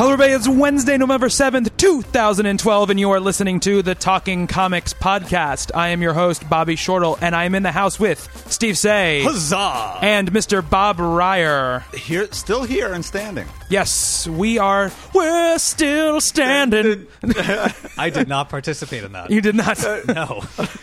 Hello, everybody. It's Wednesday, November 7th, 2012, and you are listening to the Talking Comics podcast. I am your host, Bobby Shortle, and I am in the house with Steve Seigh Huzzah! and Mr. Bob Reyer. Here, still here and standing. Yes, we are. We're still standing. I did not participate in that. You did not. no.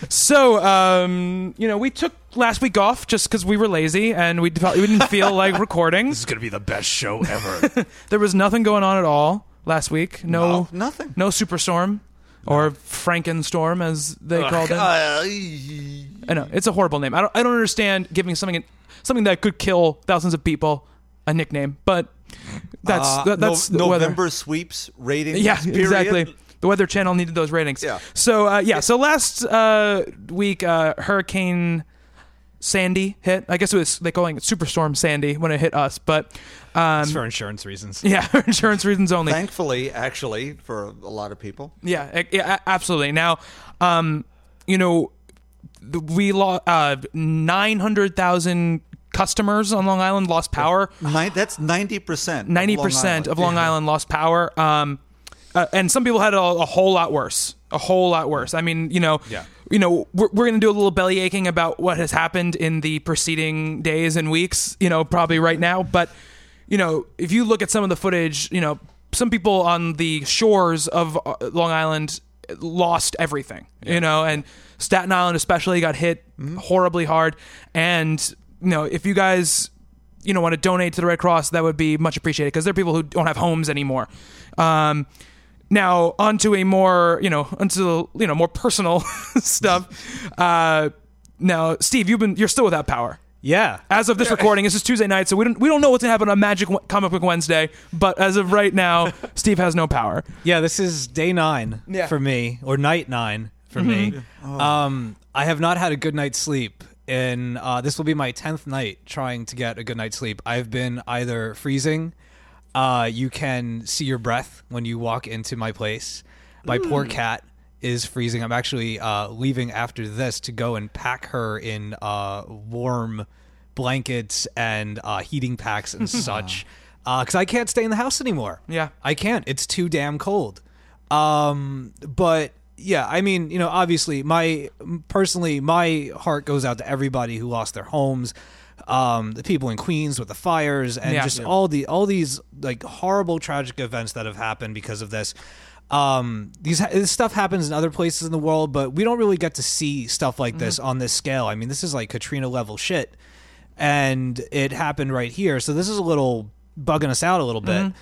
So, um, you know, we took last week off just because we were lazy and we, felt, we didn't feel like recording. This is going to be the best show ever. There was nothing going on at all last week. No, No, nothing. No superstorm or Frankenstorm, as they called it. I know it's a horrible name. I don't. I don't understand giving something something that could kill thousands of people a nickname, but that's uh, that- that's no- the weather. November sweeps ratings. Yeah, period. exactly. The Weather Channel needed those ratings. Yeah. So uh, yeah. So last uh, week, uh, Hurricane Sandy hit. I guess it was they calling it Superstorm Sandy when it hit us, but um, It's for insurance reasons. yeah, for insurance reasons only. Thankfully, actually, for a lot of people. Yeah, yeah, absolutely. Now, um, you know, we lost uh, nine hundred thousand customers on Long Island lost power. Nine, that's ninety percent. Ninety percent of Long Island lost power. Um, uh, and some people had it a, a whole lot worse. A whole lot worse. I mean, you know, Yeah. You know, we're, we're going to do a little belly aching about what has happened in the preceding days and weeks. You know, probably right now, but you know, if you look at some of the footage, you know, some people on the shores of uh, Long Island lost everything. You know, and Staten Island especially got hit horribly hard. And you know, if you guys you know want to donate to the Red Cross, that would be much appreciated because there are people who don't have homes anymore. Um, now onto a more you know onto you know more personal stuff. Uh, now, Steve, you've been you're still without power. Yeah. As of this recording, this is Tuesday night, so we don't we don't know what's gonna happen on Magic Comic Book Wednesday. But as of right now, Steve has no power. Yeah, this is day nine Yeah. Mm-hmm. for me, or night nine for me. Um, I have not had a good night's sleep. And uh, this will be my 10th night trying to get a good night's sleep. I've been either freezing, uh, you can see your breath when you walk into my place. My poor cat is freezing. I'm actually uh, leaving after this to go and pack her in uh, warm blankets and uh, heating packs and such because I can't stay in the house anymore. Yeah. I can't. It's too damn cold. Um, but yeah, I mean, you know, obviously, my personally, my heart goes out to everybody who lost their homes, um, the people in Queens with the fires, and Yeah. just Yeah. all the all these like horrible, tragic events that have happened because of this. Um, these this stuff happens in other places in the world, but we don't really get to see stuff like this on this scale. I mean, this is like Katrina level shit, and it happened right here. So this is a little bugging us out a little bit.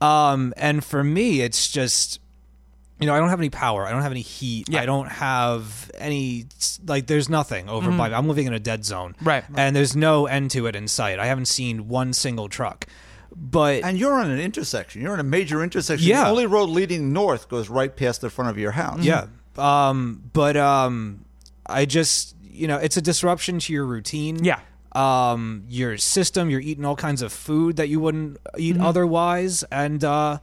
Um, and for me, it's just you know, I don't have any power. I don't have any heat. Yeah. I don't have any like. There's nothing over by. I'm living in a dead zone, Right. And there's no end to it in sight. I haven't seen one single truck, but And you're on an intersection. You're on a major intersection. Yeah. The only road leading north goes right past the front of your house. Yeah. Um, but um, I just you know, it's a disruption to your routine. Yeah. Um, your system. You're eating all kinds of food that you wouldn't eat Mm-hmm. otherwise, and uh,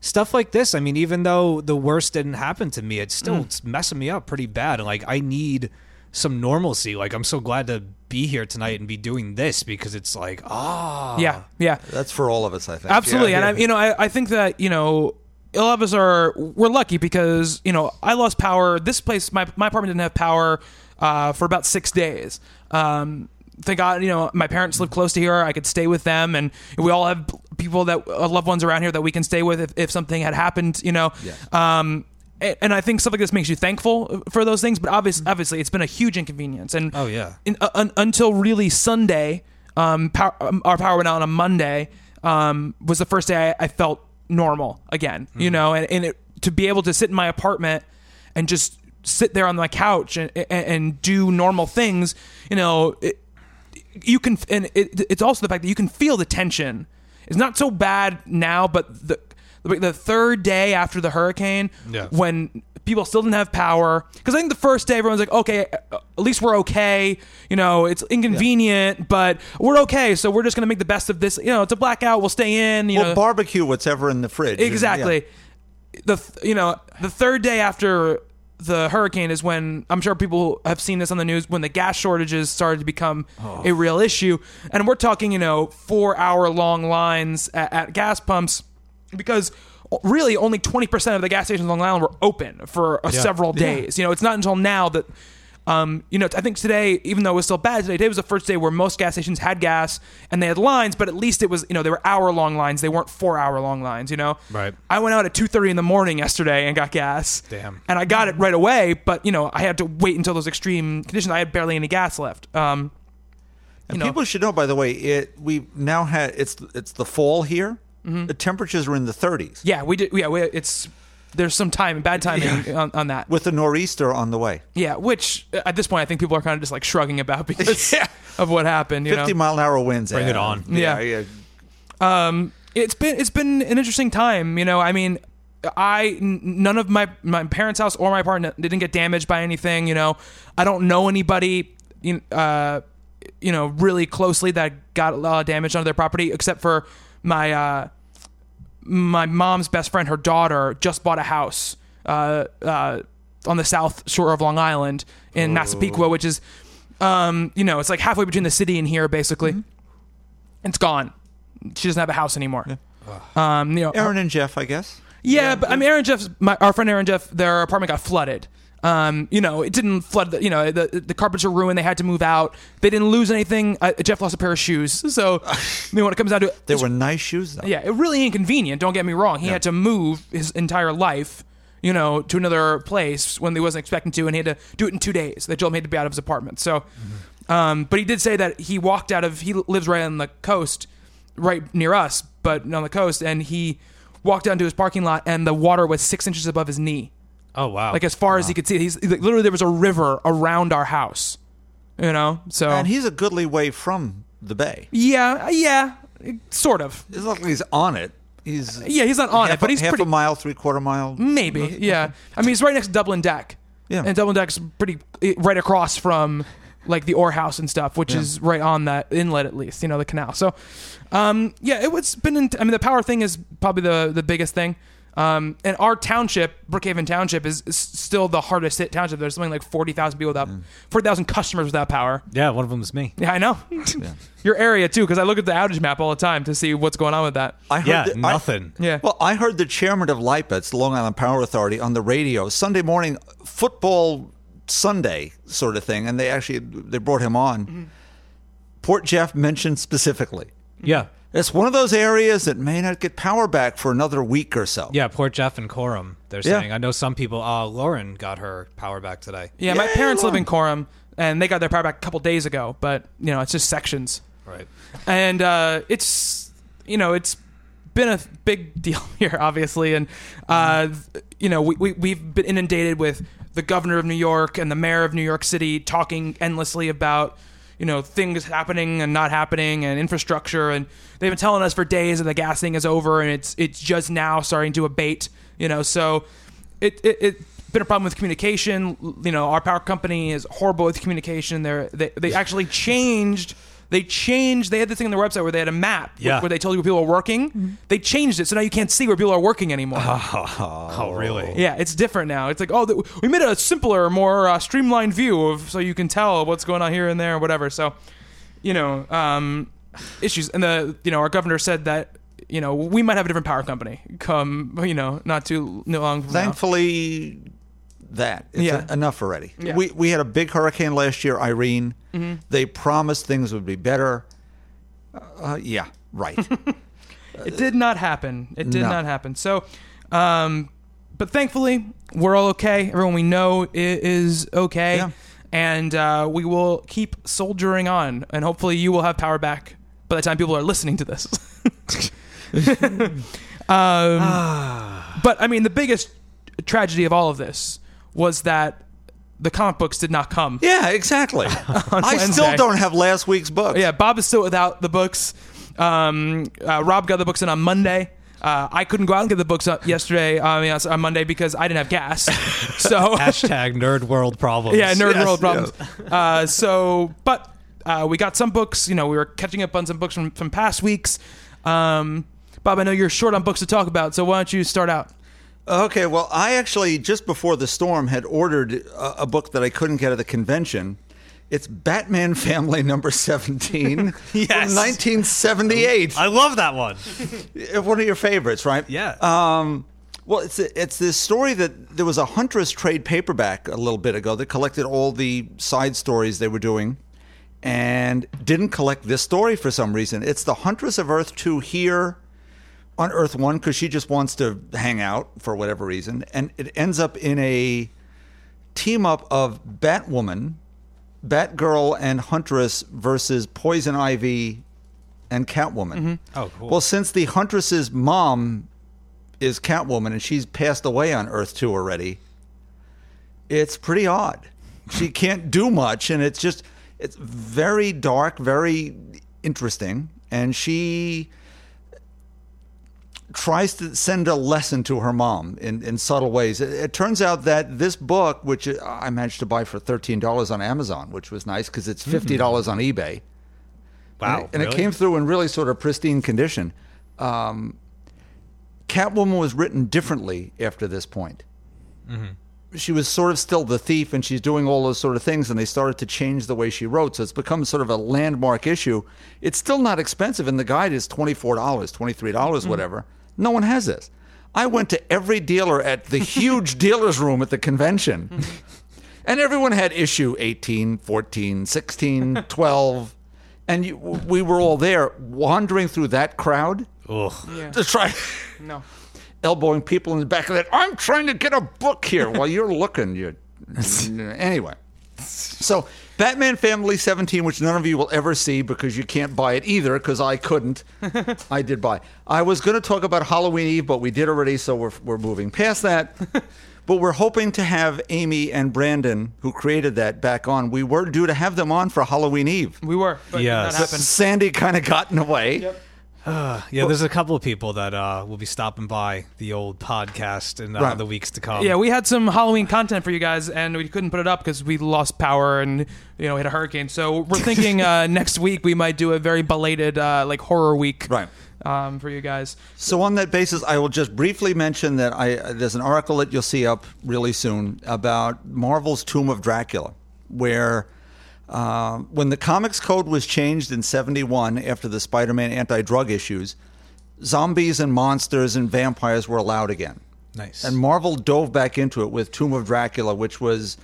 stuff like this. I mean, even though the worst didn't happen to me, it's still Mm. it's messing me up pretty bad. And like, I need some normalcy. Like, I'm so glad to be here tonight and be doing this because it's like, ah, Yeah, yeah. That's for all of us, I think. Absolutely, Yeah. and I, you know, I, I think that you know, a lot of us are we're lucky because you know I lost power. This place, my my apartment didn't have power uh, for about six days. Um, thank God, you know, my parents live close to here. I could stay with them, and we all have people that uh, loved ones around here that we can stay with if, if something had happened. You know, um, a- and I think stuff like this makes you thankful for those things. But obviously, obviously, it's been a huge inconvenience. And Oh, yeah. in, uh, un, until really Sunday, um, power, um, our power went out on a Monday. Um, was the first day I, I felt normal again. Mm-hmm. You know, and, and it, to be able to sit in my apartment and just sit there on my couch and, and, and do normal things, you know, it, you can, and it, it's also the fact that you can feel the tension. It's not so bad now, but the the third day after the hurricane, Yeah. when people still didn't have power, because I think the first day everyone's like, okay, at least we're okay. You know, it's inconvenient, but we're okay. So we're just gonna make the best of this. You know, it's a blackout. We'll stay in. You Well, know, barbecue whatever in the fridge. Exactly. The you know the third day after the hurricane is when I'm sure people have seen this on the news when the gas shortages started to become a real issue, and we're talking you know four hour long lines at, at gas pumps because really only 20% of the gas stations on Long Island were open for uh, several days. You know, it's not until now that um, you know, I think today, even though it was still bad today, today was the first day where most gas stations had gas and they had lines, but at least it was, you know, they were hour long lines. They weren't four hour long lines, you know? Right. I went out at 2.30 in the morning yesterday and got gas. Damn. And I got it right away, but, you know, I had to wait until those extreme conditions. I had barely any gas left. Um, And know- people should know, by the way, it we now had it's it's the fall here. The temperatures are in the 30s yeah, we did. Yeah, we, it's, there's some time, bad timing on, on that. with the nor'easter on the way. Yeah, which uh, at this point I think people are kind of just like shrugging about because of what happened. You 50 know? mile an hour winds. Bring it on. Yeah. yeah. um, it's been it's been an interesting time. You know, I mean, I n- none of my my parents' house or my apartment didn't get damaged by anything. You know, I don't know anybody. You uh, you know, really closely that got a lot of damage on their property, except for my uh, my mom's best friend. Her daughter just bought a house uh, uh, on the south shore of Long Island in Massapequa, which is um, you know, it's like halfway between the city and here, basically. It's gone. She doesn't have a house anymore. Um, you know, Aaron and Jeff, I guess. yeah, but I mean, Aaron Jeff's my our friend Aaron Jeff, their apartment got flooded. Um, you know, it didn't flood. The, you know, the the carpets are ruined. They had to move out. They didn't lose anything. Uh, Jeff lost a pair of shoes. So, I mean, when it comes down to it, They were nice shoes, though. yeah, it really inconvenient. Don't get me wrong. He had to move his entire life, you know, to another place when he wasn't expecting to, and he had to do it in two days. They told him he had to be out of his apartment. So, um, but he did say that he walked out of. He lives right on the coast, right near us, but on the coast, and he walked down to his parking lot, and the water was six inches above his knee, Oh wow. like as far as he could see. He's like, literally there was a river around our house, you know. So And he's a goodly way from the bay. yeah, yeah, sort of. It's not like he's on it. He's Yeah, he's not on half it, but he's half pretty a mile, three quarter mile. Maybe, yeah. I mean, he's right next to Dublin Deck. Yeah. And Dublin Deck's pretty eh, right across from like the Orr House and stuff, which is right on that inlet at least, you know, the canal. So, um, yeah, it was been. In, I mean, the power thing is probably the the biggest thing. Um, and our township, Brookhaven Township, is, is still the hardest hit township. There's something like forty thousand people without, forty thousand customers without power. yeah, one of them is me. Yeah, I know. Your area too, because I look at the outage map all the time to see what's going on with that. I heard Yeah, the- I- nothing. Yeah. Well, I heard the chairman of LIPETS, the Long Island Power Authority, on the radio Sunday morning, football Sunday sort of thing, and they actually they brought him on. Mm-hmm. Port Jeff mentioned specifically. Yeah. It's one of those areas that may not get power back for another week or so. Yeah, Port Jeff and Coram. They're Yeah. saying. I know some people. Uh, Lauren got her power back today. Yeah, my Yay, parents live in Coram, and they got their power back a couple days ago. But you know, it's just sections, Right. and uh, it's you know, it's been a big deal here, obviously, and uh, you know, we, we we've been inundated with the governor of New York and the mayor of New York City talking endlessly about you know things happening and not happening and infrastructure. And they've been telling us for days that the gas thing is over and it's it's just now starting to abate you know. So it it, it been a problem with communication. You know our power company is horrible with communication. They're, they they actually changed they changed they had this thing on their website where they had a map where- Yeah. where they told you where people are working they changed it so now you can't see where people are working anymore Oh, really? yeah, it's different now. It's like, oh, th- we made a simpler, more uh, streamlined view of so you can tell what's going on here and there, or whatever. So, you know, um, issues. And the you know our governor said that you know we might have a different power company come you know not too long from now. Thankfully, that it's Yeah. en- enough already. Yeah. We we had a big hurricane last year, Irene. They promised things would be better. Uh, yeah, right. It did not happen. It did No. not happen. So, um, but thankfully, we're all okay. Everyone we know is okay. Yeah. And uh, we will keep soldiering on. And hopefully, you will have power back by the time people are listening to this. um, but I mean, the biggest tragedy of all of this was that the comic books did not come. Yeah, exactly. I still Wednesday. don't have last week's book. Yeah, Bob is still without the books. Um, uh, Rob got the books in on Monday. Uh, I couldn't go out and get the books up yesterday. I mean, on Monday because I didn't have gas. So Hashtag nerd world problems. yeah, nerd Yes, world problems. Uh, so, but uh, we got some books. You know, we were catching up on some books from from past weeks. Um, Bob, I know you're short on books to talk about, so why don't you start out? Okay, well, I actually just before the storm had ordered a, a book that I couldn't get at the convention. It's Batman Family number 17 from Yes. 1978. I love that one. One of your favorites, right? Yeah. Um, well, it's it's this story that there was a Huntress trade paperback a little bit ago that collected all the side stories they were doing, and didn't collect this story for some reason. It's the Huntress of Earth two here on Earth one because she just wants to hang out for whatever reason, and it ends up in a team up of Batwoman, Batgirl, and Huntress versus Poison Ivy and Catwoman. Mm-hmm. Oh, cool. Well, since the Huntress's mom is Catwoman and she's passed away on Earth 2 already, it's pretty odd. She can't do much, and it's just, it's very dark, very interesting. And she tries to send a lesson to her mom in, in subtle ways. It, it turns out that this book, which I managed to buy for $13 on Amazon, which was nice because it's hmm. $50 on eBay. Wow. And, it, and it came through in really sort of pristine condition. Um, Catwoman was written differently after this point. Mm-hmm. She was sort of still the thief, and she's doing all those sort of things, and they started to change the way she wrote. So it's become sort of a landmark issue. It's still not expensive, and the guide is $24, $23, dollars mm-hmm. whatever. No one has this. I went to every dealer at the huge dealer's room at the convention. And everyone had issue 18, 14, 16, 12. And you, we were all there wandering through that crowd Ugh. to try No. elbowing people in the back of that. I'm trying to get a book here while you're looking. You anyway. So Batman Family 17, which none of you will ever see because you can't buy it either, because I couldn't. I did buy. I was going to talk about Halloween Eve, but we did already, so we're we're moving past that. but we're hoping to have Amy and Brandon, who created that, back on. We were due to have them on for Halloween Eve. We were, but Yes. that happened. Sandy kind of got in the way. Yeah, there's a couple of people that uh, will be stopping by the old podcast in uh, Right. the weeks to come. Yeah, we had some Halloween content for you guys, and we couldn't put it up because we lost power and you know hit a hurricane. So we're thinking uh, next week we might do a very belated uh, like horror week, Right. Um, for you guys. So on that basis, I will just briefly mention that I there's an article that you'll see up really soon about Marvel's Tomb of Dracula, where uh, when the comics code was changed in '71 after the Spider-Man anti-drug issues, zombies and monsters and vampires were allowed again. Nice. And Marvel dove back into it with Tomb of Dracula, which was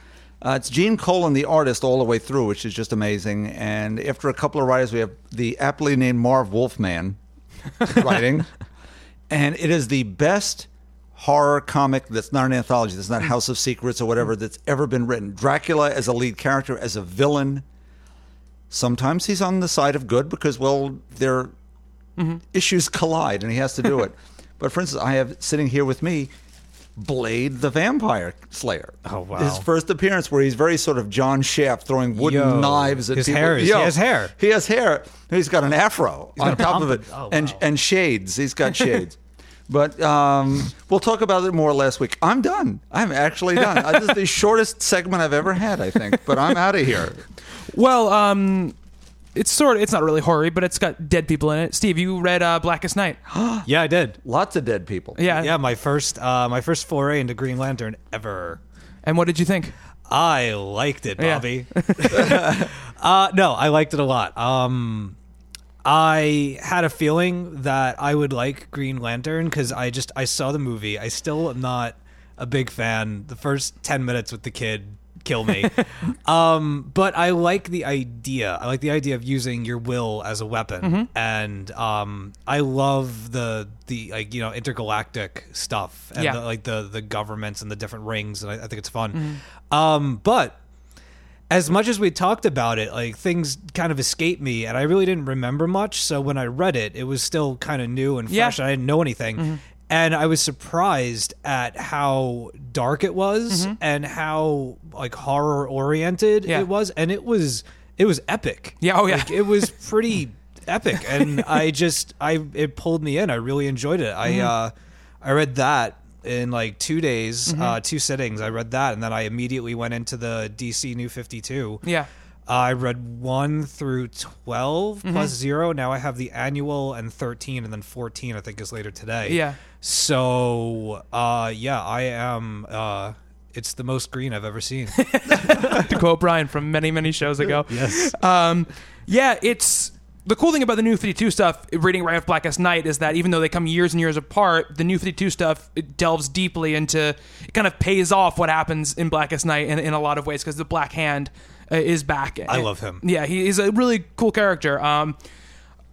uh, it's Gene Colan, the artist, all the way through, which is just amazing. And after a couple of writers, we have the aptly named Marv Wolfman writing, and it is the best horror comic that's not an anthology, that's not House of Secrets or whatever, that's ever been written. Dracula as a lead character, as a villain. Sometimes he's on the side of good because, well, their mm-hmm. issues collide and he has to do it. but for instance, I have sitting here with me Blade the Vampire Slayer. Oh, wow. His first appearance where he's very sort of John Shaft throwing wooden Yo, knives at his people. hair is- he has hair. He has hair. He's got an afro on got a top of it. Oh, and wow. and shades. He's got shades. But um, we'll talk about it more last week. I'm done. I'm actually done. Uh, this is the shortest segment I've ever had, I think. But I'm out of here. Well, um, it's sort of it's not really horror, but it's got dead people in it. Steve, you read uh, Blackest Night? yeah, I did. Lots of dead people. Yeah, Yeah, my first uh, my first foray into Green Lantern ever. And what did you think? I liked it, Yeah. Bobby. uh, no, I liked it a lot. Um, I had a feeling that I would like Green Lantern because I just I saw the movie. I still am not a big fan. The first ten minutes with the kid kill me. um, but I like the idea. I like the idea of using your will as a weapon, Mm-hmm. and um, I love the the like you know intergalactic stuff and Yeah. the, like the the governments and the different rings, and I, I think it's fun. Mm-hmm. Um, but as much as we talked about it, like things kind of escaped me, and I really didn't remember much. So when I read it, it was still kind of new and Yeah. fresh. and I didn't know anything, and I was surprised at how dark it was and how like horror oriented Yeah. it was, and it was it was epic. Yeah, oh, yeah. Like, it was pretty epic, and I just I it pulled me in. I really enjoyed it. Mm-hmm. I uh, I read that in like two days, Mm-hmm. uh, two sittings. I read that, and then I immediately went into the DC New Fifty Two. Yeah. I read one through 12 Mm-hmm. plus zero. Now I have the annual and thirteen, and then fourteen. I think is later today. Yeah. So, uh, yeah, I am. Uh, it's the most green I've ever seen. to quote Brian from many, many shows ago. yes. Um, yeah, it's the cool thing about the new 52 stuff, reading right off Blackest Night, is that even though they come years and years apart, the new 52 stuff it delves deeply into, it kind of pays off what happens in Blackest Night in, in a lot of ways because the Black Hand uh, is back. I love him. Yeah, he, he's a really cool character. Um,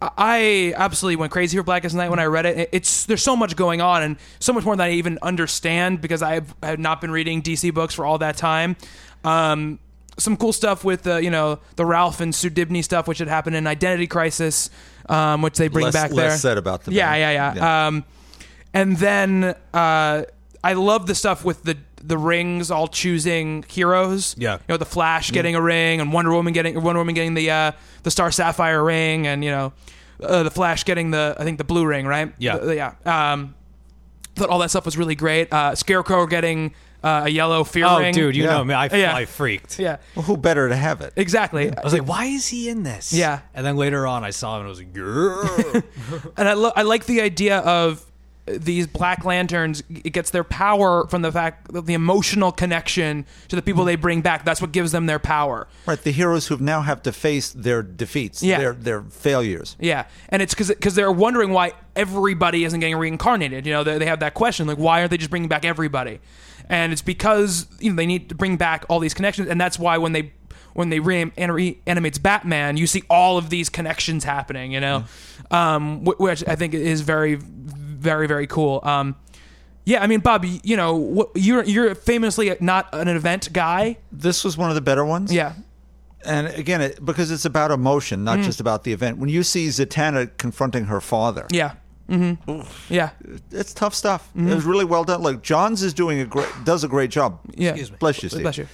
I absolutely went crazy for Blackest Night when I read it. It's there's so much going on and so much more than I even understand because I've I had not been reading DC books for all that time. Um, some cool stuff with uh, you know the Ralph and Sue Dibney stuff, which had happened in Identity Crisis, um, which they bring Less- back less said about the yeah, band. yeah, yeah, Yeah. Um, and then uh, I love the stuff with the the rings all choosing heroes. Yeah. you know the Flash getting a ring and Wonder Woman getting Wonder Woman getting the uh, the Star Sapphire ring, and you know uh, the Flash getting the I think the blue ring, right? Yeah. The- yeah. Um, thought all that stuff was really great. Uh, Scarecrow getting uh, a yellow fear Oh, ring. dude, you Yeah. know me. I, Yeah. I freaked. Yeah, Well, who better to have it? exactly. I was like, why is he in this? Yeah. And then later on, I saw him and I was like, yeah. and I, lo- I like the idea of these Black Lanterns. It gets their power from the fact of the emotional connection to the people they bring back. That's what gives them their power. Right, the heroes who now have to face their defeats, Yeah. their their failures. Yeah, and it's because because they're wondering why everybody isn't getting reincarnated. You know, they, they have that question like, why aren't they just bringing back everybody? And it's because you know they need to bring back all these connections, and that's why when they when they reanimates Batman, you see all of these connections happening. You know, um, which I think is very, very, very cool. Um, yeah, I mean, Bob, you know, you're you're famously not an event guy. This was one of the better ones. Yeah, And again, it, because it's about emotion, not just about the event. When you see Zatanna confronting her father, yeah, mm-hmm. yeah, it's tough stuff. It was really well done. Like Johns is doing a great, does a great job. yeah. Excuse me. Bless you, Steve. Bless you.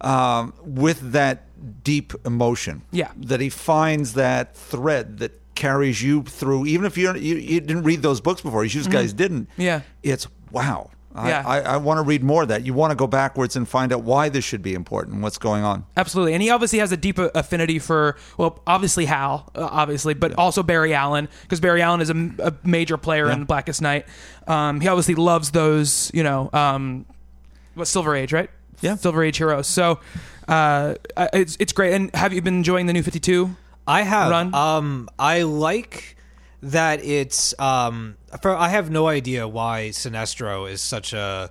Um, with that deep emotion. Yeah. That he finds that thread that carries you through, even if you're, you you didn't read those books before. You guys didn't. Mm-hmm. Yeah. It's wow. I, Yeah. I, I want to read more of that. You want to go backwards and find out why this should be important, what's going on. Absolutely, and he obviously has a deep affinity for well, obviously Hal, uh, obviously, but also Barry Allen because Barry Allen is a, a major player in Blackest Night. Um, he obviously loves those, you know, um, what Silver Age, right? Yeah. Silver Age heroes. So uh, it's it's great. And have you been enjoying the new Fifty Two? I have. Run? Um, I like that it's. Um, for, I have no idea why Sinestro is such a.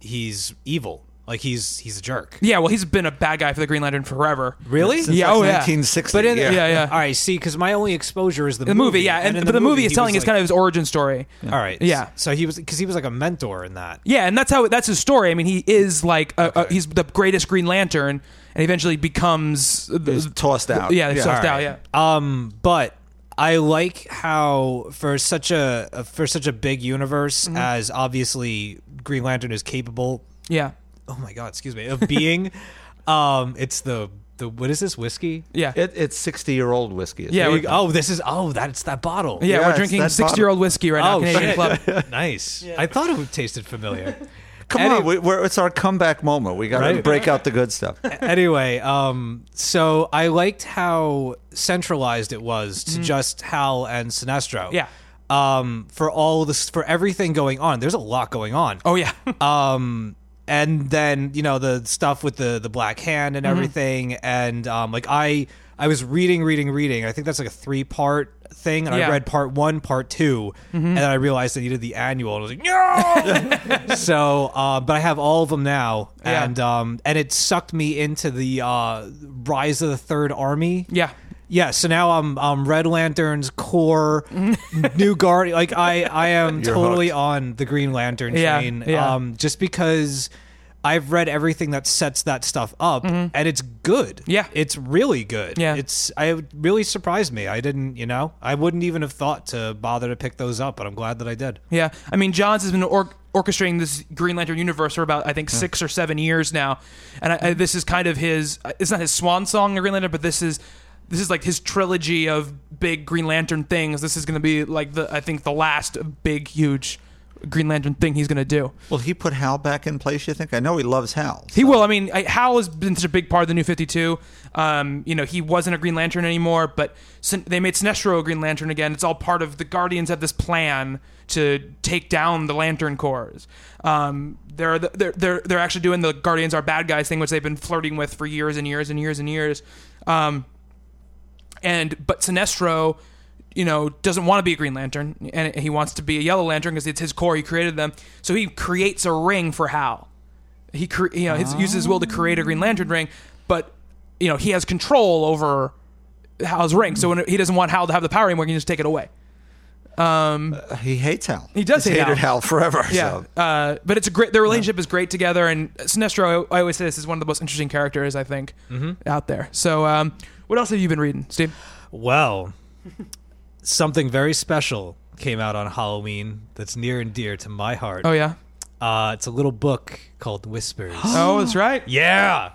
He's evil. Like he's he's a jerk. Yeah, well, he's been a bad guy for the Green Lantern forever. Really? Since Yeah, like oh, yeah. 1960. But in yeah. Yeah, yeah. All right. See, because my only exposure is the, The movie, yeah, and, in but the movie is telling was his kind of his origin story. All right. Yeah. So he was because he was like a mentor in that. Yeah, and that's how that's his story. I mean, he is like a, a, he's the greatest Green Lantern, and eventually becomes the- tossed out. Yeah, he's tossed All out. Yeah, Um, but I like how for such a for such a big universe Mm-hmm. as obviously Green Lantern is capable. yeah, Oh my god, excuse me, of being. um, it's the the what is this whiskey? yeah, It, it's 60 year old whiskey. Yeah, we- go. oh, this is oh that's that bottle. yeah. Yeah, we're drinking that sixty-year-old whiskey right now. Oh Canadian shit! Club. nice. I thought it tasted familiar. Come Any- on, we, we're, it's our comeback moment. We got to Right. break out the good stuff. anyway, um, so I liked how centralized it was to just Hal and Sinestro. Mm-hmm. Yeah. Um, for all this, for everything going on, there's a lot going on. Oh yeah, Um, and then you know the stuff with the the black hand Mm-hmm. and everything, and um, like I I was reading, reading, reading. I think that's like a three part thing, and Yeah. I read part one, part 2 and then I realized I needed the annual, and I was like, no. so, uh, but I have all of them now, Yeah. and um, and it sucked me into the uh, Rise of the Third Army. Yeah. Yeah, so now I'm um, Red Lantern's Corps, New Guardian. Like I, I am You're totally hooked. on the Green Lantern Yeah, train. yeah. Um, just because I've read everything that sets that stuff up, and it's good. Mm-hmm. Yeah. it's really good. Yeah. it's I it really surprised me. I didn't, you know, I wouldn't even have thought to bother to pick those up, but I'm glad that I did. Yeah, I mean, Johns has been or- orchestrating this Green Lantern universe for about I think six or seven years now, and I, I, this is kind of his. It's not his swan song in Green Lantern, but this is this is like his trilogy of big Green Lantern things. This is going to be like the I think the last big huge Green Lantern thing he's going to do. Will he put Hal back in place? You think? I know he loves Hal. He will. I mean, I, Hal has been such a big part of the New Fifty Two. Um, you know, he wasn't a Green Lantern anymore, but Sin- they made Sinestro a Green Lantern again. It's all part of the Guardians have this plan to take down the Lantern Corps. Um, they're, they're they're they're actually doing the Guardians are bad guys thing, which they've been flirting with for years and years and years and years. Um, and but Sinestro, you know, doesn't want to be a Green Lantern, and he wants to be a Yellow Lantern because it's his Corps. He created them, so he creates a ring for Hal. He cre- you know his, uses his will to create a Green Lantern ring, but you know he has control over Hal's ring. So when he doesn't want Hal to have the power anymore, he can just take it away. Um, He hates Hal. He does He's hate hated Hal. Hal forever. Yeah, so. uh, but it's a great. Their relationship is great together, and Sinestro. I, I always say this is one of the most interesting characters I think out there. So, um, what else have you been reading, Steve? Well, something very special came out on Halloween that's near and dear to my heart. Oh yeah. Uh, it's a little book called Whispers. Oh, that's right. Yeah.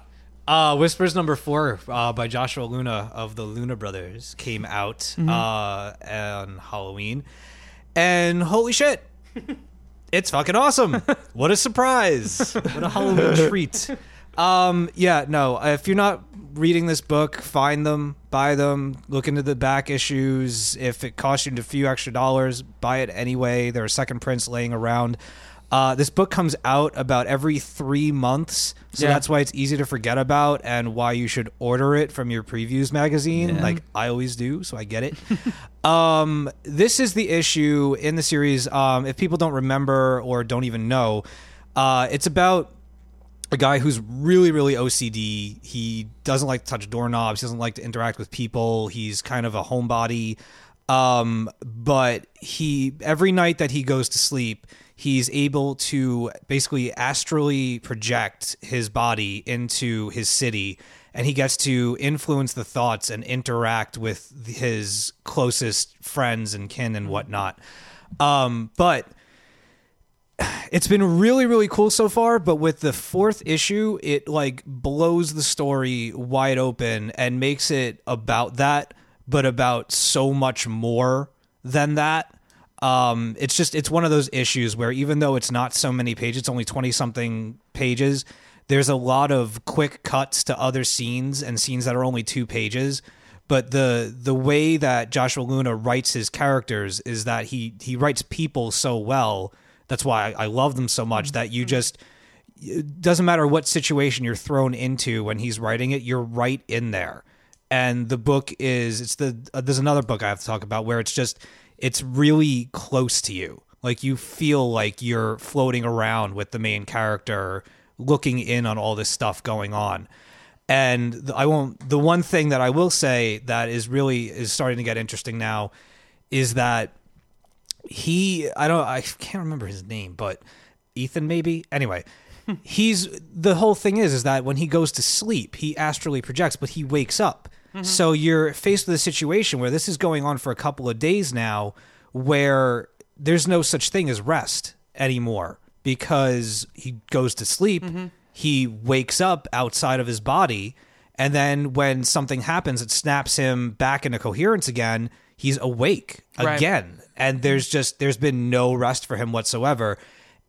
Uh, Whispers number four uh, by Joshua Luna of the Luna Brothers came out uh, on Halloween. And holy shit, it's fucking awesome. what a surprise. What a Halloween treat. Um, yeah, no, if you're not reading this book, find them, buy them, look into the back issues. If it costs you a few extra dollars, buy it anyway. There are second prints laying around. Uh, this book comes out about every three months, so Yeah. that's why it's easy to forget about and why you should order it from your previews magazine, like I always do. So I get it. um, this is the issue in the series. Um, if people don't remember or don't even know, uh, it's about a guy who's really really OCD. He doesn't like to touch doorknobs. He doesn't like to interact with people. He's kind of a homebody. Um, but he every night that he goes to sleep, he's able to basically astrally project his body into his city and he gets to influence the thoughts and interact with his closest friends and kin and whatnot. Um, but it's been really really cool so far but with the fourth issue it like blows the story wide open and makes it about that but about so much more than that. Um it's just it's one of those issues where even though it's not so many pages it's only 20 something pages there's a lot of quick cuts to other scenes and scenes that are only two pages. But the the way that Joshua Luna writes his characters is that he he writes people so well that's why I, I love them so much that you just it doesn't matter what situation you're thrown into when he's writing it, you're right in there. And the book is it's the uh, there's another book I have to talk about where it's just it's really close to you. Like you feel like you're floating around with the main character looking in on all this stuff going on. And I won't the one thing that I will say that is really is starting to get interesting now is that he I don't I can't remember his name, but Ethan maybe. Anyway, he's the whole thing is is that when he goes to sleep, he astrally projects, but he wakes up. Mm-hmm. So you're faced with a situation where this is going on for a couple of days now where there's no such thing as rest anymore because he goes to sleep, mm-hmm. he wakes up outside of his body, and then when something happens it snaps him back into coherence again, he's awake Right. again. And there's just there's been no rest for him whatsoever.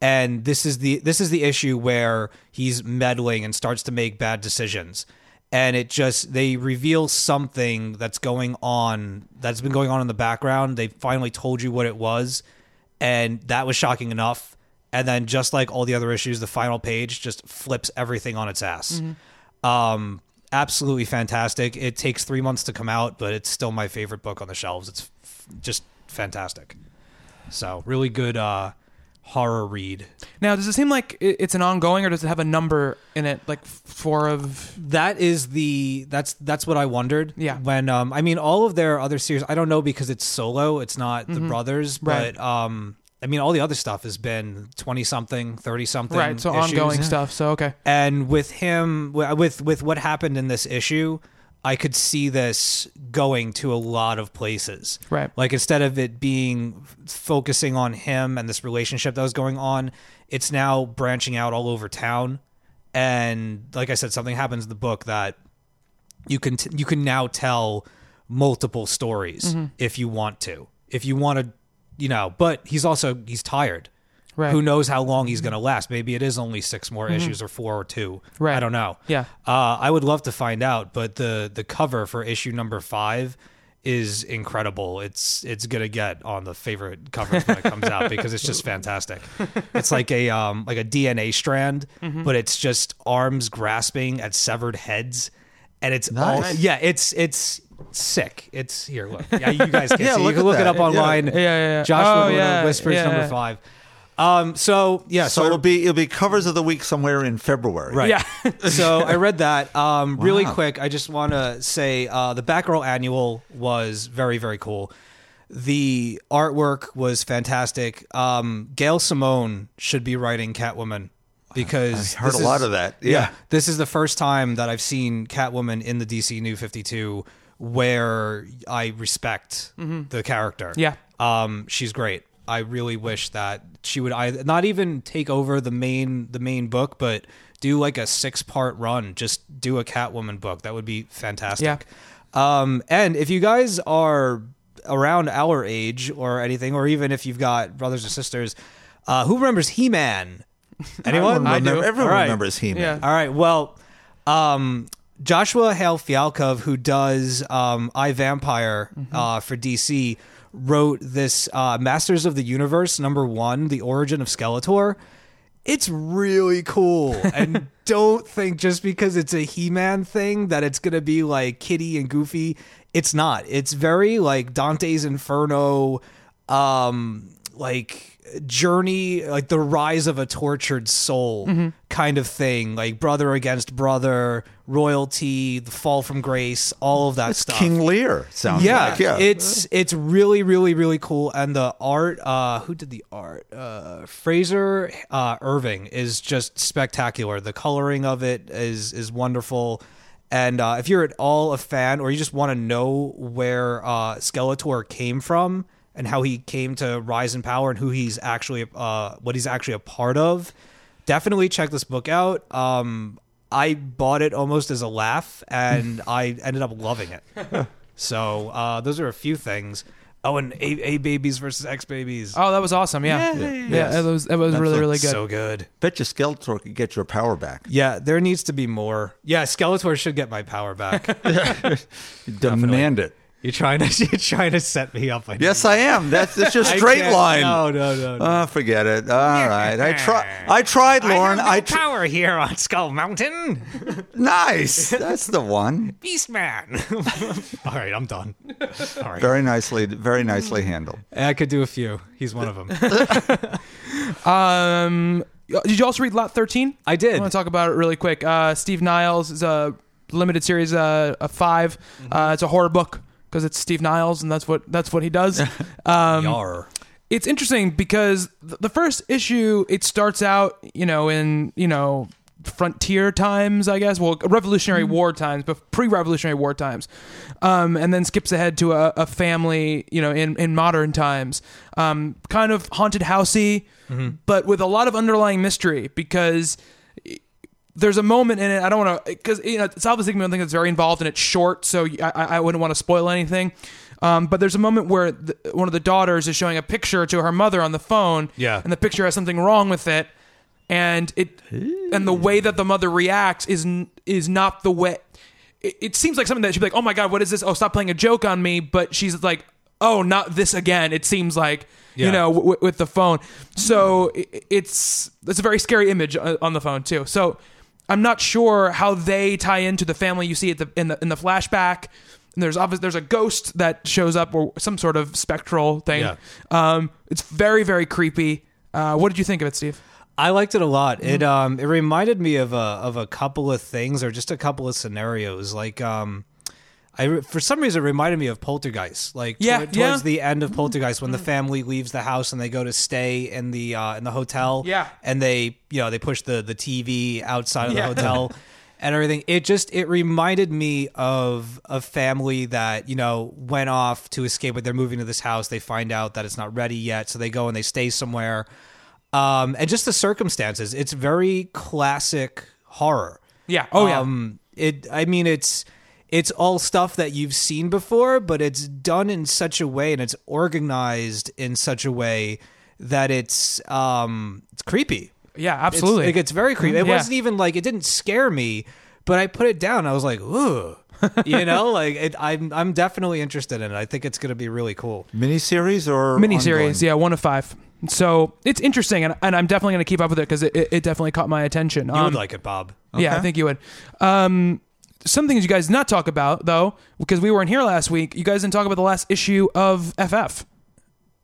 And this is the this is the issue where he's meddling and starts to make bad decisions. And it just they reveal something that's going on that's been going on in the background. They finally told you what it was, and that was shocking enough. And then just like all the other issues, the final page just flips everything on its ass. Um, absolutely fantastic. It takes three months to come out, but it's still my favorite book on the shelves. It's f- just fantastic. So really good uh, horror read. Now, does it seem like it's an ongoing, or does it have a number in it, like four of? That is the that's that's what I wondered. Yeah. When um I mean all of their other series I don't know because it's solo, it's not the brothers, Mm-hmm. Right. but um I mean all the other stuff has been 20 something, 30 something Right, so ongoing stuff. So okay, And with him with with what happened in this issue, I could see this going to a lot of places. Right. Like instead of it being focusing on him and this relationship that was going on, it's now branching out all over town. And like I said, something happens in the book that you can t- you can now tell multiple stories Mm-hmm. if you want to. If you want to, you know, but he's also he's tired. Right. Who knows how long he's going to last? Maybe it is only six more issues or four or two. Mm-hmm. Right. I don't know. Yeah. Uh, I would love to find out, but the the cover for issue number five is incredible. It's it's gonna get on the favorite covers when it comes out because it's just fantastic. It's like a um like a DNA strand, Mm-hmm. but it's just arms grasping at severed heads, and it's all yeah, it's it's sick. It's here. Look, yeah, you guys can Yeah, see. You can look it up online. Yeah, yeah, yeah. Joshua Oh, yeah, whispers yeah, number five. Um. So yeah. So it'll be it'll be covers of the week somewhere in February. Right. Yeah. so I read that. Um, really quick, I just want to say uh, the Batgirl Annual was very, very cool. The artwork was fantastic. Um, Gail Simone should be writing Catwoman because I heard this a lot is- of that. Yeah. this is the first time that I've seen Catwoman in the DC New Fifty Two where I respect the character. Yeah. Um, she's great. I really wish that she would either not even take over the main the main book, but do like a six part run. Just do a Catwoman book. That would be fantastic. Um, and if you guys are around our age or anything, or even if you've got brothers and sisters, uh, who remembers He Man? Anyone? I do. Everyone All right. remembers He-Man. Yeah. All right. Well, um, Joshua Hale Fialkov, who does um, I Vampire uh, for DC, wrote this uh, Masters of the Universe number one, The Origin of Skeletor. It's really cool. and don't think just because it's a He Man thing that it's going to be like kitty and goofy. It's not. It's very like Dante's Inferno, um, like journey, like the rise of a tortured soul kind of thing. Like brother against brother, royalty, the fall from grace, all of that It's stuff King Lear sounds yeah, like. Yeah. it's it's really really really cool, and the art. Uh, who did the art? Uh, Fraser uh, Irving is just spectacular. The coloring of it is is wonderful, and uh, if you're at all a fan, or you just want to know where uh, Skeletor came from and how he came to rise in power and who he's actually uh, what he's actually a part of, definitely check this book out. Um, I bought it almost as a laugh, and I ended up loving it. So uh, those are a few things. Oh, and A, a babies versus X babies. Oh, that was awesome. Yeah, yeah, Yes. it was it was really really good. So good. Bet you Skeletor could get your power back. Yeah, there needs to be more. Yeah, Skeletor should get my power back. Demand it. You're trying to you're trying to set me up. I. Yes, I am. That's that's your straight line. No, no, no. no. Oh, forget it. All right. I try. I tried, Lauren. I, tr- power here on Skull Mountain, nice. That's the one. Beastman. All right, I'm done. All right, Very nicely. Very nicely handled. I could do a few. He's one of them. Um, did you also read Lot Thirteen? I did. I want to talk about it really quick. Uh, Steve Niles is a limited series uh, of 5 Mm-hmm. Uh, it's a horror book because it's Steve Niles and that's what that's what he does. um, Yar. it's interesting because th- the first issue it starts out you know in you know frontier times i guess. Well revolutionary war times but pre-revolutionary war times. Um, and then skips ahead to a, a family you know in, in modern times. Um, kind of haunted housey but with a lot of underlying mystery because there's a moment in it. I don't want to because you know Salva Sigmund thing that's very involved and it's short, so I, I I wouldn't want to spoil anything. Um, but there's a moment where the, one of the daughters is showing a picture to her mother on the phone, Yeah. and the picture has something wrong with it, and it and the way that the mother reacts is is not the way. It, it seems like something that she'd be like, "Oh my god, what is this? Oh, stop playing a joke on me!" But she's like, "Oh, not this again." It seems like Yeah. you know w- with the phone. So it's it's a very scary image uh, on the phone too. So I'm not sure how they tie into the family you see at the in the in the flashback. And there's obvious there's a ghost that shows up or some sort of spectral thing. Yeah. Um, it's very very creepy. Uh, what did you think of it, Steve? I liked it a lot. It Mm-hmm. um it reminded me of a of a couple of things or just a couple of scenarios. Like um I for some reason it reminded me of Poltergeist. Like Yeah, yeah. Mm-hmm. towards the end of Poltergeist when the family leaves the house and they go to stay in the uh in the hotel. Yeah. And they you know, they push the the TV outside of the Yeah. hotel. And everything. It just it reminded me of a family that, you know, went off to escape but they're moving to this house. They find out that it's not ready yet, so they go and they stay somewhere um, and just the circumstances. It's very classic horror. Yeah. Oh yeah. Um, it. I mean, it's it's all stuff that you've seen before, but it's done in such a way and it's organized in such a way that it's um it's creepy. yeah. It's- Absolutely. like it's very creepy. It Yeah. wasn't even like it didn't scare me, but I put it down. I was like, ooh. you know, like it, I'm I'm definitely interested in it. I think it's going to be really cool. Miniseries or miniseries. ongoing? Yeah, one of five. So it's interesting, and, and I'm definitely going to keep up with it because it, it, it definitely caught my attention. You Um, would like it, Bob. Yeah, I think you would. Um, some things you guys did not talk about though, because we weren't here last week. You guys didn't talk about the last issue of FF.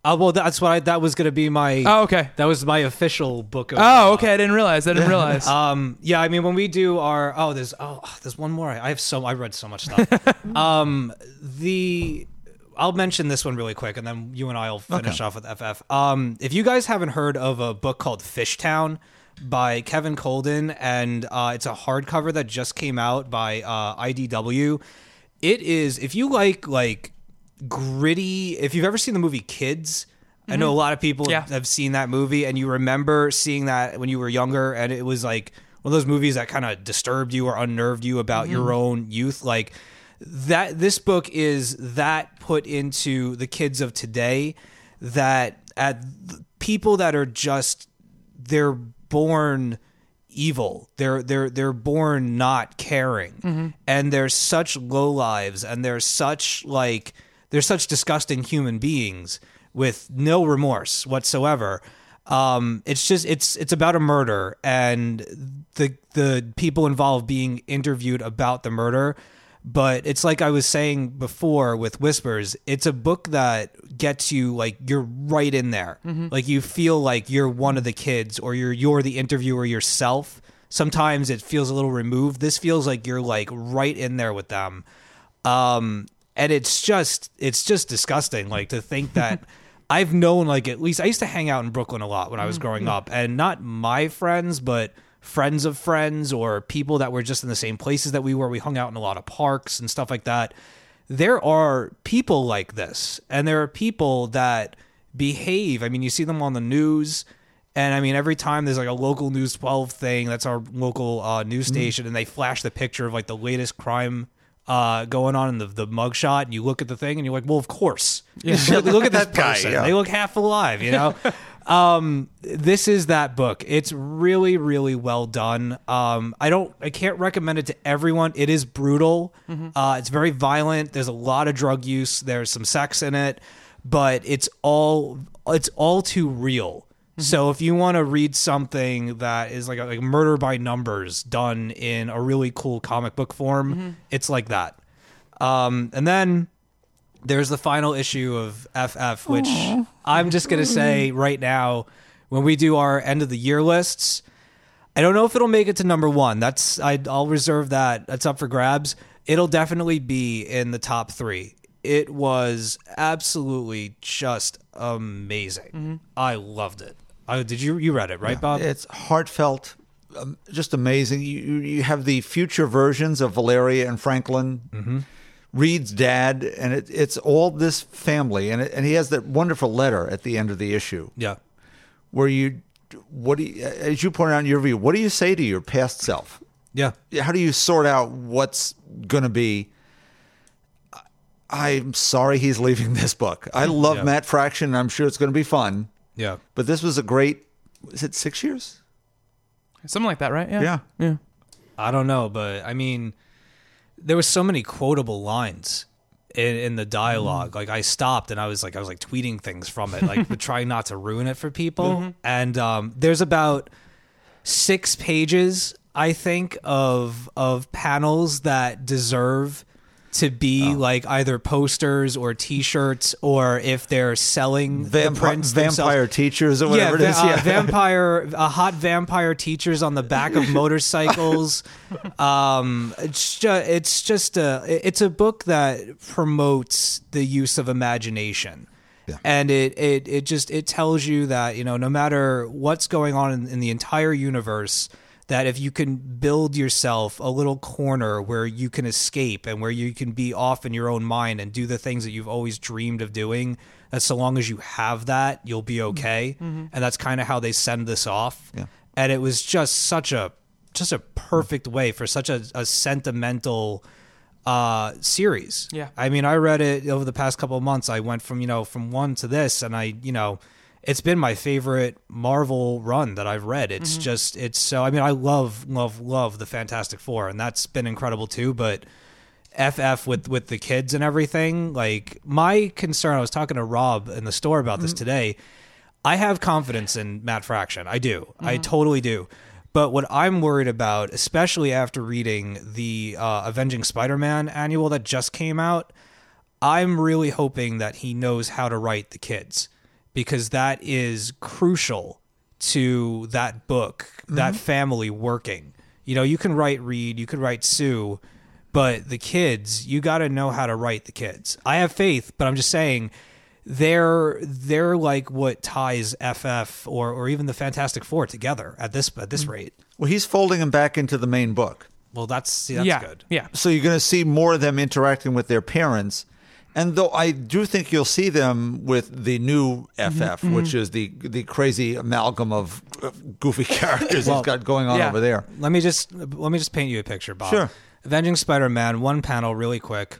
Uh, well, that's what I, that was going to be my. Oh, okay. That was my official book. Of, Oh, okay. I didn't realize. I didn't realize. Um. Yeah. I mean, when we do our oh, there's oh, there's one more. I have so I read so much stuff. um. The I'll mention this one really quick, and then you and I'll finish off with FF. Um. If you guys haven't heard of a book called Fishtown by Kevin Colden, and uh, it's a hardcover that just came out by uh, IDW. It is if you like like gritty. If you've ever seen the movie Kids. I know a lot of people Yeah. have seen that movie and you remember seeing that when you were younger and it was like one of those movies that kind of disturbed you or unnerved you about your own youth like that this book is that put into the kids of today that at people that are just they're born evil. They're they're they're born not caring. And they're such low lives and they're such like they're such disgusting human beings with no remorse whatsoever. Um it's just it's it's about a murder. And the the people involved being interviewed about the murder but it's like I was saying before with Whispers, it's a book that gets you like you're right in there. Mm-hmm. Like you feel like you're one of the kids or you're you're the interviewer yourself. Sometimes it feels a little removed. This feels like you're like right in there with them. Um and it's just it's just disgusting like to think that I've known like at least I used to hang out in Brooklyn a lot when I was mm-hmm. growing mm-hmm. up and not my friends but friends of friends or people that were just in the same places that we were. We hung out in a lot of parks and stuff like that. There are people like this and there are people that behave. I mean you see them on the news and i mean every time there's like a local news 12 thing that's our local uh, news station and they flash the picture of like the latest crime uh, going on in the, the mugshot and you look at the thing and you're like well of course. Look, look at this That guy, person. yeah. they look half alive you know um this is that book. It's really really well done. Um i don't i can't recommend it to everyone. It is brutal. Uh it's very violent. There's a lot of drug use. There's some sex in it but it's all it's all too real. So if you want to read something that is like a, like murder by numbers done in a really cool comic book form it's like that. Um and then there's the final issue of FF, which I'm just going to say right now, when we do our end of the year lists, I don't know if it'll make it to number one. That's I, I'll reserve that. That's up for grabs. It'll definitely be in the top three. It was absolutely just amazing. I loved it. I, did you you read it right, Bob? It's heartfelt, um, just amazing. You you you have the future versions of Valeria and Franklin, Mm-hmm. Reed's dad, and it, it's all this family, and it, and he has that wonderful letter at the end of the issue yeah. where you, what do you, as you pointed out in your review, what do you say to your past self? Yeah. How do you sort out what's going to be? I'm sorry he's leaving this book. I love Yeah. Matt Fraction. and I'm sure it's going to be fun, Yeah. but this was a great. Is it six years? Something like that, right? Yeah. Yeah. Yeah. I don't know, but I mean, there were so many quotable lines in, in the dialogue. Like I stopped and I was like, I was like tweeting things from it, like but trying not to ruin it for people. And um, there's about six pages I think of of panels that deserve to be like either posters or T-shirts, or if they're selling the Vampi- prints vampire teachers or whatever yeah, it is. uh, yeah. vampire, uh, hot vampire teachers on the back of motorcycles. um, it's just, it's just a, it's a book that promotes the use of imagination. Yeah. And it, it, it just, it tells you that, you know, no matter what's going on in, in the entire universe, that if you can build yourself a little corner where you can escape and where you can be off in your own mind and do the things that you've always dreamed of doing, that so long as you have that, you'll be mm-hmm. okay. Mm-hmm. And that's kind of how they send this off. Yeah. And it was just such a just a perfect mm. way for such a, a sentimental uh series. Yeah. I mean, I read it over the past couple of months. I went from, you know, from one to this and I, you know, it's been my favorite Marvel run that I've read. It's mm-hmm. just it's so I mean, I love love love the Fantastic 4 and that's been incredible too, but FF with with the kids and everything, like my concern I was talking to Rob in the store about this mm-hmm. today. I have confidence in Matt Fraction. I do. I mm-hmm. totally do. But what I'm worried about, especially after reading the uh, Avenging Spider-Man annual that just came out, I'm really hoping that he knows how to write the kids because that is crucial to that book, that mm-hmm. family working. You know, you can write Reed, you could write Sue, but the kids, you got to know how to write the kids. I have faith, but I'm just saying they're they're like what ties FF or or even the Fantastic Four together at this at this mm. rate. well, he's folding them back into the main book. Well, that's see, that's yeah, good. yeah. So you're going to see more of them interacting with their parents. And though I do think you'll see them with the new FF, which is the the crazy amalgam of uh, goofy characters he's got going on yeah. over there. Let me just let me just paint you a picture, Bob. Sure. Avenging Spider-Man, one panel, really quick.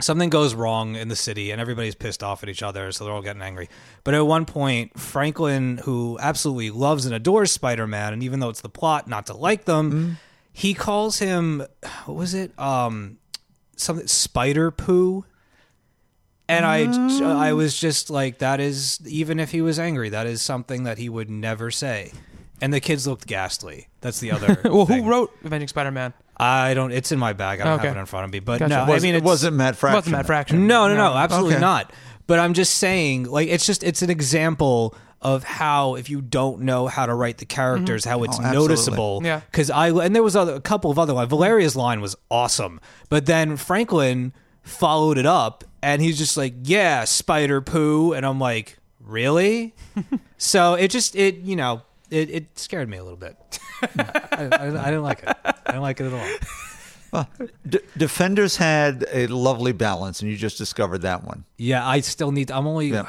Something goes wrong in the city, and everybody's pissed off at each other, so they're all getting angry. But at one point, Franklin, who absolutely loves and adores Spider-Man, and even though it's the plot not to like them, he calls him what was it? Um, something Spider Poo. And I, I mm. was just like, that is even if he was angry, that is something that he would never say. And the kids looked ghastly. That's the other. Well, thing. who wrote Avenging Spider-Man? I don't. It's in my bag. I don't Okay. have it in front of me. But Gotcha. no, Was- I mean, it it's, wasn't Matt Fraction. Wasn't Matt Fraction? No, no, no, absolutely Okay. not. But I'm just saying, like, it's just it's an example of how if you don't know how to write the mm-hmm. characters, how it's Oh, absolutely. noticeable. Yeah. Because I and there was other, a couple of other lines. Valeria's line was awesome, but then Franklin followed it up, and he's just like, "Yeah, spider poo," and I'm like, "Really?" so it just it you know it, it scared me a little bit. I, I, I didn't like it. I didn't like it at all. D- Defenders had a lovely balance, and you just discovered that one. Yeah, I still need. I'm only Yeah.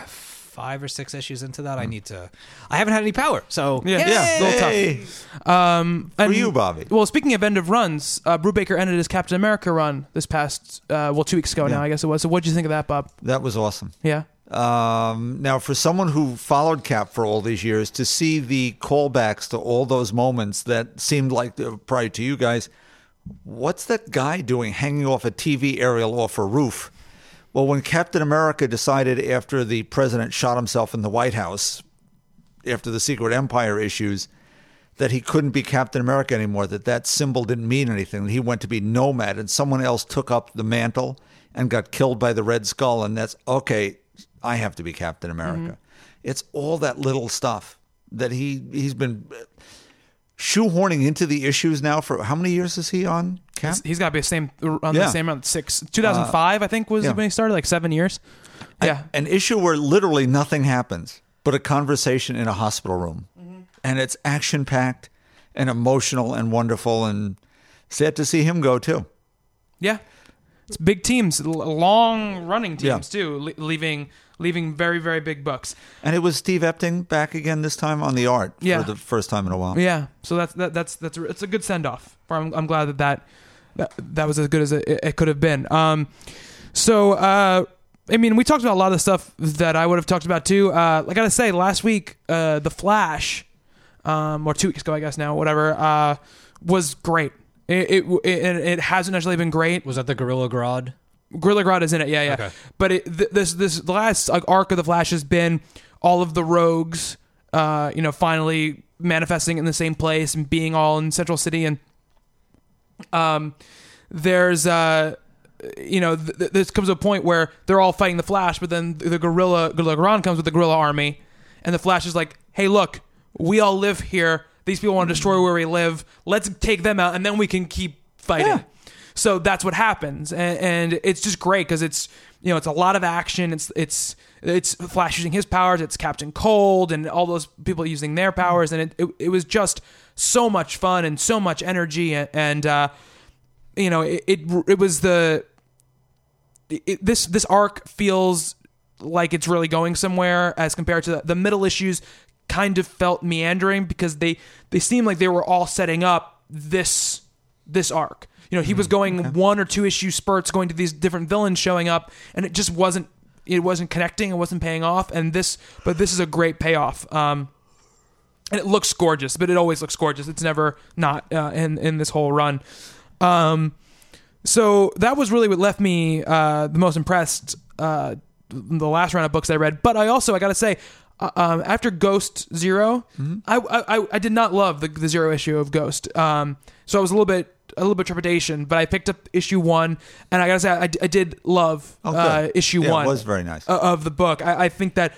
Five or six issues into that. I need to. I haven't had any power, so Yeah, yeah, a little tough. Um, for and- you, Bobby. Well, speaking of end of runs, uh, Brubaker ended his Captain America run this past, uh, well, two weeks ago now, I guess it was. So, what did you think of that, Bob? That was awesome. Yeah. Um, now, for someone who followed Cap for all these years, to see the callbacks to all those moments that seemed like they were to you guys, what's that guy doing hanging off a TV aerial off a roof? Well, when Captain America decided after the president shot himself in the White House, after the Secret Empire issues, that he couldn't be Captain America anymore, that that symbol didn't mean anything, that he went to be Nomad, and someone else took up the mantle and got killed by the Red Skull, and that's okay. I have to be Captain America. Mm-hmm. It's all that little stuff that he he's been shoehorning into the issues now for how many years is he on Cap? He's- He's got to be the same on Yeah. the same amount. Six, 2005, uh, I think, was yeah. when he started, like seven years. Yeah. an issue where literally nothing happens but a conversation in a hospital room. Mm-hmm. And it's action packed and emotional and wonderful and sad to see him go too. Yeah, it's big teams, long running Yeah. teams too, le- leaving leaving very very big books. And it was Steve Epting back again this time on the art Yeah. for the first time in a while. Yeah, so that's that, that's that's a, it's a good send off. I'm, I'm glad that that that, that was as good as it, it could have been. Um, so uh, I mean, we talked about a lot of the stuff that I would have talked about too. Uh, I gotta say, last week, uh, the Flash, um, or two weeks ago, I guess now, whatever, uh, was great. It, it it it hasn't actually been great. was that the Gorilla Grodd? Gorilla Grodd is in it, yeah, yeah. Okay. But it, th- this this the last like, arc of the Flash has been all of the rogues, uh, you know, finally manifesting in the same place and being all in Central City and um there's uh you know th- th- this comes to a point where they're all fighting the Flash but then the gorilla Gorilla Grodd comes with the gorilla army and the Flash is like hey look we all live here these people want to destroy where we live let's take them out and then we can keep fighting Yeah. So that's what happens. And, and it's just great because it's you know it's a lot of action. It's it's it's flash using his powers. It's captain cold and all those people using their powers. And it, it, it was just so much fun and so much energy. And, uh you know it, it it was the it, this this arc feels like it's really going somewhere as compared to the, the middle issues kind of felt meandering because they they seemed like they were all setting up this this arc you know he was going one or two issue spurts going to these different villains showing up and it just wasn't it wasn't connecting it wasn't paying off and this but this is a great payoff. Um and it looks gorgeous but it always looks gorgeous. It's never not uh, in in this whole run. Um so that was really what left me uh, the most impressed uh, the last round of books I read. But I also I gotta say, uh, um, after Ghost 0 I, I I did not love the, the zero issue of Ghost. Um, so I was a little bit a little bit trepidation, but I picked up issue one, and I gotta say I, I did love Oh, uh, issue Yeah, it was very nice. uh, of the book. I, I think that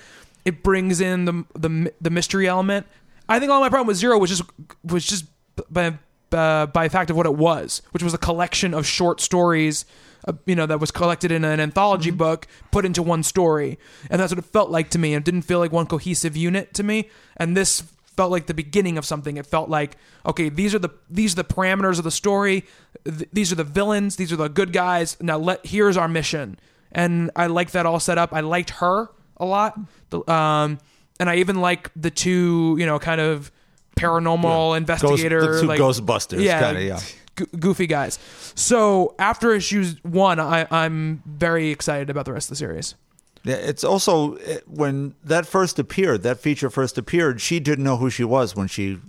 it brings in the the the mystery element. I think all my problem with Zero was just was just by uh, by fact of what it was, which was a collection of short stories. Uh, you know that was collected in an anthology Mm-hmm. book, put into one story, and that's what it felt like to me. It didn't feel like one cohesive unit to me, and this felt like the beginning of something. It felt like okay, these are the these are the parameters of the story. Th- these are the villains. These are the good guys. Now let here's our mission, and I like that all set up. I liked her a lot, The- um, and I even like the two you know kind of paranormal investigator, the two like Ghostbusters, yeah, kinda, yeah. go- goofy guys. So after issues one, I, I'm very excited about the rest of the series. Yeah, it's also eh, when that first appeared, that feature first appeared, she didn't know who she was when she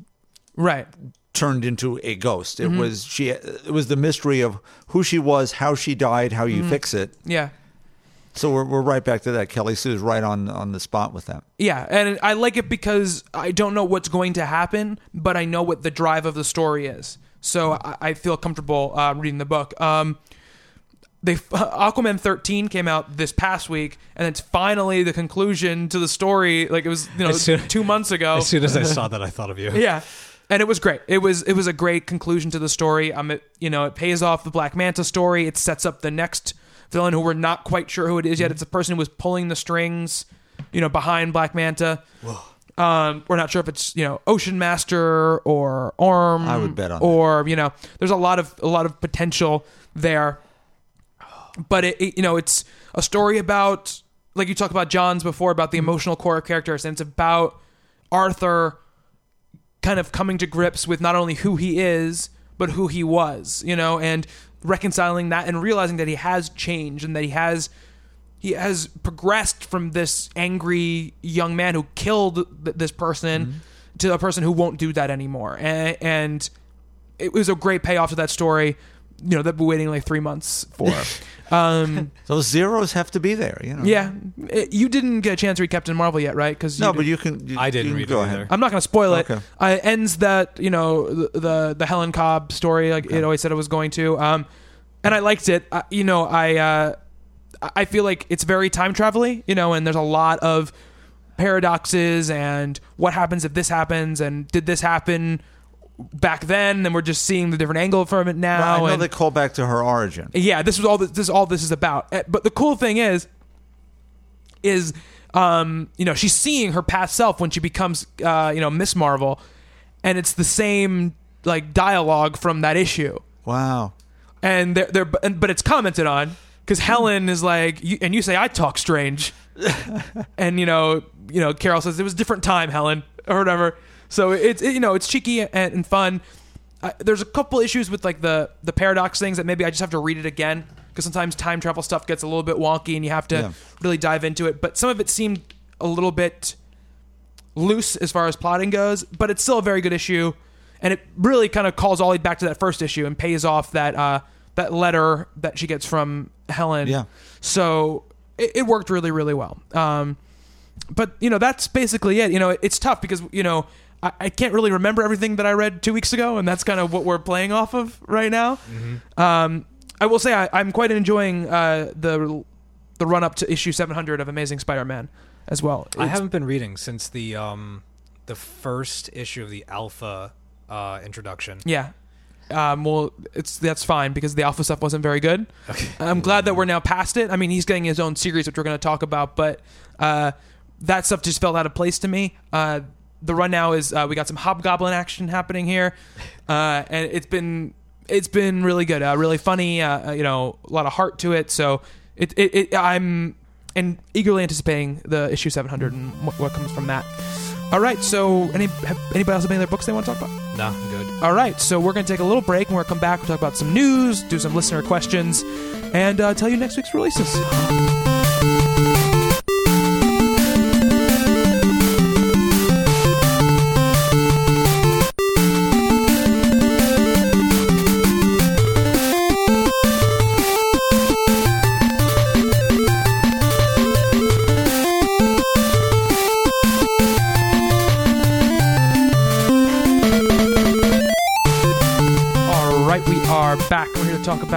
Right. turned into a ghost. Mm-hmm. It was she it was the mystery of who she was, how she died, how you Mm-hmm. fix it. Yeah. So we're we're right back to that. Kelly Sue's right on on the spot with that. Yeah, and I like it because I don't know what's going to happen, but I know what the drive of the story is. So I, I feel comfortable uh, reading the book. Um, they Aquaman 13 came out this past week, and it's finally the conclusion to the story. Like it was, you know, soon- two months ago. As soon as I saw that, I thought of you. yeah. And it was great. It was it was a great conclusion to the story. Um it you know it pays off the black manta story. It sets up the next villain who we're not quite sure who it is yet. It's the person who was pulling the strings you know behind black manta. Um we're not sure if it's you know ocean master or orm I would bet on that. or you know there's a lot of a lot of potential there but it, it- you know it's a story about like you talked about Johns before about the mm-hmm. emotional core of characters and it's about Arthur kind of coming to grips with not only who he is but who he was you know and reconciling that and realizing that he has changed and that he has he has progressed from this angry young man who killed th- this person mm-hmm. to a person who won't do that anymore. And, and it was a great payoff to that story you know that we're waiting like three months for um Those zeros have to be there, you know. yeah It- you didn't get a chance to read captain marvel yet right because No, but you can. You, I didn't you can read go it ahead. either. I'm not going to spoil it. Okay. Uh, it ends that you know the the, the Helen Cobb story like it always said it was going to. Um, and I liked it. Uh, you know, I uh, I feel like it's very time travel-y, You know, and there's a lot of paradoxes and what happens if this happens and did this happen back then? And we're just seeing the different angle from it now. I know and- they call back to her origin. yeah, this is all this, this is all this is about. Uh, But the cool thing is, is um, you know, she's seeing her past self when she becomes uh, you know Miss Marvel, and it's the same like dialogue from that issue, Wow. and they're, they're but it's commented on because Helen is like, you, and you say I talk strange, and you know, you know, Carol says it was a different time, Helen, or whatever. So it's it, you know, it's cheeky and, and fun. I, there's a couple issues with like the the paradox things that maybe I just have to read it again because sometimes time travel stuff gets a little bit wonky and you have to Yeah. really dive into it. But some of it seemed a little bit loose as far as plotting goes, but it's still a very good issue, and it really kind of calls Ollie back to that first issue and pays off that uh, that letter that she gets from Helen. Yeah. So it, it worked really really well. Um, but you know that's basically it. You know it's tough because you know I, I can't really remember everything that I read two weeks ago, and that's kind of what we're playing off of right now. Um, I will say I, I'm quite enjoying uh, the the run up to issue 700 of Amazing Spider-Man as well. I haven't been reading since the um the first issue of the Alpha uh, introduction. Yeah. Um, well, it's that's fine because the alpha stuff wasn't very good. I'm glad that we're now past it. I mean, he's getting his own series, which we're going to talk about, but uh, that stuff just felt out of place to me. Uh, the run now is uh, we got some hobgoblin action happening here, uh, and it's been it's been really good, uh, really funny. Uh, uh, you know, a lot of heart to it. So it, it, it I'm and eagerly anticipating the issue 700 and what, what comes from that. All right, so any have, anybody else have any other books they want to talk about? No, I'm good. All right, so we're going to take a little break. and We're going to come back. We'll talk about some news, do some listener questions, and uh, tell you next week's releases.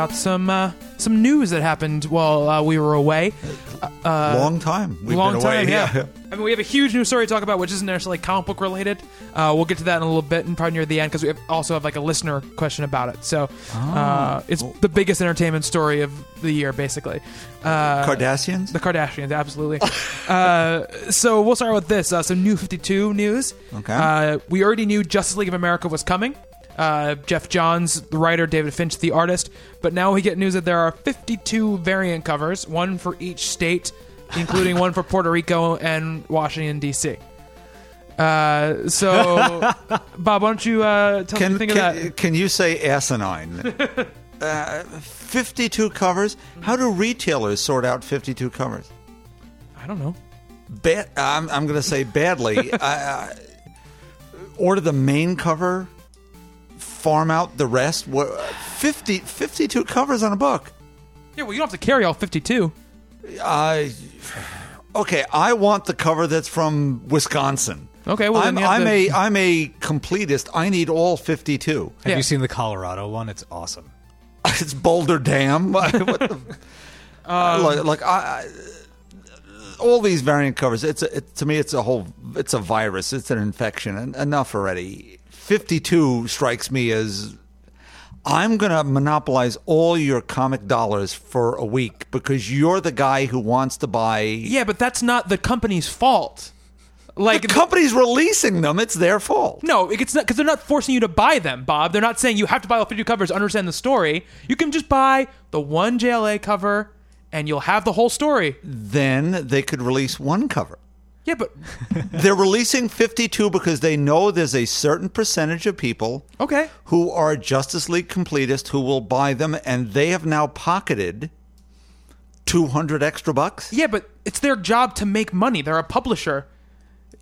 About some uh, some news that happened while uh, we were away. Uh, Long time. We've long been away. time, yeah. I mean, we have a huge news story to talk about, which isn't necessarily comic book related. Uh, we'll get to that in a little bit, and probably near the end, because we have, also have like a listener question about it. So uh, it's the biggest entertainment story of the year, basically. Uh, Cardassians? the Kardashians, absolutely. uh, so we'll start with this. Uh, some new 52 news. Okay. Uh, we already knew Justice League of America was coming. Uh, Geoff Johns, the writer, David Finch, the artist. But now we get news that there are 52 variant covers, one for each state, including one for Puerto Rico and Washington, D.C. Uh, so, Bob, why don't you uh, tell me what you Can, think of that? can you say asinine? uh, 52 covers? How do retailers sort out 52 covers? I don't know. Ba- I'm, I'm going to say badly. uh, uh, order the main cover, farm out the rest. What, 50, 52 covers on a book. Yeah, well, you don't have to carry all 52. I okay. I want the cover that's from Wisconsin. Okay, well, I'm, you I'm to- a I'm a completist. I need all 52. Have Yeah. you seen the Colorado one? It's awesome. it's Boulder Dam. what the, Um, like, like I, I, all these variant covers. It's a, it, to me, it's a whole. It's a virus. It's an infection. En- enough already. Fifty-two strikes me as. I'm gonna monopolize all your comic dollars for a week because you're the guy who wants to buy. Yeah, but that's not the company's fault. Like the company's releasing them. It's their fault. No, it's not because they're not forcing you to buy them, Bob. They're not saying you have to buy all 52 covers to understand the story. You can just buy the one JLA cover, and you'll have the whole story. Then they could release one cover. Yeah, but They're releasing 52 because they know there's a certain percentage of people okay. who are Justice League completists who will buy them, and they have now pocketed 200 extra bucks. Yeah, but it's their job to make money. They're a publisher.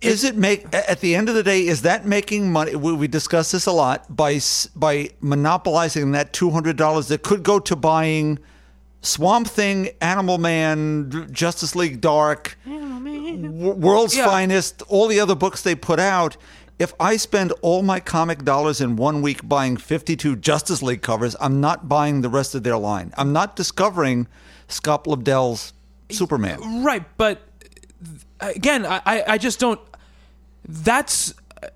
Is it make at the end of the day? Is that making money? We, we discuss this a lot by by monopolizing that two hundred dollars that could go to buying Swamp Thing, Animal Man, Justice League Dark, W- World's Yeah. Finest, all the other books they put out. If I spend all my comic dollars in one week buying 52 Justice League covers, I'm not buying the rest of their line. I'm not discovering Scott Lobdell's Superman. Right, but uh, again, I I just don't. That's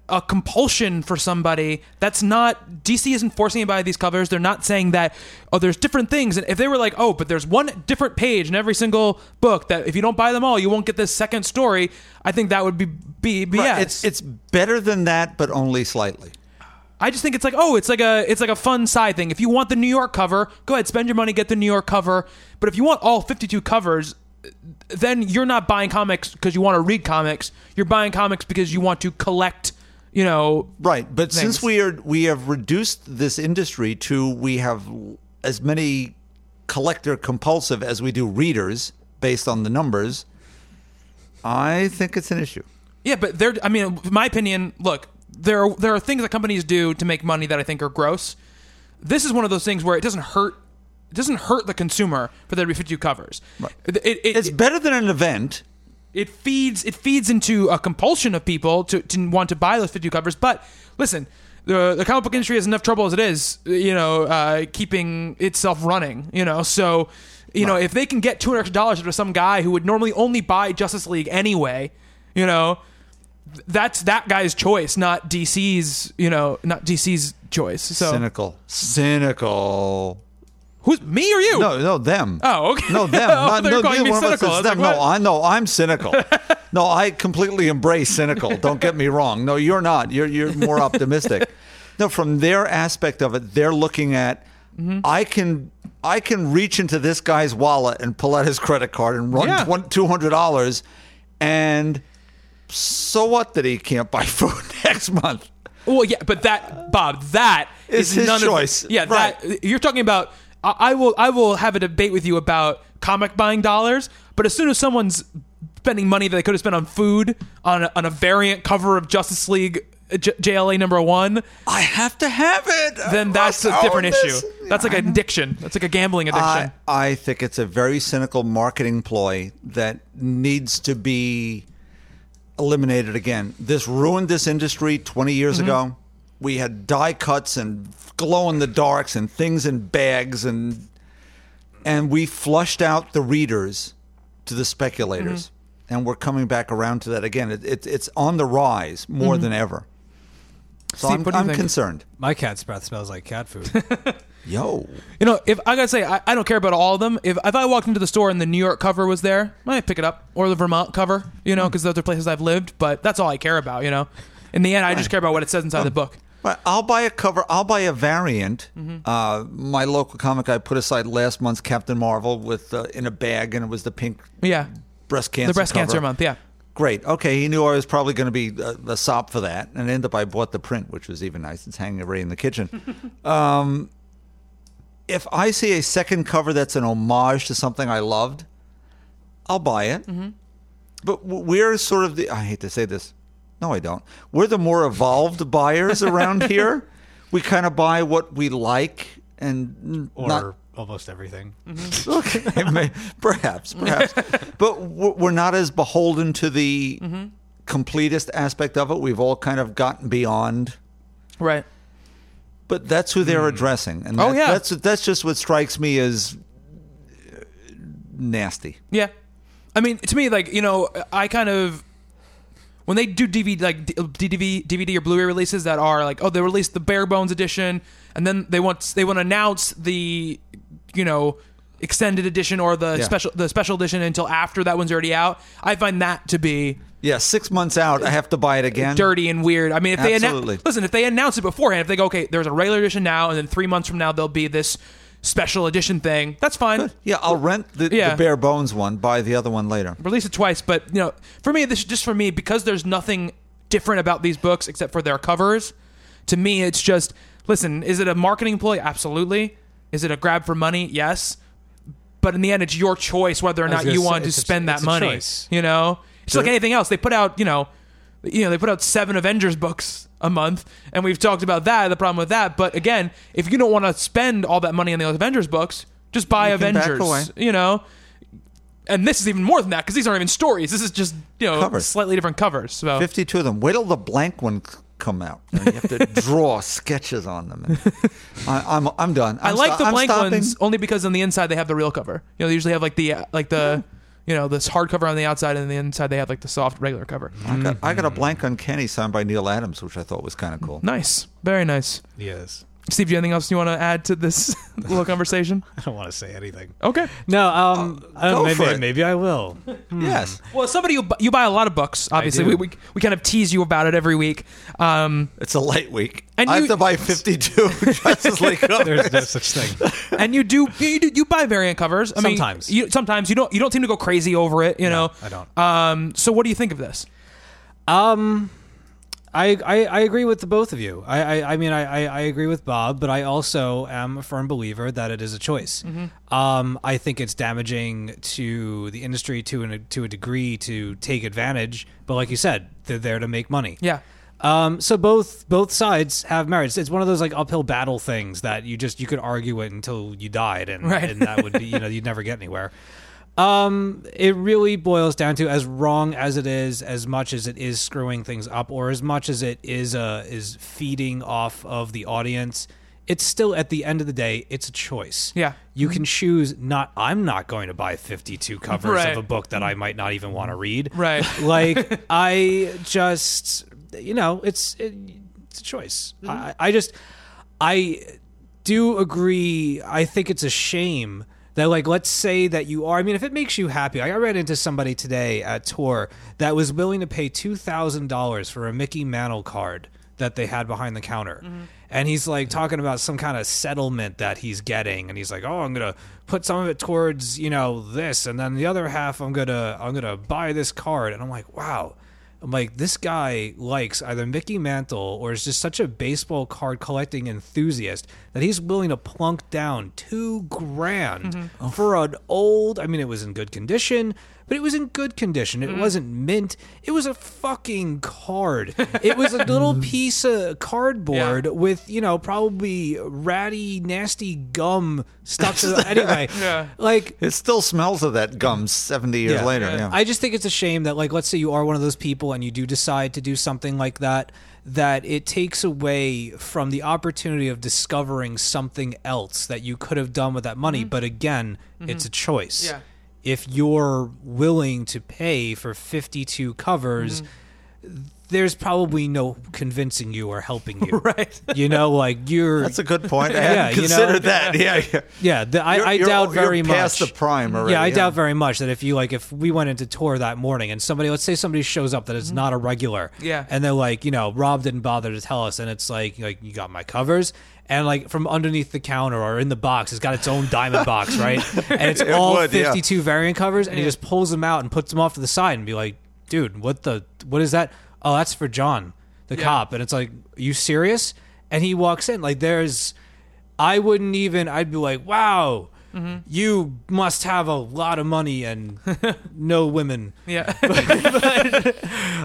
a compulsion for somebody. That's not DC isn't forcing anybody these covers. They're not saying that oh, there's different things. And if they were like, oh, but there's one different page in every single book that if you don't buy them all, you won't get this second story. I think that would be be, be yeah. It's it's better than that, but only slightly. I just think it's like oh, it's like a it's like a fun side thing. If you want the New York cover, go ahead, spend your money, get the New York cover. But if you want all 52 covers, then you're not buying comics because you want to read comics. You're buying comics because you want to collect. You know, Right, but since we are we have reduced this industry to we have as many collector compulsive as we do readers based on the numbers, I think it's an issue. yeah, but there. I mean, my opinion, look, there are, there are things that companies do to make money that I think are gross. This is one of those things where it doesn't hurt. It doesn't hurt the consumer for there to be 52 covers. Right. It, it, It's better than an event. It feeds it feeds into a compulsion of people to, to want to buy those 52 covers. But listen, the the comic book industry has enough trouble as it is, you know, uh, keeping itself running. You know, so you know if they can get two hundred extra dollars out of some guy who would normally only buy Justice League anyway, you know, that's that guy's choice, not DC's. You know, not DC's choice. So Cynical. Cynical. Who's me or you? No, no, them. Oh, okay. No, them. I Not, no, calling neither me one of us cynical. I is them. like, no. I know. I'm cynical. no, I completely embrace cynical. Don't get me wrong. No, you're not. You're you're more optimistic. No, from their aspect of it, they're looking at. Mm-hmm. I can I can reach into this guy's wallet and pull out his credit card and run Yeah. two hundred dollars, and so what that he can't buy food next month? Well, yeah, but that Bob, that is, is his none choice. Of, yeah, Right. that you're talking about. I, I will, I will have a debate with you about comic buying dollars. But as soon as someone's spending money that they could have spent on food on a, on a variant cover of Justice League uh, J- JLA number one, I have to have it. then that's a Oh, different this- issue. That's like an addiction. That's like a gambling addiction. I, I think it's a very cynical marketing ploy that needs to be eliminated again. This ruined this industry 20 years ago. We had die cuts and glow in the darks and things in bags and and we flushed out the readers to the speculators. Mm-hmm. And we're coming back around to that again. It, it, it's on the rise more mm-hmm. than ever. So Steve, I'm, what do you I'm concerned. My cat's breath smells like cat food. Yo. You know, if I gotta say, I, I don't care about all of them. If if I walked into the store and the New York cover was there, I might pick it up, or the Vermont cover. You know, mm. because those are places I've lived. But that's all I care about. You know, in the end, I just care about what it says inside the book. But I'll buy a cover. I'll buy a variant. Mm-hmm. Uh, my local comic guy put aside last month's Captain Marvel with uh, in a bag, and it was the pink Yeah, breast cancer. the breast cover. cancer month. Yeah, Great. Okay, he knew I was probably going to be a, a sop for that, and ended up I bought the print, which was even nice. It's hanging right in the kitchen. um, if I see a second cover that's an homage to something I loved, I'll buy it. Mm-hmm. But we're sort of the. I hate to say this. No, I don't. We're the more evolved buyers around here. We kind of buy what we like and or not almost everything. Okay, may- perhaps, perhaps, but we're not as beholden to the Mm-hmm. completist aspect of it. We've all kind of gotten beyond, right. but that's who they're addressing, and Oh, that- yeah. that's that's just what strikes me as uh, nasty. Yeah, I mean, to me, like you know, I kind of when they do DVD like DVD DVD or Blu-ray releases that are like, oh, they released the bare bones edition, and then they want they want to announce the you know extended edition or the Yeah. special the special edition until after that one's already out. I find that to be Yeah, six months out, I have to buy it again. dirty and weird. I mean, if they Absolutely. listen, if they announce it beforehand, if they go, okay, there's a regular edition now, and then three months from now there'll be this special edition thing. That's fine. Yeah, I'll rent the, Yeah. the bare bones one, buy the other one later. release it twice, but you know, for me, this just for me because there's nothing different about these books except for their covers. To me, it's just listen. Is it a marketing ploy? Absolutely. Is it a grab for money? Yes. But in the end, it's your choice whether or not you say, want to it's a- spend that money. choice. You know, it's like anything else. They put out, you know, you know, they put out seven Avengers books a month, and we've talked about that. The problem with that, but again, if you don't want to spend all that money on the Avengers books, just buy You Avengers. You know, and this is even more than that because these aren't even stories. This is just you know Covers. slightly different covers. So Fifty-two of them. Wait till the blank one come out. And you have to draw sketches on them. I, I'm I'm done. I I'm like sto- the blank ones only because on the inside they have the real cover. You know, they usually have like the uh, like the you know this hardcover on the outside, and the inside they have like the soft regular cover. I got, I got a mm-hmm. blank Uncanny signed by Neal Adams, which I thought was kind of cool. Nice, very nice. Yes. Steve, do you have anything else you want to add to this little conversation? I don't want to say anything. Okay. No, um, I go don't, maybe, for it. maybe I will. Yes, Well, as somebody you, bu- you buy a lot of books. Obviously, do. we, we we kind of tease you about it every week. Um, it's a light week. And I you- have to buy 52 Justice League covers. There's no such thing. and you do you, do, you buy variant covers. I Sometimes. mean, you, sometimes you don't you don't seem to go crazy over it. You know, I don't. Um, so what do you think of this? Um, I, I I agree with the both of you. I I, I mean I, I I agree with Bob, but I also am a firm believer that it is a choice. Um, I think it's damaging to the industry to an, to a degree to take advantage. But like you said, they're there to make money. Yeah. Um, so both both sides have merits. It's one of those like uphill battle things that you just you could argue it until you died, and Right. and that would be you know you'd never get anywhere. Um, it really boils down to as wrong as it is, as much as it is screwing things up, or as much as it is uh is feeding off of the audience. It's still at the end of the day, it's a choice. Yeah. you can choose not. I'm not going to buy 52 covers Right. of a book that I might not even want to read. Right. Like I just, you know, it's it, it's a choice. I, I just, I do agree. I think it's a shame that, like, let's say that you are. I mean, if it makes you happy, I ran into somebody today at tour that was willing to pay two thousand dollars for a Mickey Mantle card that they had behind the counter. Mm-hmm. And he's like talking about some kind of settlement that he's getting, and he's like, "Oh, I'm gonna put some of it towards you know this, and then the other half I'm gonna I'm gonna buy this card." And I'm like, "Wow." I'm like, this guy likes either Mickey Mantle or is just such a baseball card collecting enthusiast that he's willing to plunk down two grand mm-hmm. for an old. I mean, it was in good condition, but it was in good condition. It mm-hmm. wasn't mint. It was a fucking card. It was a little piece of cardboard Yeah. with you know probably ratty, nasty gum stuck to. the Anyway, Yeah. like It still smells of that gum 70 years Yeah. later. Yeah. I just think it's a shame that, like, let's say you are one of those people and you do decide to do something like that, that it takes away from the opportunity of discovering something else that you could have done with that money. Mm-hmm. But again, it's mm-hmm. a choice. Yeah. If you're willing to pay for 52 covers, there's probably no convincing you or helping you. Right. You know, like you're. That's a good point. I Yeah, hadn't you know? that. Yeah, yeah. yeah, the, I, I doubt you're very past much. the prime already, Yeah, I yeah. doubt very much that if you like, if we went into tour that morning and somebody, let's say somebody shows up that is not a regular, Mm-hmm. Yeah. and they're like, you know, Rob didn't bother to tell us, and it's like, like you got my covers, and like from underneath the counter or in the box, it's got its own diamond box, right? And it's It all would, yeah. 52 variant covers, and he just pulls them out and puts them off to the side and be like, dude, what the, what is that? Oh, that's for John, the cop, and it's like, are you serious? And he walks in, like, there's. I wouldn't even. I'd be like, "Wow, Mm-hmm. you must have a lot of money and no women." Yeah.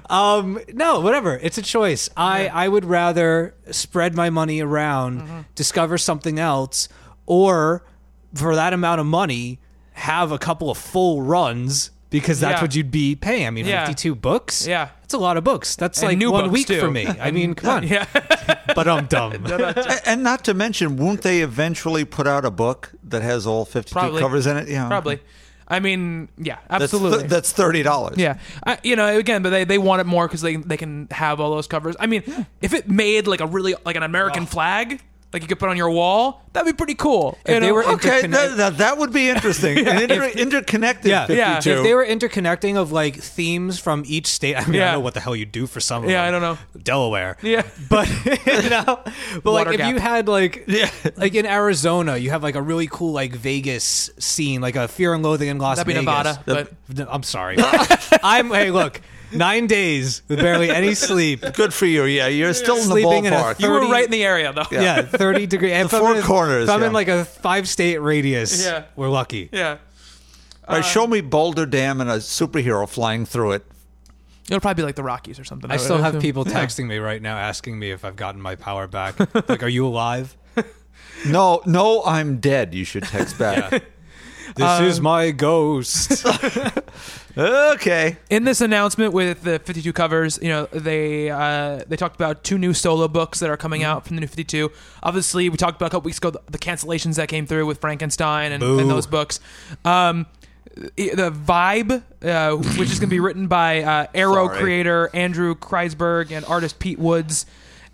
Um, no, whatever. It's a choice. I I would rather spread my money around, Mm-hmm. discover something else, or for that amount of money, have a couple of full runs because that's Yeah. what you'd be paying. I mean, Yeah. fifty-two books. Yeah. That's a lot of books. That's And like new one books, week too. for me. I mean, come on. yeah. But I'm dumb. A- And not to mention, won't they eventually put out a book that has all 52 Probably. covers in it? Yeah. Probably. I mean, yeah, That's, absolutely. th- that's $30. Yeah, I, you know, again, but they, they want it more because they they can have all those covers. I mean, if it made like a really like an American flag, like you could put on your wall, that'd be pretty cool. If you they know? were uh, Okay, interconnect- that, that, that would be interesting. An inter- interconnected Yeah, 52. Yeah. If they were interconnecting of like themes from each state, I mean, I don't know what the hell you do for some. Of Yeah, them. I don't know. Delaware. Yeah. but you know, but like Water if you had like, yeah. like in Arizona, you have like a really cool like Vegas scene, like a Fear and Loathing in Las That'd be Vegas. Nevada, but I'm sorry. I'm hey, look, nine days with barely any sleep. Good for you. Yeah, you're still in the Sleeping in a ballpark. you were 30 right in the area though. Yeah, thirty degree. The four corners, If I'm yeah. in like a five state radius, Yeah. we're lucky. yeah. All right, show me Boulder Dam and a superhero flying through it. It'll probably be like the Rockies or something. I still have people texting me right now asking me if I've gotten my power back. like, are you alive? No, no, I'm dead. You should text back. This um, is my ghost. okay. in this announcement with the 52 covers, you know, they uh, they talked about two new solo books that are coming out from the new 52. Obviously, we talked about a couple weeks ago the, the cancellations that came through with Frankenstein and, Boo. and those books. Um, the Vibe, uh, which is going to be written by uh, Arrow Sorry. creator Andrew Kreisberg and artist Pete Woods,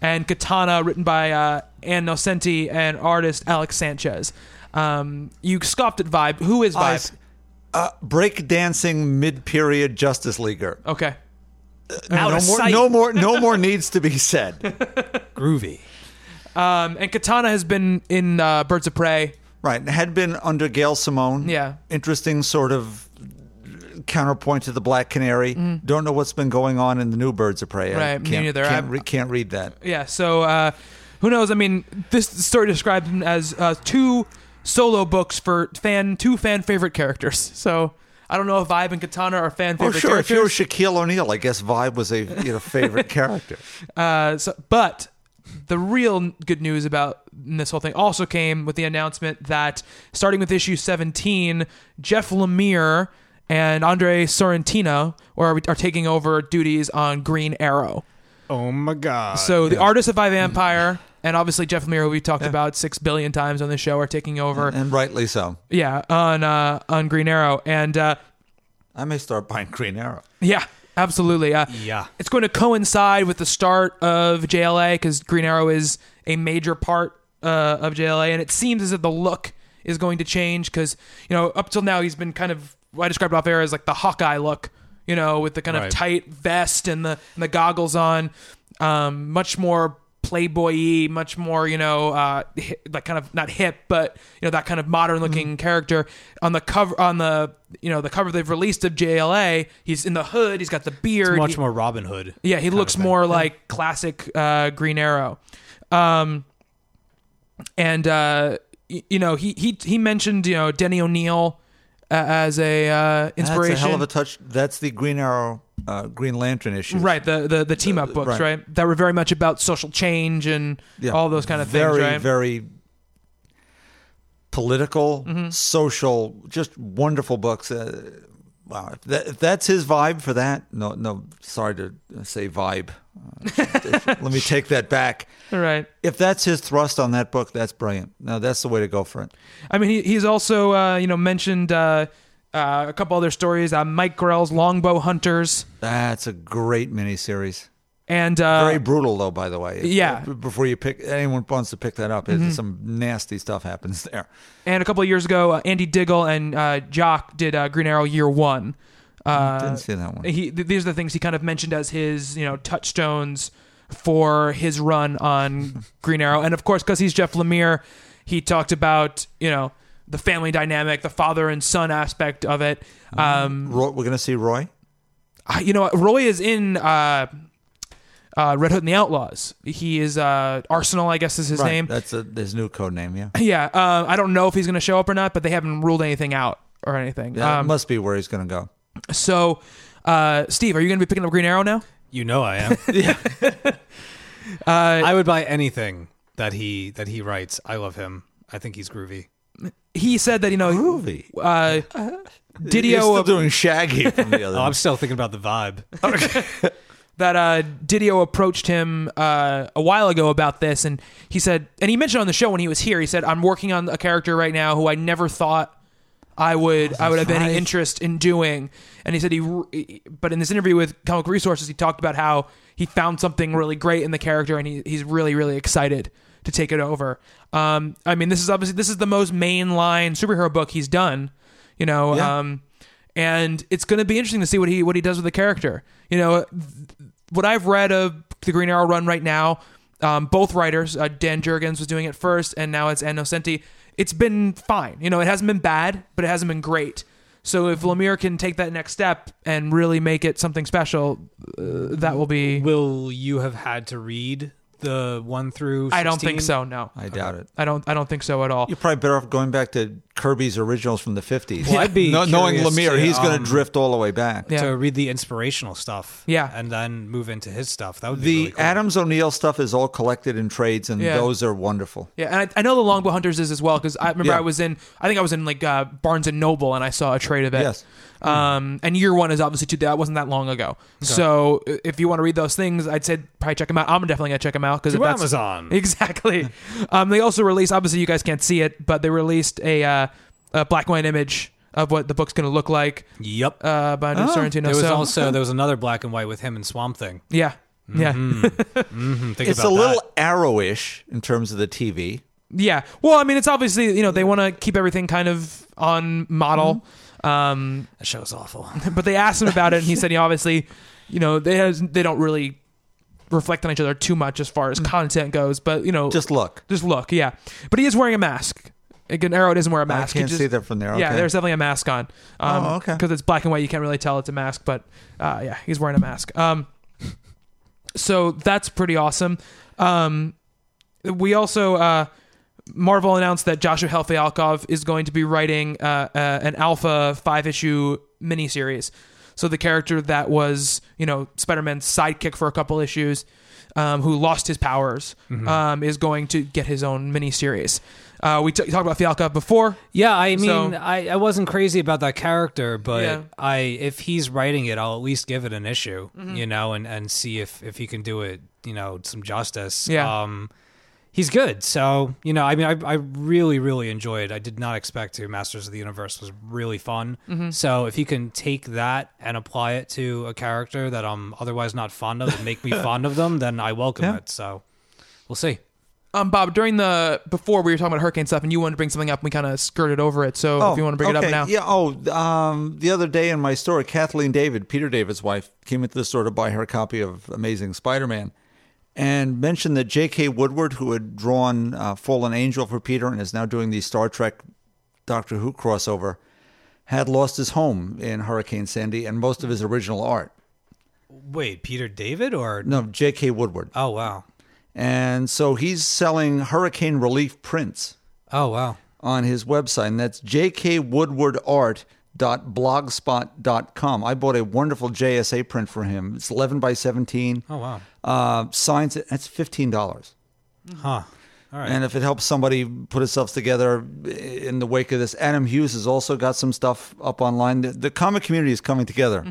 and Katana, written by uh, Ann Nocenti and artist Alex Sanchez. Um, you scoffed at Vibe. Who is Vibe? Uh, breakdancing mid-period Justice Leaguer. okay. Out no more, sight. no more, no more needs to be said. Groovy. Um, and Katana has been in uh, Birds of Prey. Right, had been under Gail Simone. Yeah. interesting sort of counterpoint to the Black Canary. Don't know what's been going on in the new Birds of Prey. Right, me can't, neither. Can't, re- can't read that. Yeah, so uh, who knows? I mean, this story describes him as uh, two solo books for fan two fan favorite characters. So I don't know if Vibe and Katana are fan Oh, favorite sure. If you were characters. Shaquille O'Neal, I guess Vibe was a you know favorite character. uh, so, but the real good news about this whole thing also came with the announcement that starting with issue 17, Jeff Lemire and Andrea Sorrentino are, are taking over duties on Green Arrow. Oh my god. So the artists of I, Vampire and obviously Jeff Lemire, who we talked about six billion times on the show, are taking over. and rightly so. yeah, on uh, on Green Arrow, and uh, I may start buying Green Arrow. yeah, absolutely. Uh, Yeah. it's going to coincide with the start of JLA because Green Arrow is a major part uh, of JLA, and it seems as if the look is going to change because you know up till now he's been kind of what I described off air as like the Hawkeye look, you know, with the kind Right. of tight vest and the and the goggles on, um, much more playboy-y, much more you know uh, like kind of not hip, but you know that kind of modern looking character on the cover on the you know the cover they've released of JLA. He's in the hood. He's got the beard. much he- more Robin Hood. yeah, he looks more like classic uh, Green Arrow. Um, and uh, y- you know, he he he mentioned you know Denny O'Neil uh, as a uh, inspiration. That's a hell of a touch. That's the Green Arrow, uh, Green Lantern issue. Right, the the, the team up books, right. right. That were very much about social change and Yeah. all those kind of very, things, right? Very political, Mm-hmm. social, just wonderful books. Uh, wow, if, that, if that's his vibe for that, no, no, sorry to say vibe. Uh, let me take that back. right. If that's his thrust on that book, that's brilliant. No, that's the way to go for it. I mean, he, he's also uh, you know mentioned uh, uh, a couple other stories. Uh, Mike Grell's Longbow Hunters That's a great miniseries. And uh, Very brutal, though. By the way, If- yeah. Mm-hmm. Before you pick, anyone wants to pick that up, it's some nasty stuff happens there. And a couple of years ago, uh, Andy Diggle and uh, Jock did uh, Green Arrow Year One. Uh, Didn't see that one. He th- these are the things he kind of mentioned as his you know touchstones for his run on Green Arrow, and of course, because he's Jeff Lemire, he talked about you know the family dynamic, the father and son aspect of it. Um, Roy, we're going to see Roy. You know, Roy is in. Uh, Red Hood and the Outlaws. He is uh, Arsenal, I guess is his Right, name. That's a, his new code name. Yeah. Yeah, uh, I don't know if he's going to show up or not, but they haven't ruled anything out or anything. That Um, must be where he's going to go. so, uh, Steve, are you going to be picking up Green Arrow now? You know I am. Uh, I would buy anything that he that he writes. I love him. I think he's groovy. he said that you know Groovy. uh, You're Didio still doing Shaggy from the other. Oh, I'm still thinking about the vibe. That uh, Didio approached him uh, a while ago about this, and he said, and he mentioned on the show when he was here, he said, "I'm working on a character right now who I never thought I would I would have any interest in doing." And he said he, but in this interview with Comic Resources, he talked about how he found something really great in the character, and he, he's really really excited to take it over. Um, I mean, this is obviously this is the most mainline superhero book he's done, you know. Yeah. Um, and it's going to be interesting to see what he what he does with the character. You know, what I've read of the Green Arrow run right now, um, both writers, uh, Dan Jurgens was doing it first, and now it's Nocenti. It's been fine. You know, it hasn't been bad, but it hasn't been great. So if Lemire can take that next step and really make it something special, uh, that will be. Will you have had to read the one through? 16? I don't think so. No, I doubt it. I don't. I don't think so at all. You're probably better off going back to Kirby's originals from the 50s. Well, I'd be No- knowing curious Lemire, to, he's going um, to drift all the way back. Yeah. to read the inspirational stuff. Yeah. and then move into his stuff. That would be The really cool. Adams O'Neil stuff is all collected in trades, and Yeah. those are wonderful. Yeah, and I, I know the Longbow Hunters is as well because I remember Yeah. I was in. I think I was in like uh, Barnes and Noble and I saw a trade of it. Yes. Um, and year one is obviously too. That wasn't that long ago. So if you want to read those things, I'd say probably check them out. I'm definitely gonna check them out because To Amazon. Exactly. um, they also released. Obviously, you guys can't see it, but they released a, uh, a black and white image of what the book's gonna look like Yep. uh, by Andrea Sorrentino. there was so, also there was another black and white with him and Swamp Thing. yeah, yeah. Hmm, think It's about a little that. arrowish in terms of the TV. Yeah. Well, I mean, it's obviously you know they want to keep everything kind of on model. Um, That show's awful. but they asked him about it, and he said, he obviously, you know, they has, they don't really reflect on each other too much as far as content goes. But you know, Just look. just look, yeah. But he is wearing a mask. Again, Arrow doesn't wear a mask. I can't just- see that from there. Yeah, there's definitely a mask on. Um, Oh, okay. Because it's black and white, you can't really tell it's a mask. But uh, yeah, he's wearing a mask. Um, so that's pretty awesome. Um, we also uh, Marvel announced that Joshua Hale Fialkov is going to be writing uh, uh, an Alpha five issue miniseries. So the character that was, you know, Spider-Man's sidekick for a couple issues, um, who lost his powers, Mm-hmm. um, is going to get his own miniseries. Uh, we t- talked about Fialkov before. Yeah, I mean, So- I, I wasn't crazy about that character, but Yeah. I if he's writing it, I'll at least give it an issue, Mm-hmm. you know, and, and see if if he can do it, you know, some justice. Yeah. Um, he's good. So you know, I mean, I I really really enjoyed. I did not expect to. Masters of the Universe was really fun. Mm-hmm. So if he can take that and apply it to a character that I'm otherwise not fond of and make me fond of them, then I welcome Yeah. it. So we'll see. Um, Bob, during the before we were talking about hurricane stuff, and you wanted to bring something up, and we kind of skirted over it. So if you want to bring it up now, Yeah. Oh, um, the other day in my store, Kathleen David, Peter David's wife, came into the store to buy her copy of Amazing Spider-Man, and mentioned that J.K. Woodward, who had drawn uh, Fallen Angel for Peter and is now doing the Star Trek Doctor Who crossover, had lost his home in Hurricane Sandy and most of his original art. Wait, Peter David or No, J.K. Woodward, Oh wow. and so he's selling hurricane relief prints. Oh wow. on his website, and that's jkwoodwardart.blogspot.com. I bought a wonderful JSA print for him. It's 11 by 17. Oh wow. Uh, signs it. That's $15. Huh. All right. And if it helps somebody put itself together in the wake of this, Adam Hughes has also got some stuff up online. The, the comic community is coming together.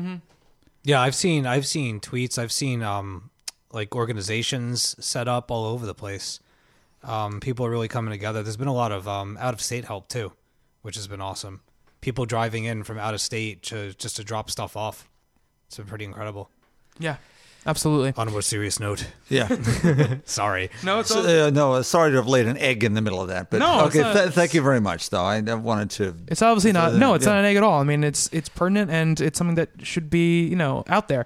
yeah, I've seen I've seen tweets. I've seen um like organizations set up all over the place. Um, people are really coming together. There's been a lot of um out of state help too, which has been awesome. People driving in from out of state to just to drop stuff off. It's been pretty incredible. yeah, absolutely. On a more serious note, Yeah. sorry. No, it's So, uh, no, uh, sorry to have laid an egg in the middle of that. But No, it's okay, not- th- thank you very much, though. I I wanted to. It's obviously not. No, it's Yeah. not an egg at all. I mean, it's it's pertinent and it's something that should be you know out there.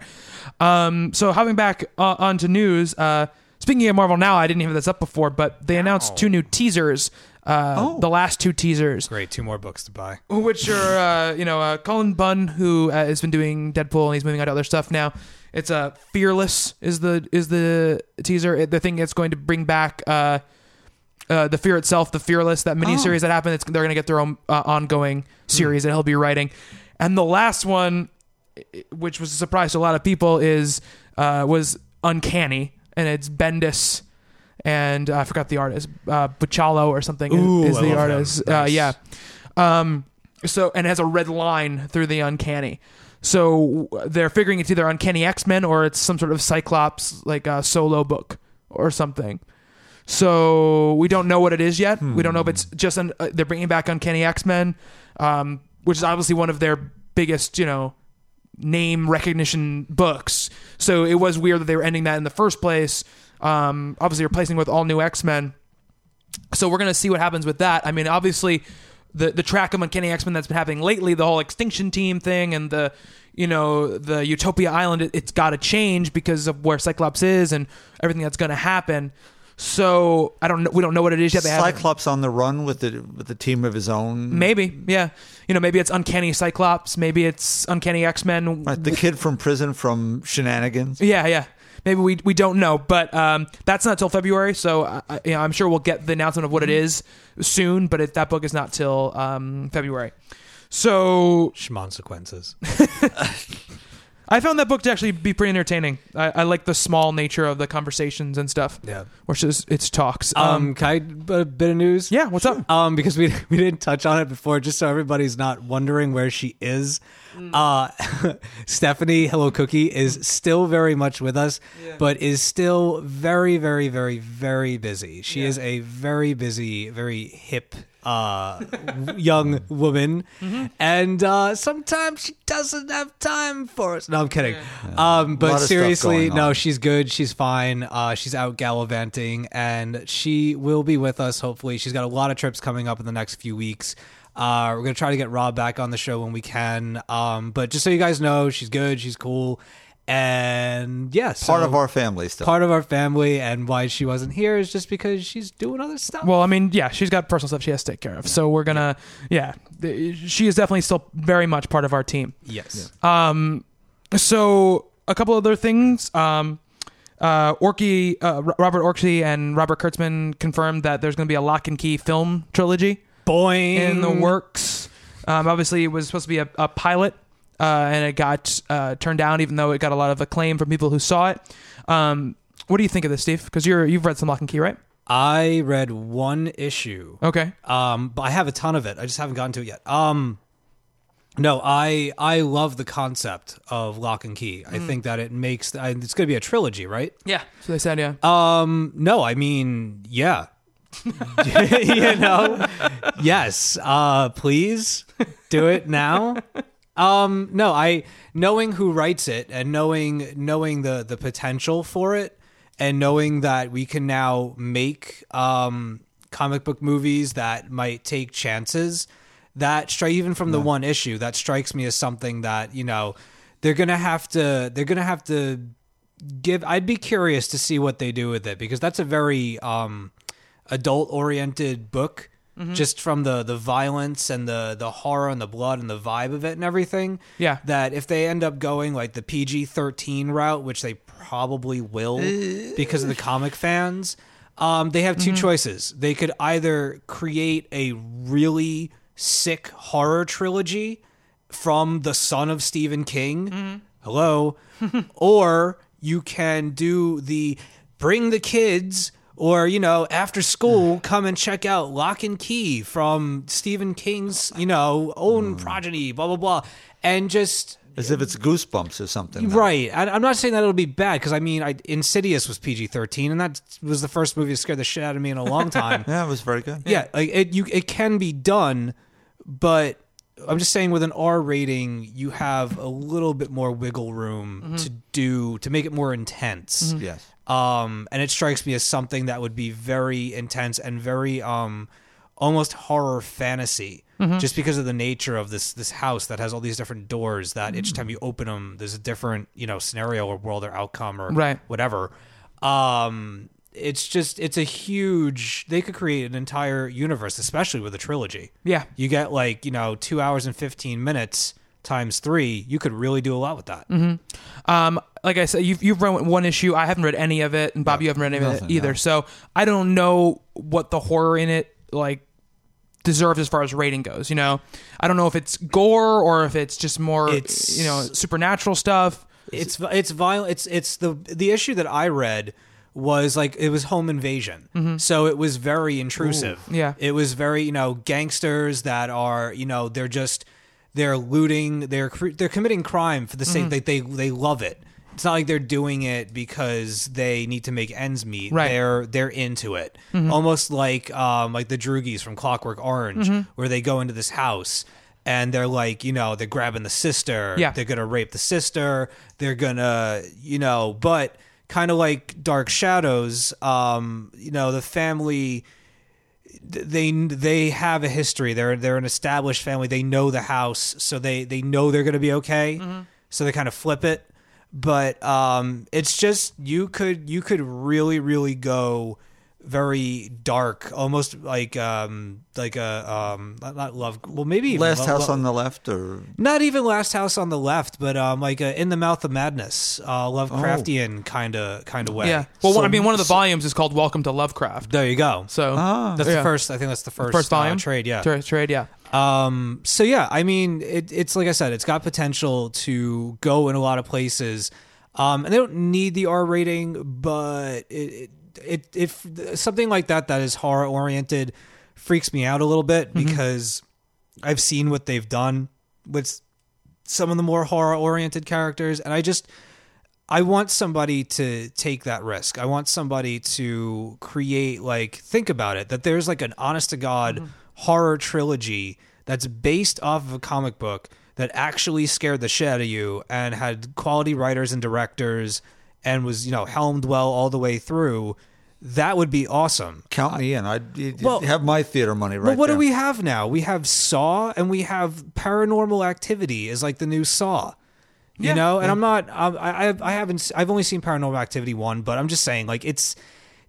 Um, so hopping back uh, onto news. Uh, speaking of Marvel now, I didn't have this up before, but they announced two new teasers. Uh, Oh. The last two teasers, Great, two more books to buy. which are uh, you know uh, Cullen Bunn, who uh, has been doing Deadpool and he's moving on to other stuff now. It's uh, Fearless is the is the teaser. The thing that's going to bring back. Uh, uh, the fear itself, the fearless, that mini series that happened. It's, they're going to get their own uh, ongoing series that he'll be writing. And the last one, which was a surprise to a lot of people, is uh, was uncanny, and it's Bendis, and uh, I forgot the artist, uh, Bachalo or something is- Ooh, is, I the artist. Uh, Nice. yeah. Um, so and it has a red line through the uncanny. So they're figuring it's either Uncanny X Men or it's some sort of Cyclops like a solo book or something. So we don't know what it is yet. We don't know if it's just an, uh, they're bringing back Uncanny X Men, um, which is obviously one of their biggest, you know, name recognition books. So it was weird that they were ending that in the first place. Um, obviously replacing with all new X Men. So we're gonna see what happens with that. I mean, obviously, the the track of Uncanny X Men that's been happening lately, the whole Extinction Team thing, and the you know the Utopia Island, it, it's got to change because of where Cyclops is and everything that's gonna happen. So I don't know. We don't know what it is yet. They haven't- Cyclops on the run with the with the team of his own. Maybe, yeah. You know, maybe it's Uncanny Cyclops. Maybe it's Uncanny X Men. Right, the kid from prison from Shenanigans. Yeah, yeah. Maybe we we don't know, but um, that's not till February. So I, I- you know, I'm sure we'll get the announcement of what it is soon. But it, that book is not till um, February. So Schmonsequences. I found that book to actually be pretty entertaining. I, I like the small nature of the conversations and stuff. Yeah. which is it's talks. Um, can I b- a bit of news? yeah. What's up? Um, because we we didn't touch on it before, just so everybody's not wondering where she is. Uh, Stephanie Hello Cookie is still very much with us, but is still very, very, very, very busy. She is a very busy, very hip uh young woman. And uh sometimes she doesn't have time for us. No i'm kidding. Um A lot but seriously no she's good. She's fine. Uh she's out gallivanting and she will be with us hopefully. She's got a lot of trips coming up in the next few weeks. Uh we're gonna try to get rob back on the show when we can. Um but just so you guys know she's good. She's cool and yes Part of our family still. part of our family and why she wasn't here is just because she's doing other stuff Well, I mean, yeah, she's got personal stuff she has to take care of. So we're gonna, yeah, th- she is definitely still very much part of our team. yes Um, so a couple other things. Um, uh, Orci, uh, Robert Orci and Robert Kurtzman confirmed that there's going to be a Locke and Key film trilogy boing in the works. Um, obviously, it was supposed to be a, a pilot uh, and it got uh, turned down, even though it got a lot of acclaim from people who saw it. Um, what do you think of this, Steve? Because you're you've read some Locke and Key, right? I read one issue. Okay. Um, but I have a ton of it. I just haven't gotten to it yet. Um, no, I I love the concept of Locke and Key. I think that it makes I, it's going to be a trilogy, right? Yeah. So they said, yeah. Um, no, I mean, yeah. you know, yes. Uh, please do it now. Um, no, I knowing who writes it and knowing knowing the the potential for it and knowing that we can now make um comic book movies that might take chances that strike even from the one issue that strikes me as something that you know they're gonna have to they're gonna have to give i'd be curious to see what they do with it because that's a very um adult oriented book Mm-hmm. just from the the violence and the the horror and the blood and the vibe of it and everything Yeah. that if they end up going like the PG-13 route which they probably will uh. because of the comic fans um they have 2 mm-hmm. choices they could either create a really sick horror trilogy from the son of Stephen King. Mm-hmm. Hello. or you can do the bring the kids or you know after school come and check out Locke and Key from Stephen King's, you know, own hmm. progeny, blah blah blah. And just As if it's goosebumps or something. Right. I, I'm not saying that it'll be bad because I mean, I, Insidious was PG-13, and that was the first movie that scared the shit out of me in a long time. Yeah, it was very good. yeah, like it you it can be done, but I'm just saying with an R rating, you have a little bit more wiggle room mm-hmm. to do to make it more intense. Yes. Um, and it strikes me as something that would be very intense and very um almost horror fantasy. Just because of the nature of this this house that has all these different doors that each time you open them, there's a different you know scenario or world or outcome or Right. whatever. Um, it's just it's a huge. They could create an entire universe, especially with a trilogy. Yeah. You get like you know two hours and fifteen minutes times three. You could really do a lot with that. Um, like I said, you've you've read one issue. I haven't read any of it, and Bob, you haven't read any of it either. no. So I don't know what the horror in it like deserves as far as rating goes. You know, I don't know if it's gore or if it's just more It's- you know supernatural stuff. It's it's violent. It's it's the the issue that I read was like it was home invasion, so it was very intrusive. Yeah. it was very you know gangsters that are you know they're just they're looting they're they're committing crime for the sake that they they love it. It's not like they're doing it because they need to make ends meet. Right. They're they're into it, almost like um like the Droogies from Clockwork Orange, where they go into this house. And they're like, you know, they're grabbing the sister. Yeah. They're gonna rape the sister. They're gonna, you know, but kind of like Dark Shadows, um, you know, the family they they have a history. They're they're an established family. They know the house, so they they know they're going to be okay. So they kind of flip it. But um, it's just you could you could really really go very dark, almost like um like a um not, not love. Well, maybe Last Lo- House Lo- on the Left, or not even Last House on the Left, but um like a In the Mouth of Madness, uh, Lovecraftian kind of kind of way. Yeah. Well, one, I mean, one of the volumes is called "Welcome to Lovecraft." There you go. So Ah. That's yeah. the first. I think that's the first, first uh, volume trade. Yeah. Tra- trade. Yeah. Um. So yeah, I mean, it, it's like I said, it's got potential to go in a lot of places. Um, and they don't need the R rating, but it, it, it if something like that that is horror oriented freaks me out a little bit mm-hmm. because I've seen what they've done with some of the more horror oriented characters, and I just I want somebody to take that risk. I want somebody to create like think about it that there's like an honest to god mm-hmm. horror trilogy that's based off of a comic book that actually scared the shit out of you and had quality writers and directors and was, you know, helmed well all the way through. That would be awesome. count me in. I'd you'd Well- have my theater money right Well, what there. do we have now? We have Saw and we have Paranormal Activity is like the new Saw. You Yeah. know, and I'm not. um, I I I haven't. I've only seen Paranormal Activity one, but I'm just saying, like, it's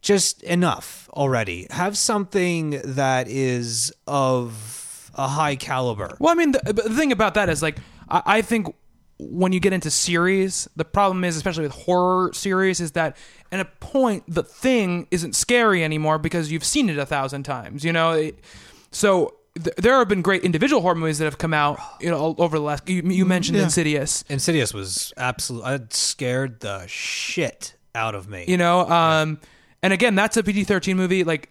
just enough already. Have something that is of a high caliber. Well, I mean, the, the thing about that is like, I, I think when you get into series, the problem is, especially with horror series, is that at a point the thing isn't scary anymore because you've seen it a thousand times. You know, It- so th- there have been great individual horror movies that have come out, you know, over the last. You, you mentioned Insidious, Insidious was absolute. It scared the shit out of me. you know, um, and again, that's a PG thirteen movie. Like,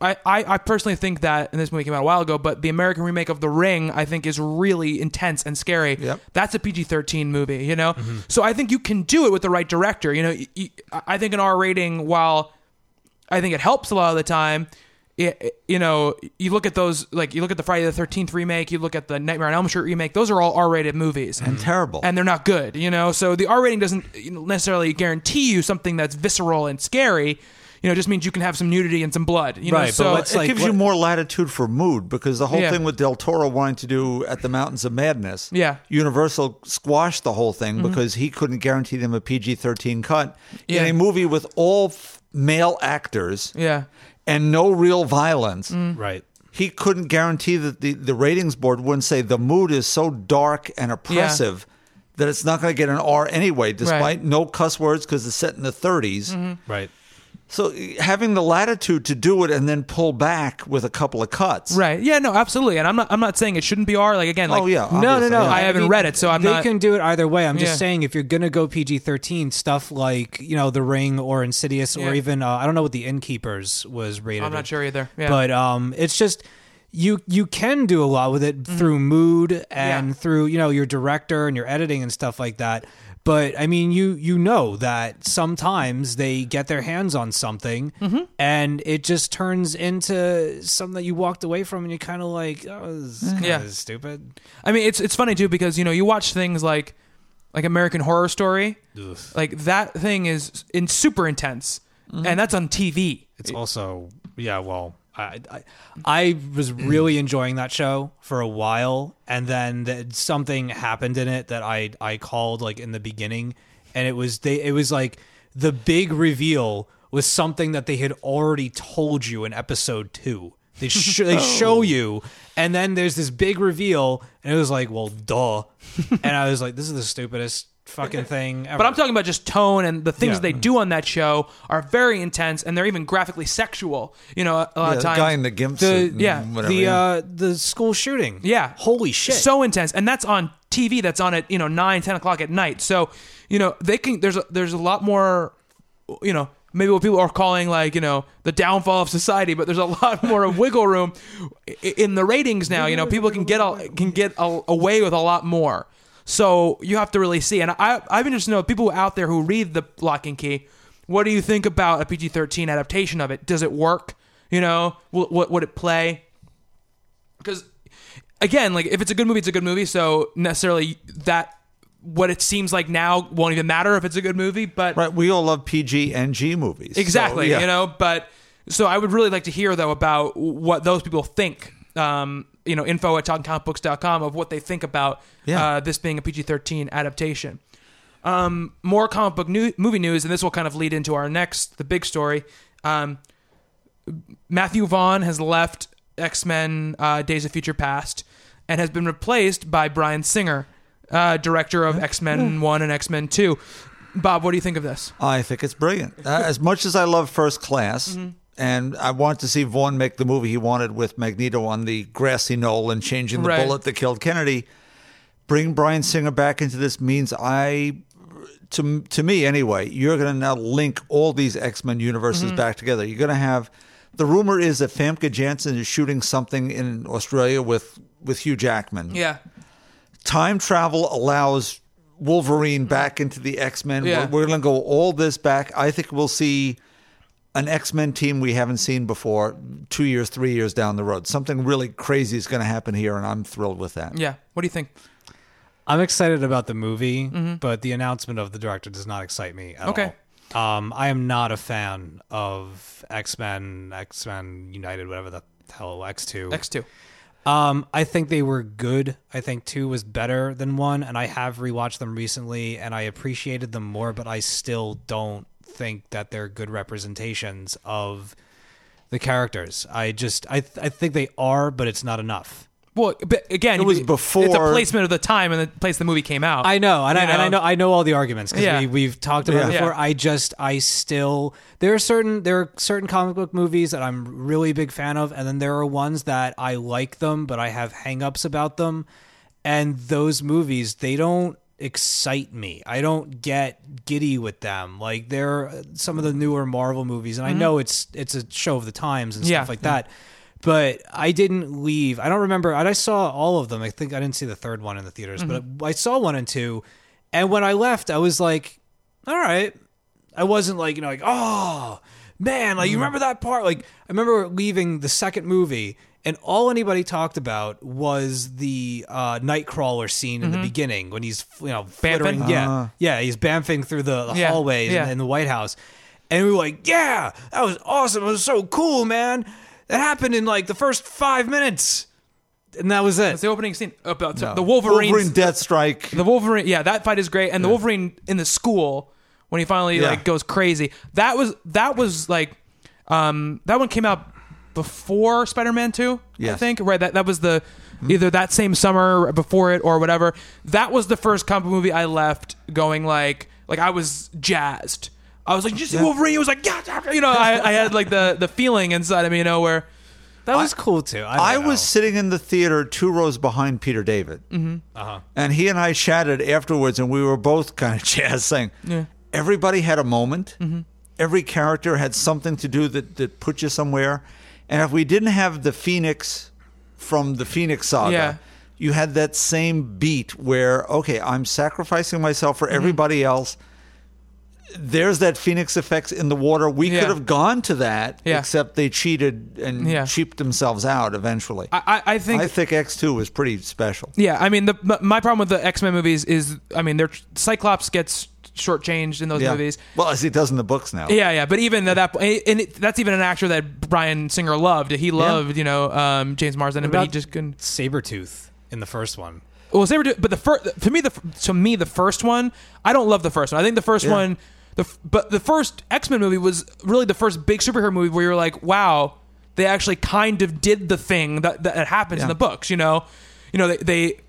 I, I, personally think that, and this movie came out a while ago, but the American remake of The Ring, I think, is really intense and scary. Yep. That's a PG thirteen movie, you know. Mm-hmm. So I think you can do it with the right director. You know, y- y- I think an R rating, while I think it helps a lot of the time. It, you know, you look at those, like you look at the Friday the Thirteenth remake, you look at the Nightmare on Elm Street remake. Those are all R-rated movies, and terrible. and they're not good. You know, so the R rating doesn't necessarily guarantee you something that's visceral and scary. You know, it just means you can have some nudity and some blood. You know, Right, but so it like gives you more latitude for mood because the whole Yeah. thing with Del Toro wanting to do at the Mountains of Madness, Yeah. Mm-hmm. Universal squashed the whole thing because he couldn't guarantee them a PG thirteen cut Yeah. in a movie with all f- male actors yeah, and no real violence. Mm. right. He couldn't guarantee that the, the ratings board wouldn't say the mood is so dark and oppressive that it's not going to get an R anyway, despite no cuss words because it's set in the 30s. Mm-hmm. Right. So having the latitude to do it and then pull back with a couple of cuts. right. Yeah, no, absolutely. And I'm not, I'm not saying it shouldn't be R. Like again, like oh yeah. No, no, no. yeah. I haven't read it, so I'm they not- can do it either way. I'm just Yeah. saying if you're gonna go PG-13, stuff like you know The Ring or Insidious Yeah. or even uh, I don't know what the Innkeepers was rated. I'm not sure either. Yeah. But um, it's just you you can do a lot with it through mood and Mm-hmm. Yeah. through you know your director and your editing and stuff like that. But I mean, you you know that sometimes they get their hands on something, Mm-hmm. and it just turns into something that you walked away from, and you're kind of like, oh, this is kind Yeah. stupid. I mean, it's it's funny too because you know you watch things like like American Horror Story, like that thing is in super intense, and that's on TV. It's also yeah. Well, I, I I was really enjoying that show for a while, and then the, something happened in it that I I called like in the beginning, and it was they it was like the big reveal was something that they had already told you in episode two. They sh- they show oh. you, and then there's this big reveal, and it was like, well, duh, and I was like, this is the stupidest fucking thing ever. But I'm talking about just tone and the things Yeah. they do on that show are very intense and they're even graphically sexual. You know, a lot Yeah, of the times. guy in the gimp The- suit and yeah, whatever, the yeah. uh the school shooting. Yeah. Holy shit. So intense. And that's on TV. That's on at, you know, 9, 10 o'clock at night. So, you know, they can, there's a, there's a lot more, you know, maybe what people are calling like, you know, the downfall of society, but there's a lot more wiggle room i- in the ratings now. You know, people can get, a, can get a, away with a lot more. So you have to really see. And I, I've been to know people out there who read the Locke and Key, what do you think about a PG 13 adaptation of it? Does it work? You know, what would it play? because again like if it's a good movie it's a good movie so necessarily that what it seems like now won't even matter if it's a good movie but Right, we all love PG and G movies. So, exactly yeah. you know but so i would really like to hear though about what those people think um you know info at talkingcomicbooks.com of what they think about Yeah. uh, this being a pg-13 adaptation um, more comic book new- movie news and this will kind of lead into our next the big story um, Matthew Vaughn has left X Men uh, Days of Future Past and has been replaced by Bryan Singer, uh, director of X Men 1 and X Men 2. Bob, what do you think of this? I think it's brilliant. Uh, as much as I love First Class, Mm-hmm. And I wanted to see Vaughn make the movie he wanted with Magneto on the grassy knoll and changing the Right. bullet that killed Kennedy, bring Bryan Singer back into this means I, to to me anyway, you're going to now link all these X Men universes Mm-hmm. back together. You're going to have. The rumor is that Famke Janssen is shooting something in Australia with with Hugh Jackman Yeah. time travel allows Wolverine back into the X Men. Yeah. We're, we're going to go all this back. I think we'll see an X Men team we haven't seen before two years, three years down the road. Something really crazy is going to happen here, and I'm thrilled with that. Yeah. What do you think? I'm excited about the movie, but the announcement of the director does not excite me at Mm-hmm. Okay. all. Um, I am not a fan of X Men, X Men United, whatever the hell X two. X2. Um, I think they were good. I think two was better than one, and I have rewatched them recently, and I appreciated them more. But I still don't think that they're good representations of the characters. I just, I, th- I think they are, but it's not enough. Well, but again, It was before It's a placement of the time and the place the movie came out. I know, and, I, You and I know I know all the arguments because Yeah. we, we've talked about it Yeah. before. Yeah. I just I still there are certain there are certain comic book movies that I'm really big fan of, and then there are ones that I like them, but I have hangups about them, and those movies they don't excite me. I don't get giddy with them. Like they're uh, some of the newer Marvel movies, and I mm-hmm. know it's it's a show of the times and Mm-hmm. Yeah. stuff like that. But I didn't leave. I don't remember. I saw all of them. I think I didn't see the third one in the theaters, but mm-hmm. I saw one and two. And when I left, I was like, "All right." I wasn't like you know like oh man like you mm-hmm. remember that part like I remember leaving the second movie and all anybody talked about was the uh, Nightcrawler scene in the beginning when he's you know flittering Bamfing? yeah yeah he's bamfing through the, the Yeah, hallways yeah. in, in the White House and we were like yeah that was awesome it was so cool man that happened in like the first five minutes and that was it It's the opening scene about No. the Wolverine. Wolverine Deathstrike. The Wolverine, yeah, that fight is great, and the Wolverine in the school when he finally Yeah. like goes crazy. That was that was like, um, that one came out before Spider Man Two, I think. Right, that that was the either that same summer before it or whatever. That was the first comic movie I left going like like I was jazzed. I was like, "Did you see Wolverine?" He was like, "Yeah, yeah," you know." I, I had like the the feeling inside of me, you know, where that was cool too I, I was sitting in the theater two rows behind Peter David. Mm-hmm. Uh-huh. And he and I chatted afterwards, and we were both kind of jazzed, saying, yeah. everybody had a moment. Mm-hmm. Every character had something to do that, that put you somewhere. And if we didn't have the Phoenix from the Phoenix saga, Yeah. you had that same beat where, okay, I'm sacrificing myself Mm-hmm. for everybody else. There's that Phoenix effects in the water. We Yeah. could have gone to that, Yeah. except they cheated and Yeah. cheaped themselves out eventually. I I, I think I think X two was pretty special. Yeah, I mean, the my problem with the X Men movies is, I mean, their Cyclops gets shortchanged in those Yeah. movies. Well, as he does in the books now. Yeah, yeah, but even at that point, and it, that's even an actor that Bryan Singer loved. He loved, you know, um, James Marsden, but he just couldn't. Sabretooth in the first one Well, Saber, but the first to me, the to me, the first one, I don't love the first one. I think the first Yeah. one, the but the first X Men movie was really the first big superhero movie where you're like, wow, they actually kind of did the thing that that happens in the books. You know, you know they, they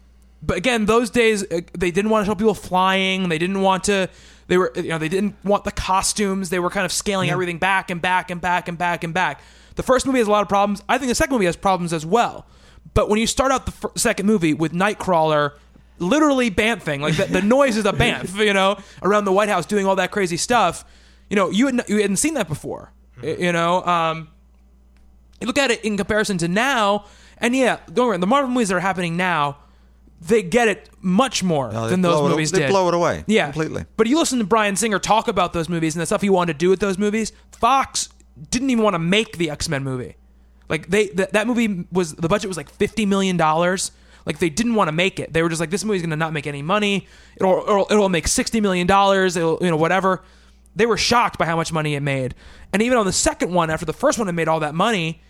but again, those days uh, they didn't want to show people flying. They didn't want to. They were, you know, they didn't want the costumes. They were kind of scaling everything back and back and back and back and back. The first movie has a lot of problems. I think the second movie has problems as well. But when you start out the fir- second movie with Nightcrawler, literally banthing, like the, the noise is a banth, you know, around the White House doing all that crazy stuff. You know, you hadn't, you hadn't seen that before. y- You know, um, you look at it in comparison to now, and yeah, don't worry, the Marvel movies that are happening now, they get it much more No, than those blow it- movies they did. blow it away yeah, completely. But you listen to Bryan Singer talk about those movies and the stuff he wanted to do with those movies. Fox didn't even want to make the X Men movie. Like they th- that movie was the budget was like fifty million dollars. Like they didn't want to make it. They were just like, this movie's going to not make any money. It'll, it'll it'll make sixty million dollars. It'll you know whatever. They were shocked by how much money it made. And even on the second one, after the first one had made all that money,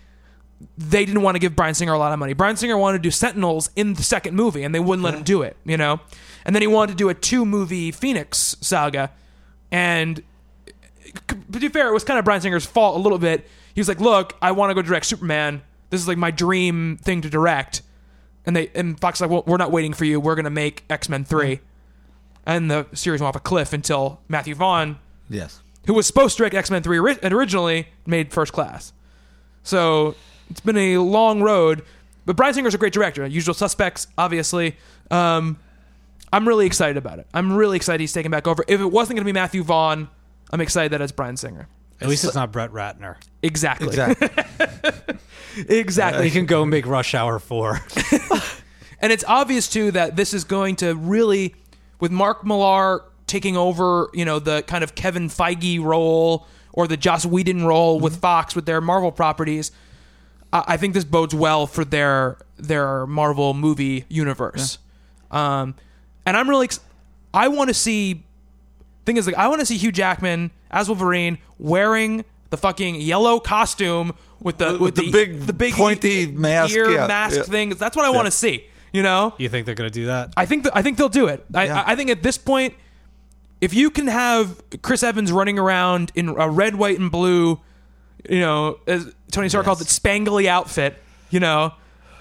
they didn't want to give Bryan Singer a lot of money. Bryan Singer wanted to do Sentinels in the second movie, and they wouldn't let him do it. You know, and then he wanted to do a two movie Phoenix saga, and to be fair, it was kind of Bryan Singer's fault a little bit. He was like, "Look, I want to go direct Superman. This is like my dream thing to direct." And they and Fox was like, "Well, we're not waiting for you. We're gonna make X Men three, and the series went off a cliff until Matthew Vaughn, Yes. who was supposed to direct X Men three ori- originally, made First Class. So it's been a long road. But Bryan Singer's a great director. Usual Suspects, obviously. Um, I'm really excited about it. I'm really excited he's taking back over. If it wasn't going to be Matthew Vaughn, I'm excited that it's Bryan Singer. At least it's not Brett Ratner. Exactly. Exactly. exactly. He can go make Rush Hour 4. And it's obvious too that this is going to really, with Mark Millar taking over, you know, the kind of Kevin Feige role or the Joss Whedon role with Fox with their Marvel properties. I I think this bodes well for their their Marvel movie universe. Um, and I'm really, ex- I want to see. Thing is, like, I want to see Hugh Jackman as Wolverine wearing the fucking yellow costume with the With with, the big the big pointy mask, ear yeah, mask yeah. thing. That's what I want to see. You know, You think they're going to do that? I think th- I think they'll do it. I, Yeah. I I think at this point, if you can have Chris Evans running around in a red, white, and blue, you know, as Tony Stark called it, spangly outfit, you know,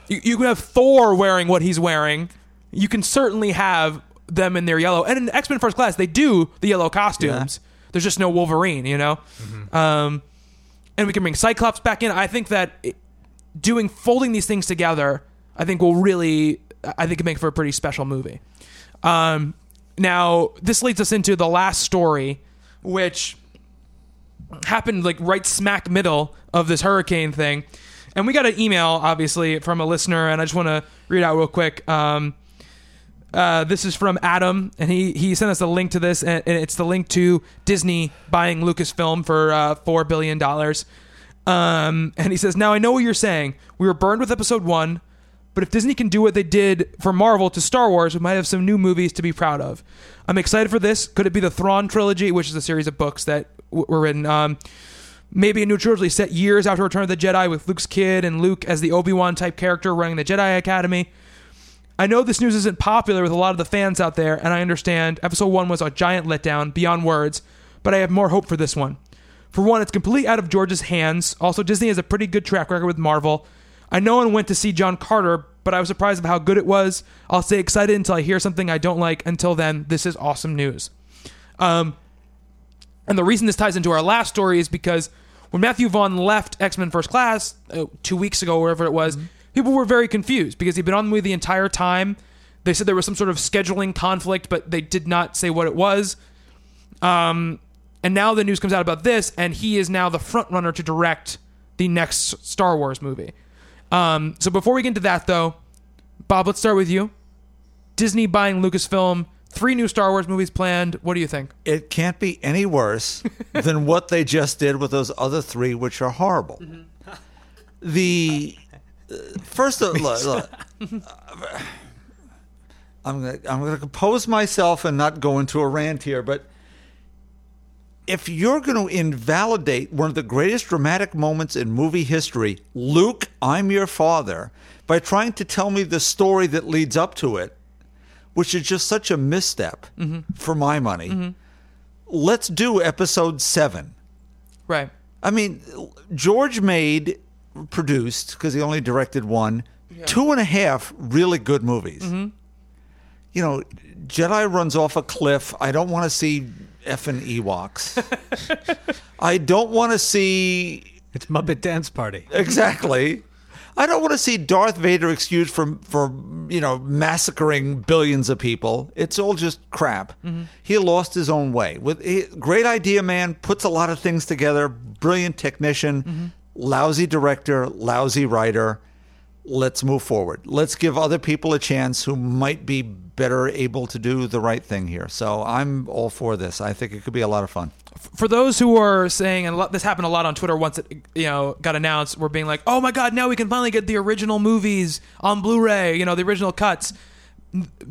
You, you can have Thor wearing what he's wearing. You can certainly have them in their yellow. And in X Men First Class, they do the yellow costumes. There's just no Wolverine, you know. Um, and we can bring Cyclops back in. I think that it- doing folding these things together, I think will really, I think, it make for a pretty special movie. Um, now, this leads us into the last story, which happened like right smack middle of this hurricane thing. And we got an email, obviously, from a listener, and I just want to read out real quick. Um, uh, this is from Adam, and he, he sent us a link to this, and, it's the link to Disney buying Lucasfilm for uh, $4 billion. Um, and he says, Now I know what you're saying. We were burned with episode one, but if Disney can do what they did for Marvel to Star Wars, we might have some new movies to be proud of. I'm excited for this. Could it be the Thrawn trilogy, which is a series of books that were written? Um, maybe a new trilogy set years after Return of the Jedi with Luke's kid and Luke as the Obi Wan type character running the Jedi Academy. I know this news isn't popular with a lot of the fans out there, and I understand Episode 1 was a giant letdown, beyond words, but I have more hope for this one. For one, it's completely out of George's hands. Also, Disney has a pretty good track record with Marvel. I know and went to see John Carter, but I was surprised at how good it was. I'll stay excited until I hear something I don't like. Until then, this is awesome news. Um, and the reason this ties into our last story is because when Matthew Vaughn left X Men First Class uh, two weeks ago, wherever it was, people were very confused because he'd been on the movie the entire time. They said there was some sort of scheduling conflict, but they did not say what it was. Um, and now the news comes out about this, and he is now the front runner to direct the next Star Wars movie. Um, so before we get into that, though, Bob, let's start with you. Disney buying Lucasfilm, three new Star Wars movies planned. What do you think? It can't be any worse than what they just did with those other three, which are horrible. The uh, first, of, look, look, I'm gonna, I'm going to compose myself and not go into a rant here, but if you're going to invalidate one of the greatest dramatic moments in movie history, Luke, I'm your father, by trying to tell me the story that leads up to it, which is just such a misstep mm-hmm. for my money. Mm-hmm. Let's do episode seven. Right. I mean, George made, produced, because he only directed one, two and a half really good movies. Mm-hmm. You know, Jedi runs off a cliff. I don't want to see effing Ewoks. I don't want to see It's Muppet Dance Party. Exactly. I don't want to see Darth Vader excused for for you know massacring billions of people. It's all just crap. Mm-hmm. He lost his own way. With he, great idea, man. Puts a lot of things together. Brilliant technician. Mm-hmm. Lousy director. Lousy writer. Let's move forward. Let's give other people a chance who might be better able to do the right thing here. So I'm all for this. I think it could be a lot of fun. For those who are saying, and this happened a lot on Twitter once it you know got announced, we're being like, "Oh my god, now we can finally get the original movies on Blu-ray," you know, the original cuts.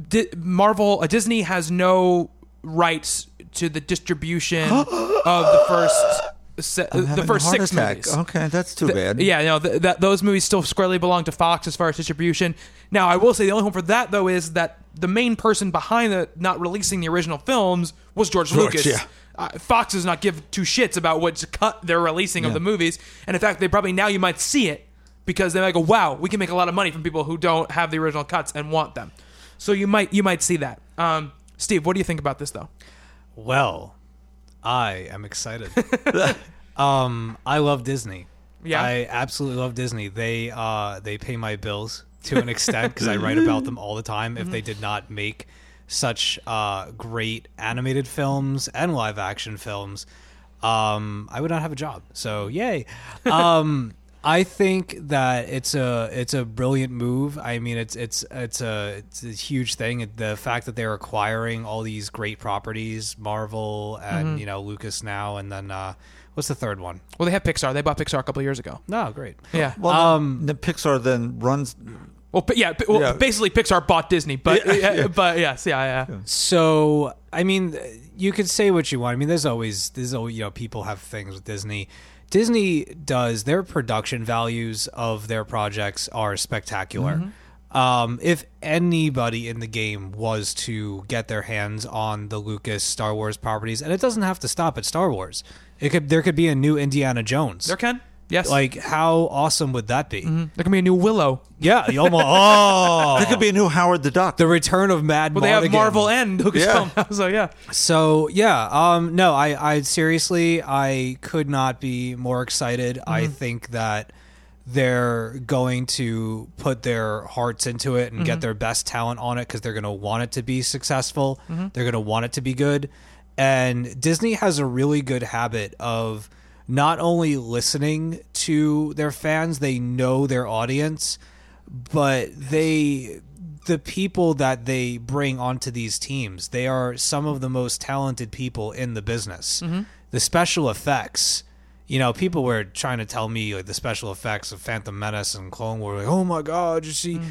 Di- Marvel, uh, Disney has no rights to the distribution of the first se- the first six attack. movies. Okay, that's too Th- bad. Yeah, no, th- that those movies still squarely belong to Fox as far as distribution. Now, I will say the only hope for that though is that the main person behind the not releasing the original films was George, George, Lucas. yeah. Uh, Fox does not give two shits about what cut they're releasing of the movies, and in fact, they probably now you might see it because they might go, "Wow, we can make a lot of money from people who don't have the original cuts and want them." So you might you might see that. Um, Steve, what do you think about this though? Well, I am excited. um, I love Disney. Yeah? I absolutely love Disney. They uh, they pay my bills to an extent because I write about them all the time. If they did not make such uh, great animated films and live action films, um, I would not have a job. So yay. Um, I think that it's a it's a brilliant move. I mean, it's it's it's a it's a huge thing. The fact that they're acquiring all these great properties, Marvel and you know Lucas now, and then uh, what's the third one? Well, they have Pixar. They bought Pixar a couple of years ago. No, great. Yeah. Well, Um, the, the Pixar then runs. Well, Pi- yeah, well, Yeah. basically Pixar bought Disney, but yeah, but yes, yeah, yeah. So I mean, you could say what you want. I mean, there's always there's always you know people have things with Disney. Disney does their production values of their projects are spectacular. Um, if anybody in the game was to get their hands on the Lucas Star Wars properties, and it doesn't have to stop at Star Wars, it could there could be a new Indiana Jones. There can. Yes. Like, how awesome would that be? Mm-hmm. There could be a new Willow. Yeah. You almost, oh. There could be a new Howard the Duck. the return of Mad Well, they have Mardigan. Marvel and Lucasfilm. So yeah. So yeah, um, no, I, I seriously, I could not be more excited. I mm-hmm. think that they're going to put their hearts into it and get mm-hmm. their best talent on it because they're going to want it to be successful. They're going to want it to be good, and Disney has a really good habit of not only listening to their fans; they know their audience, but they the people that they bring onto these teams they are some of the most talented people in the business. Mm-hmm. The special effects you know people were trying to tell me like the special effects of phantom menace and clone wars like oh my god you see mm.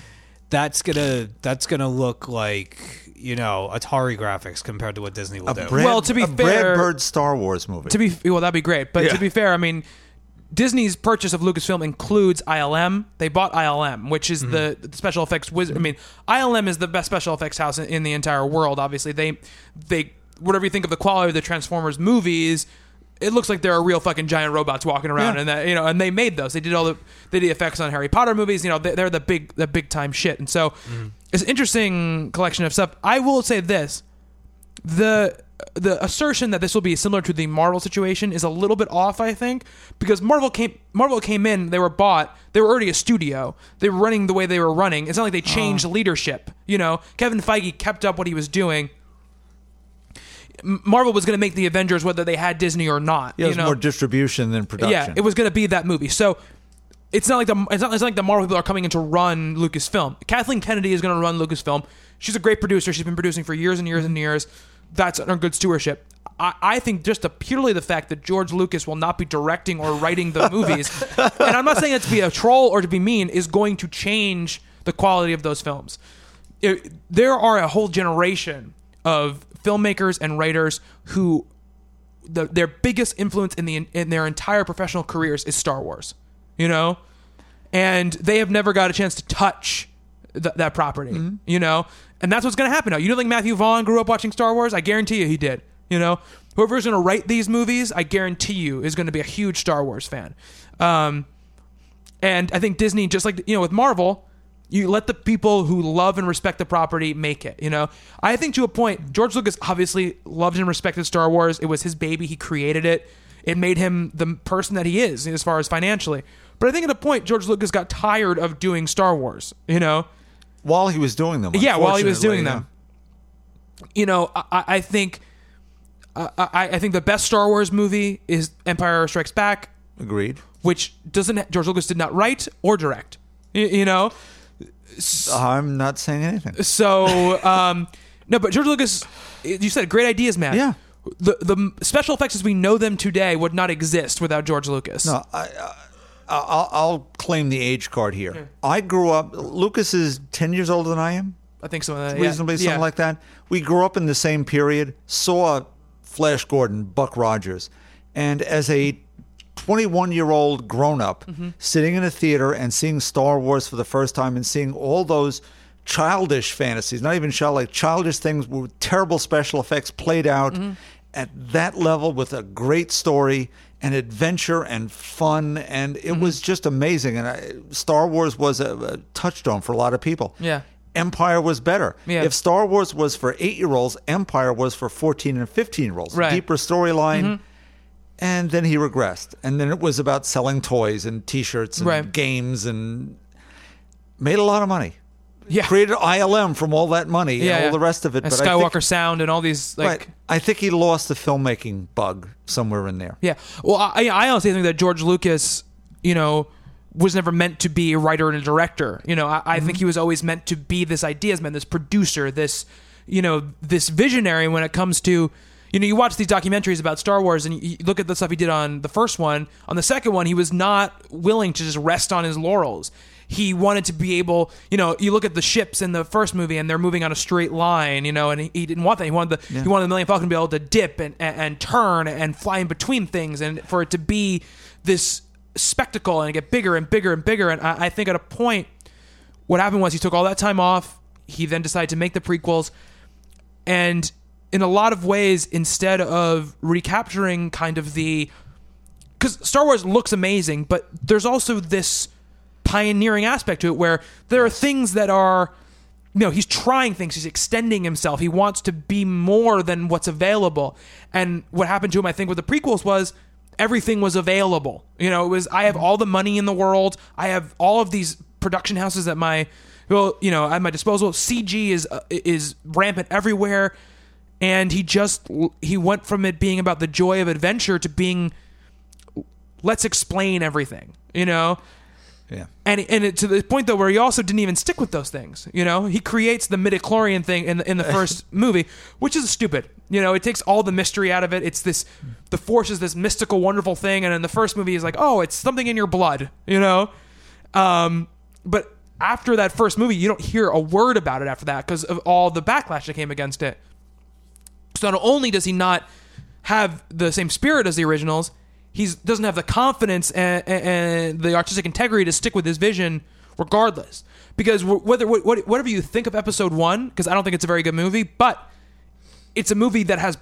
that's gonna that's gonna look like you know atari graphics compared to what disney will do Brad, Well, to be a fair- Brad Bird Star Wars movie. To be well, that'd be great. But Yeah. to be fair, I mean, Disney's purchase of Lucasfilm includes ILM. They bought ILM, which is the, mm-hmm. the special effects wizard. I mean, ILM is the best special effects house in, in the entire world. Obviously, they they whatever you think of the quality of the Transformers movies. It looks like there are real fucking giant robots walking around, Yeah. and that you know, and they made those. They did all the they did effects on Harry Potter movies. You know, they, they're the big the big time shit. And so, mm-hmm. It's an interesting collection of stuff. I will say this: the the assertion that this will be similar to the Marvel situation is a little bit off, I think, because Marvel came Marvel came in, they were bought, they were already a studio, they were running the way they were running. It's not like they uh-huh. changed leadership. You know, Kevin Feige kept up what he was doing. Marvel was going to make the Avengers whether they had Disney or not. yeah, you know? more distribution than production. Yeah, it was going to be that movie. So it's not like the it's not, it's not like the Marvel people are coming in to run Lucasfilm. Kathleen Kennedy is going to run Lucasfilm. She's a great producer. She's been producing for years and years and years. That's under good stewardship. I, I think just the, purely the fact that George Lucas will not be directing or writing the movies, and I'm not saying that to be a troll or to be mean, is going to change the quality of those films. It- there are a whole generation of filmmakers and writers who the, their biggest influence in the in their entire professional careers is Star Wars, you know, and they have never got a chance to touch th- that property, you know, and that's what's going to happen now. You don't think Matthew Vaughn grew up watching Star Wars? I guarantee you he did. You know, whoever's going to write these movies, I guarantee you is going to be a huge Star Wars fan. Um, and I think Disney, just like you know with Marvel, you let the people who love and respect the property make it. You know, I think to a point, George Lucas obviously loved and respected Star Wars. It was his baby. He created it. It made him the person that he is as far as financially. But I think at a point, George Lucas got tired of doing Star Wars. You know, while he was doing them. yeah, while he was doing them. You know, I, I think. I, I think the best Star Wars movie is Empire Strikes Back. Agreed. which doesn't George Lucas did not write or direct. Y- You know, I'm not saying anything. so um, no, but George Lucas, you said great ideas, man. Yeah. The the special effects as we know them today would not exist without George Lucas. No, I, I, I'll, I'll claim the age card here. I grew up. Lucas is ten years older than I am. I think so. Uh, reasonably yeah. something yeah. like that. We grew up in the same period, saw Flash Gordon, Buck Rogers, and as a 21 year old grown up Mm-hmm. sitting in a theater and seeing Star Wars for the first time and seeing all those childish fantasies, not even child, like childish things with terrible special effects played out Mm-hmm. at that level with a great story and adventure and fun. And it was Mm-hmm. just amazing. And I, Star Wars was a, a touchstone for a lot of people. Yeah. Empire was better. Yeah. If Star Wars was for eight year olds, Empire was for 14 and 15 year olds. Right. Mm-hmm. Deeper storyline. And then he regressed. And then it was about selling toys and t shirts and Right. games and made a lot of money. Yeah. Created ILM from all that money yeah, and all the rest of it. And but I Skywalker think, Sound and all these like. right, I think he lost the filmmaking bug somewhere in there. Yeah. Well, I, I honestly think that George Lucas, you know, was never meant to be a writer and a director. You know, I, I think mm-hmm. he was always meant to be this ideas man, this producer, this, you know, this visionary when it comes to, you know, you watch these documentaries about Star Wars and you look at the stuff he did on the first one. On the second one, he was not willing to just rest on his laurels. He wanted to be able, you know, you look at the ships in the first movie and they're moving on a straight line, you know, and he, he didn't want that. He wanted the he wanted the Millennium Falcon to be able to dip and, and, and turn and fly in between things and for it to be this spectacle and get bigger and bigger and bigger. And I, I think at a point, what happened was he took all that time off. He then decided to make the prequels, and in a lot of ways, instead of recapturing kind of the because Star Wars looks amazing, but there's also this pioneering aspect to it where there are things that are you know he's trying things he's extending himself he wants to be more than what's available. And what happened to him i think with the prequels was everything was available. You know it was i have all the money in the world i have all of these production houses at my well you know at my disposal cg is uh, is rampant everywhere. And he just he went from it being about the joy of adventure to being let's explain everything you know Yeah. and and it, to the point though where he also didn't even stick with those things. You know, he creates the midichlorian thing in the, in the first movie, which is stupid. You know, it takes all the mystery out of it. It's this the force is this mystical, wonderful thing, and in the first movie, he's like, oh, it's something in your blood. You know, um, but after that first movie, you don't hear a word about it after that because of all the backlash that came against it. So not only does he not have the same spirit as the originals, he doesn't have the confidence and, and, the artistic integrity to stick with his vision, regardless. Because whether what- whatever you think of Episode One, because I don't think it's a very good movie, but it's a movie that has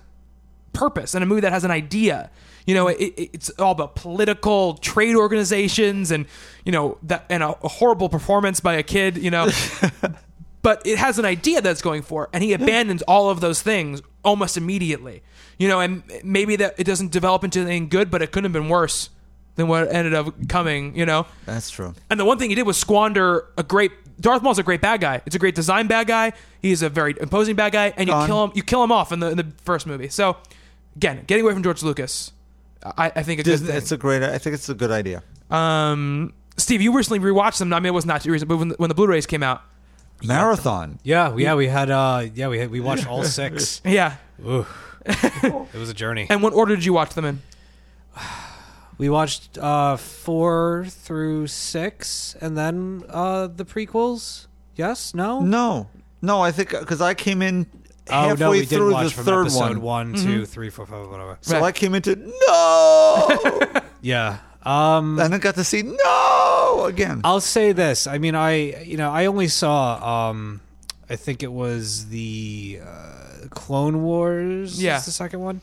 purpose and a movie that has an idea. You know, it, it, it's all about political trade organizations and you know that and a, a horrible performance by a kid. You know, but it has an idea that's going for, and he abandons all of those things almost immediately. You know, and maybe that it doesn't develop into anything good, but it couldn't have been worse than what ended up coming. You know, That's true. and the one thing he did was squander a great. Darth Maul's a great bad guy. It's a great design bad guy. He's a very imposing bad guy, and you Gone. kill him. You kill him off in the in the first movie. So, again, getting away from George Lucas, I, I think a good Disney, thing. it's a great. I think it's a good idea. um, Steve, you recently rewatched them. I mean, it was not too recent, but when the, when the Blu-rays came out, Marathon. Yeah, yeah, we had uh yeah, we had, we watched all six. yeah. Ooh. it was a journey. And what order did you watch them in? We watched uh 4 through 6 and then uh the prequels. Yes? No? No, no. I think because I came in Oh halfway no, we through watch the from third episode one, one, two, three, four, five, whatever. so Right. I came into no, Yeah. Um and I got to see no again. I'll say this. I mean, I you know I only saw um I think it was the uh, Clone Wars. Yeah. is the second one.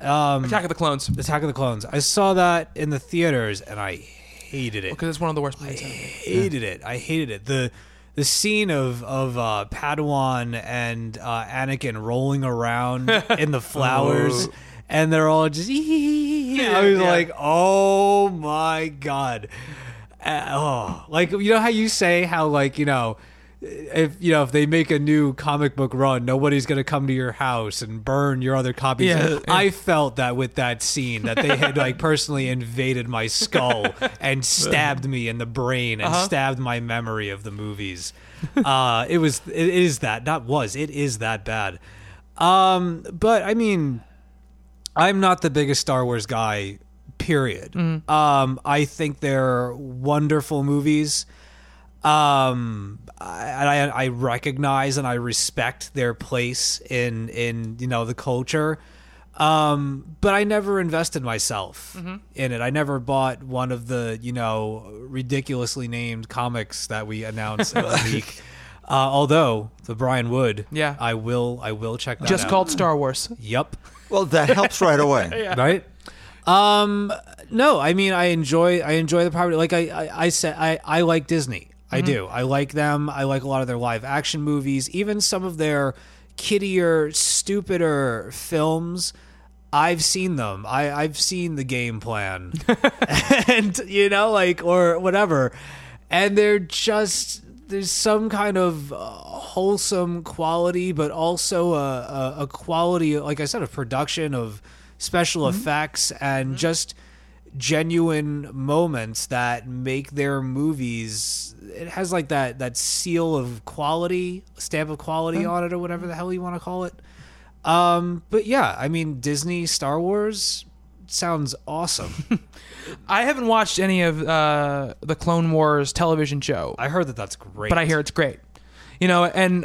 Um, Attack of the Clones, Attack of the Clones. I saw that in the theaters and I hated it. because it's one of the worst movies. ever. hated it. I hated it. The the scene of of uh, Padawan and uh, Anakin rolling around in the flowers, and they're all just. I was Yeah. like, oh my god. Uh, oh, like you know how you say how like you know. If you know if they make a new comic book run, nobody's gonna come to your house and burn your other copies. Yeah. I felt that with that scene that they had like personally invaded my skull and stabbed me in the brain and stabbed my memory of the movies. Uh, it was it is that not was it is that bad. Um, but I mean, I'm not the biggest Star Wars guy. Period. Um, I think they're wonderful movies. Um, I, I I recognize and I respect their place in in you know the culture. Um, but I never invested myself in it. I never bought one of the you know ridiculously named comics that we announced every week. Uh, although the Brian Wood, Yeah. I will I will check that Just out. called Star Wars. Yep Well, that helps right away. right um no i mean i enjoy i enjoy the property like i i, I said i i like disney i mm-hmm. do. I like them. I like a lot of their live action movies. Even some of their kiddier stupider films I've seen them. I, I've seen the game plan, and you know, like or whatever, and they're just there's some kind of uh, wholesome quality, but also a, a, a quality, like I said, of production, of special mm-hmm. effects, and mm-hmm. just genuine moments that make their movies. It has like that that seal of quality, stamp of quality on it, or whatever the hell you want to call it. Um, but yeah, I mean, Disney Star Wars sounds awesome. I haven't watched any of uh, the Clone Wars television show, I heard that that's great, but I hear it's great. You know, and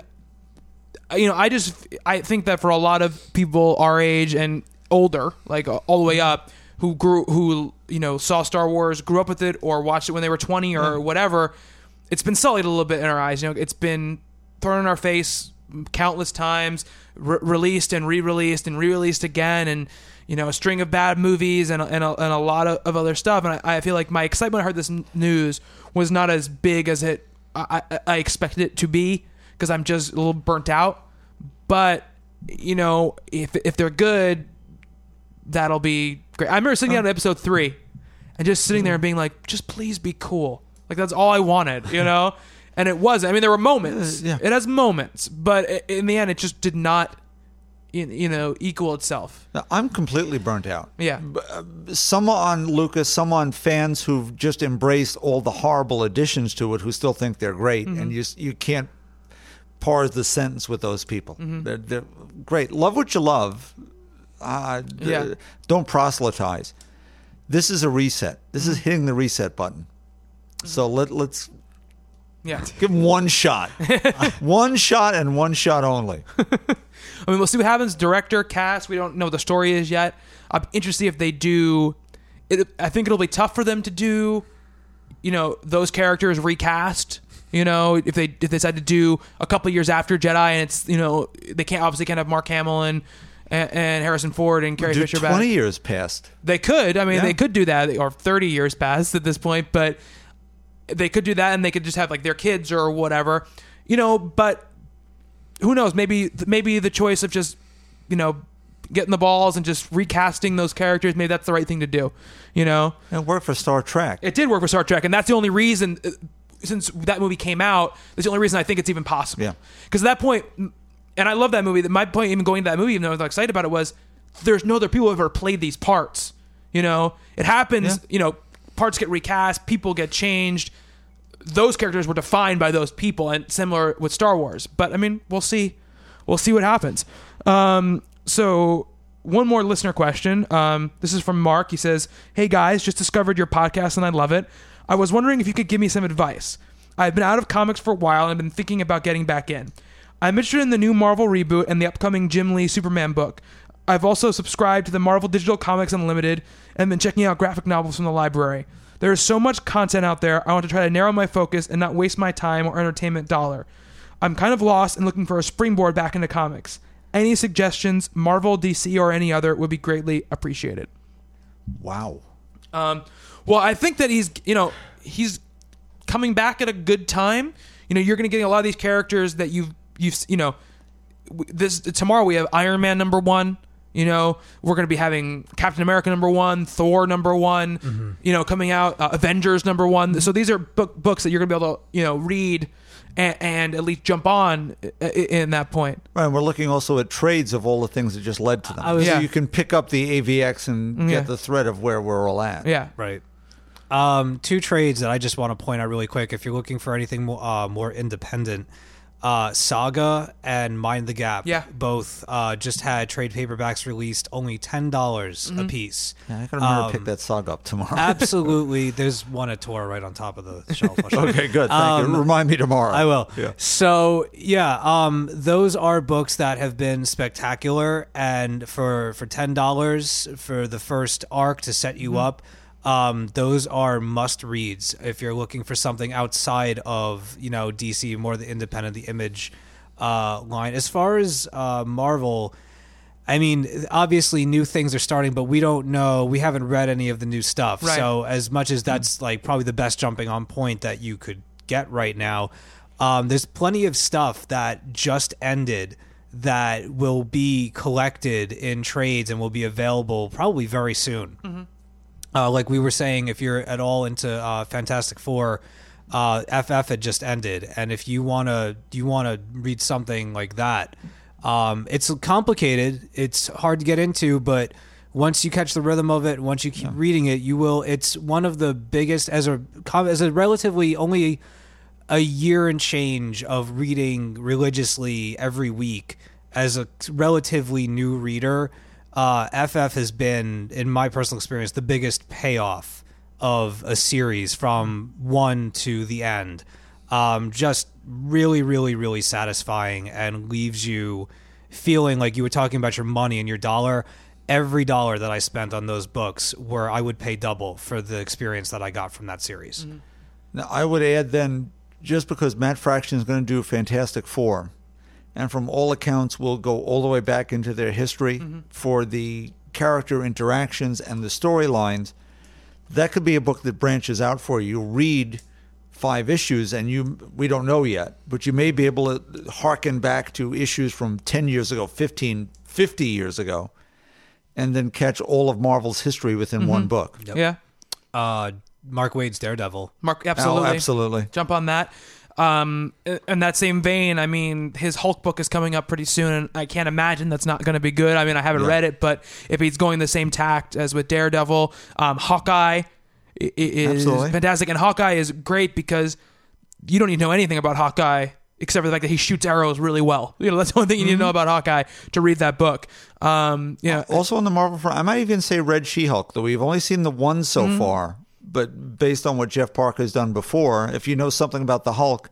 you know, I just I think that for a lot of people our age and older, like all the way up, who grew who you know saw Star Wars, grew up with it, or watched it when they were twenty or whatever, it's been sullied a little bit in our eyes. You know, it's been thrown in our face countless times, re- released and re-released and re-released again, and you know a string of bad movies and a, and a, and a lot of, of other stuff. And I, I feel like my excitement when I heard this n- news was not as big as it I, I, I expected it to be because I'm just a little burnt out. But you know, if if they're good, that'll be great. I remember sitting down in episode three and just sitting there and being like, just please be cool. Like that's all I wanted, you know? and it was. I mean, there were moments. Uh, yeah. It has moments, but in the end, it just did not, you you know, equal itself. Now, I'm completely burnt out. Yeah. Some on Lucas, some on fans who've just embraced all the horrible additions to it, who still think they're great, Mm-hmm. and you you can't parse the sentence with those people. Mm-hmm. They're, they're great. Love what you love. Uh, d- Don't proselytize. This is a reset. This is hitting the reset button. So let let's Yeah. give them one shot, one shot, and one shot only. I mean, we'll see what happens. Director, cast, we don't know what the story is yet. I'm interested if they do. It, I think it'll be tough for them to do, you know, those characters recast. You know, if they if they decide to do a couple years after Jedi, and it's you know they can't obviously can't have Mark Hamill and and, and Harrison Ford and Carrie Fisher Twenty back. years passed. They could. I mean, Yeah. they could do that, or 30 years past at this point, but they could do that, and they could just have like their kids or whatever, you know. But who knows? Maybe maybe the choice of just you know getting the balls and just recasting those characters, maybe that's the right thing to do. You know, It worked for Star Trek. it did work for Star Trek, and that's the only reason. Since that movie came out, that's the only reason I think it's even possible. Yeah. Because at that point, and I love that movie. My point, even going to that movie, even though I was excited about it, was there's no other people who ever played these parts. You know, it happens. Yeah. You know, parts get recast, people get changed. Those characters were defined by those people, and similar with Star Wars. But I mean, we'll see. We'll see what happens. Um, so one more listener question. Um, this is from Mark. He says, "Hey guys, just discovered your podcast and I love it. I was wondering if you could give me some advice. I've been out of comics for a while and been thinking about getting back in. I'm interested in the new Marvel reboot and the upcoming Jim Lee Superman book. I've also subscribed to the Marvel Digital Comics Unlimited and been checking out graphic novels from the library. There is so much content out there. I want to try to narrow my focus and not waste my time or entertainment dollar. I'm kind of lost and looking for a springboard back into comics. Any suggestions, Marvel, DC, or any other, would be greatly appreciated. Wow. Um, well, I think that he's, you know, he's coming back at a good time. You know, you're going to get a lot of these characters that you've, you've, you know, this tomorrow we have Iron Man number one. You know, we're going to be having Captain America number one, Thor number one. You know, coming out uh, Avengers number one. So these are book, books that you're going to be able to, you know, read and, and at least jump on i- i- in that point. Right, and we're looking also at trades of all the things that just led to them. I was- so Yeah. you can pick up the AVX and Yeah. get the thread of where we're all at. Yeah. Right. Um, two trades that I just want to point out really quick. If you're looking for anything more, uh, more independent, uh, Saga and Mind the Gap, Yeah. both uh, just had trade paperbacks released, only ten dollars Mm-hmm. a piece. Yeah, I gotta remember to Um, pick that saga up tomorrow. Absolutely, there's one at Tor right on top of the shelf. I'll show you. okay, good. Thank you. Remind me tomorrow. Um, I will. Yeah. So yeah, um, those are books that have been spectacular, and for for ten dollars for the first arc to set Mm-hmm. you up, um, those are must reads if you're looking for something outside of you know DC, more the independent, the Image uh, line. As far as uh, Marvel. I mean, obviously, new things are starting, but we don't know. We haven't read any of the new stuff. Right. So, as much as that's like probably the best jumping on point that you could get right now, um, there's plenty of stuff that just ended that will be collected in trades and will be available probably very soon. Uh, like we were saying, if you're at all into uh, Fantastic Four, uh, FF had just ended, and if you wanna you wanna read something like that, um, it's complicated. It's hard to get into, but once you catch the rhythm of it, once you keep reading it, you will. It's one of the biggest as a as a relatively only a year and change of reading religiously every week as a relatively new reader, uh, FF has been, in my personal experience, the biggest payoff of a series from one to the end. Um, just really, really, really satisfying and leaves you feeling like you were talking about your money and your dollar. Every dollar that I spent on those books, where I would pay double for the experience that I got from that series. Now, I would add then, just because Matt Fraction is going to do Fantastic Four, and from all accounts will go all the way back into their history for the character interactions and the storylines. That could be a book that branches out for you. You read five issues and you we don't know yet, but you may be able to harken back to issues from 10 years ago, 15, 50 years ago, and then catch all of Marvel's history within one book. Yeah. Uh, Mark Waid's Daredevil. Mark, absolutely. Oh, absolutely. Jump on that. Um, in that same vein, I mean, his Hulk book is coming up pretty soon, and I can't imagine that's not going to be good. I mean, I haven't read it, but if he's going the same tact as with Daredevil, um, Hawkeye is Absolutely. fantastic, and Hawkeye is great because you don't need to know anything about Hawkeye except for the fact that he shoots arrows really well. You know, that's the only thing you need Mm-hmm. to know about Hawkeye to read that book. Um, you know, Also on the Marvel front, I might even say Red She-Hulk, though we've only seen the one so Mm-hmm. far. But based on what Jeff Parker has done before, if you know something about the Hulk,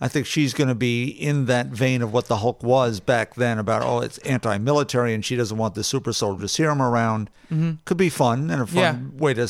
I think she's going to be in that vein of what the Hulk was back then about, oh, it's anti-military and she doesn't want the super soldier serum around. Could be fun and a fun Mm-hmm. Yeah. way to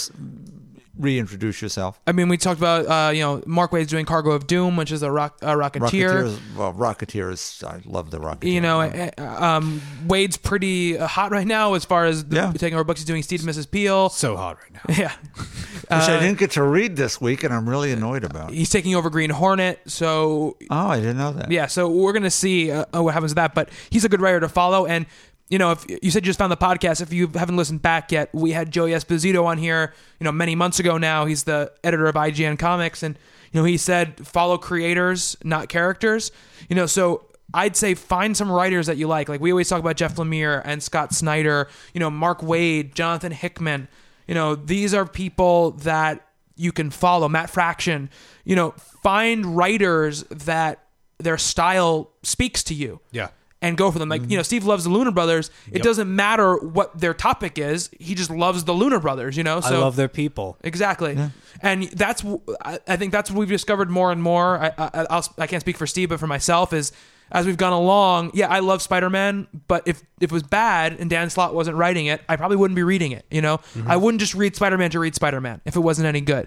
reintroduce yourself. I mean, we talked about uh, you know Mark Waid's doing Cargo of Doom, which is a, rock, a Rocketeer. Rocketeer, is- well, Rocketeer is, I love the Rocketeer. you know, uh, um, Waid's pretty uh, hot right now as far as the, Yeah. taking over books. He's doing Steed and Mrs. Peel. So hot right now. Yeah, Which I didn't get to read this week and I'm really annoyed about. he's taking over Green Hornet. So Oh, I didn't know that. yeah, so we're gonna see uh, uh, what happens with that. But he's a good writer to follow. And you know, if you said you just found the podcast, if you haven't listened back yet, we had Joey Esposito on here. You know, many months ago now. He's the editor of IGN Comics, and you know, he said follow creators, not characters. You know, so. I'd say find some writers that you like. Like we always talk about Jeff Lemire and Scott Snyder, you know, Mark Waid, Jonathan Hickman. You know, these are people that you can follow. Matt Fraction. You know, find writers that their style speaks to you. Yeah. And go for them. Like, Mm-hmm. you know, Steve loves the Luna Brothers. It doesn't matter what their topic is. He just loves the Luna Brothers, you know? I So love their people. Exactly, and that's w- I I think that's what we've discovered more and more. I I, I'll, I can't speak for Steve, but for myself is as we've gone along. Yeah, I love Spider Man, but if, if it was bad and Dan Slott wasn't writing it, I probably wouldn't be reading it. You know, I wouldn't just read Spider Man to read Spider Man if it wasn't any good.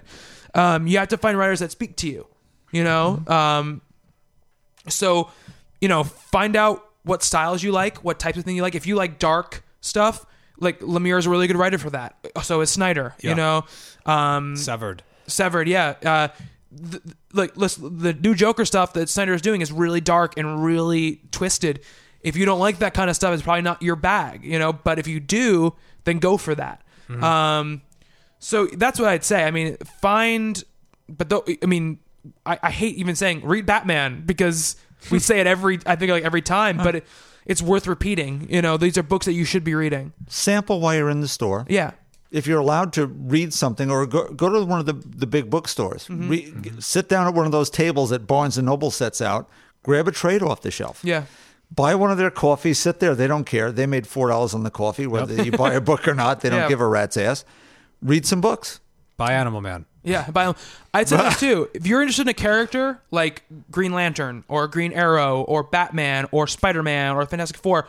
Um, you have to find writers that speak to you. You know, um, so you know, find out what styles you like, what types of thing you like. If you like dark stuff, like Lemire is a really good writer for that. So is Snyder. You know, um, Severed. Severed, yeah. Uh, th- th- like, listen, the new Joker stuff that Snyder is doing is really dark and really twisted. If you don't like that kind of stuff, it's probably not your bag, you know. But if you do, then go for that. Um, so that's what I'd say. I mean, find, but though, I mean, I, I hate even saying read Batman because we say it every, I think like every time, but it, it's worth repeating. You know, these are books that you should be reading. Sample while you're in the store. Yeah. if you're allowed to read something or go, go to one of the, the big bookstores, Mm-hmm. Re, sit down at one of those tables that Barnes and Noble sets out, grab a trade off the shelf. Yeah. Buy one of their coffees, sit there. They don't care. They made $4 on the coffee, whether you buy a book or not. They don't Yeah. give a rat's ass. Read some books. Buy Animal Man. Yeah, by, I'd say this too. If you're interested in a character like Green Lantern or Green Arrow or Batman or Spider Man or Fantastic Four,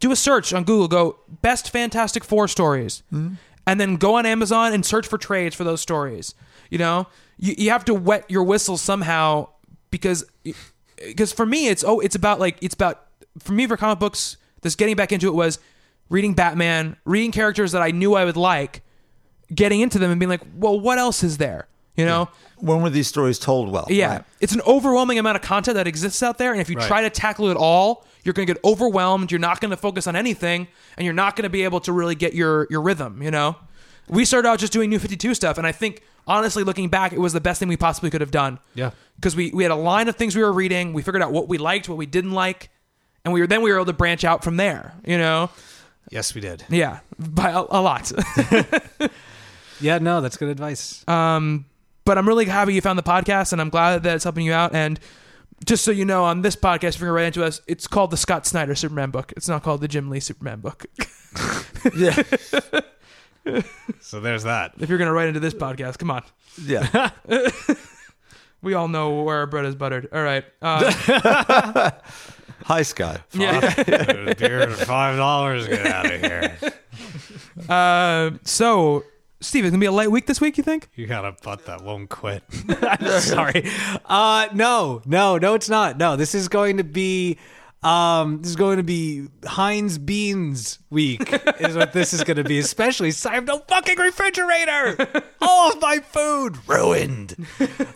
do a search on Google. Go best Fantastic Four stories, hmm? and then go on Amazon and search for trades for those stories. You know, you, you have to wet your whistle somehow because because for me it's oh it's about like it's about for me for comic books. This getting back into it was reading Batman, reading characters that I knew I would like getting into them and being like, well, what else is there? You know? When were these stories told well? Yeah. Right. It's an overwhelming amount of content that exists out there. And if you Right. try to tackle it all, you're going to get overwhelmed. You're not going to focus on anything and you're not going to be able to really get your, your rhythm, you know? We started out just doing New 52 stuff. And I think, honestly, looking back, it was the best thing we possibly could have done. Yeah. Because we, we had a line of things we were reading. We figured out what we liked, what we didn't like. And we were then we were able to branch out from there, you know? Yes, we did. Yeah, by a, a lot. Yeah, no, that's good advice. but I'm really happy you found the podcast, and I'm glad that it's helping you out. And just so you know, on this podcast, if you're right into us, it's called the Scott Snyder Superman book. It's not called the Jim Lee Superman book. Yeah. so there's that. if you're gonna write into this podcast, come on. yeah. We all know where our bread is buttered. All right. Uh, Hi, Scott. yeah. Beer at five dollars. Get out of here. Uh, so Steve, it's gonna be a light week this week. You think? You got a butt that won't quit. I'm sorry. Uh, no, no, no, it's not. No, this is going to be. Um, this is going to be Heinz Beans week. is what this is going to be. Especially since I have no fucking refrigerator. All of my food ruined.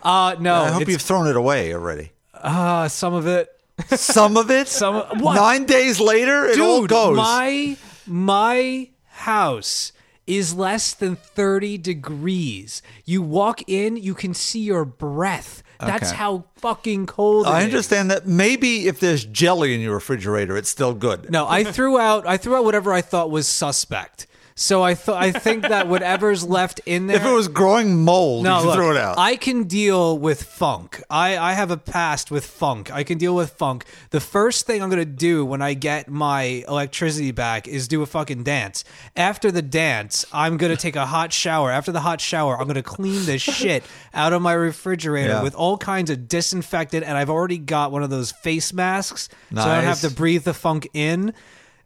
Uh, no, I hope it's- you've thrown it away already. uh, some of it. Some of it. Some what? Nine days later, it all Dude, goes. my my house is less than 30 degrees. You walk in, you can see your breath. That's Okay. how fucking cold it I is. understand that maybe if there's jelly in your refrigerator, it's still good. No, I threw out I threw out whatever I thought was suspect. So I thought I think that whatever's left in there If it was growing mold, no, you should look, throw it out. I can deal with funk. I, I have a past with funk. I can deal with funk. The first thing I'm going to do when I get my electricity back is do a fucking dance. After the dance, I'm going to take a hot shower. After the hot shower, I'm going to clean the shit out of my refrigerator Yeah. with all kinds of disinfectant. And I've already got one of those face masks so I don't have to breathe the funk in.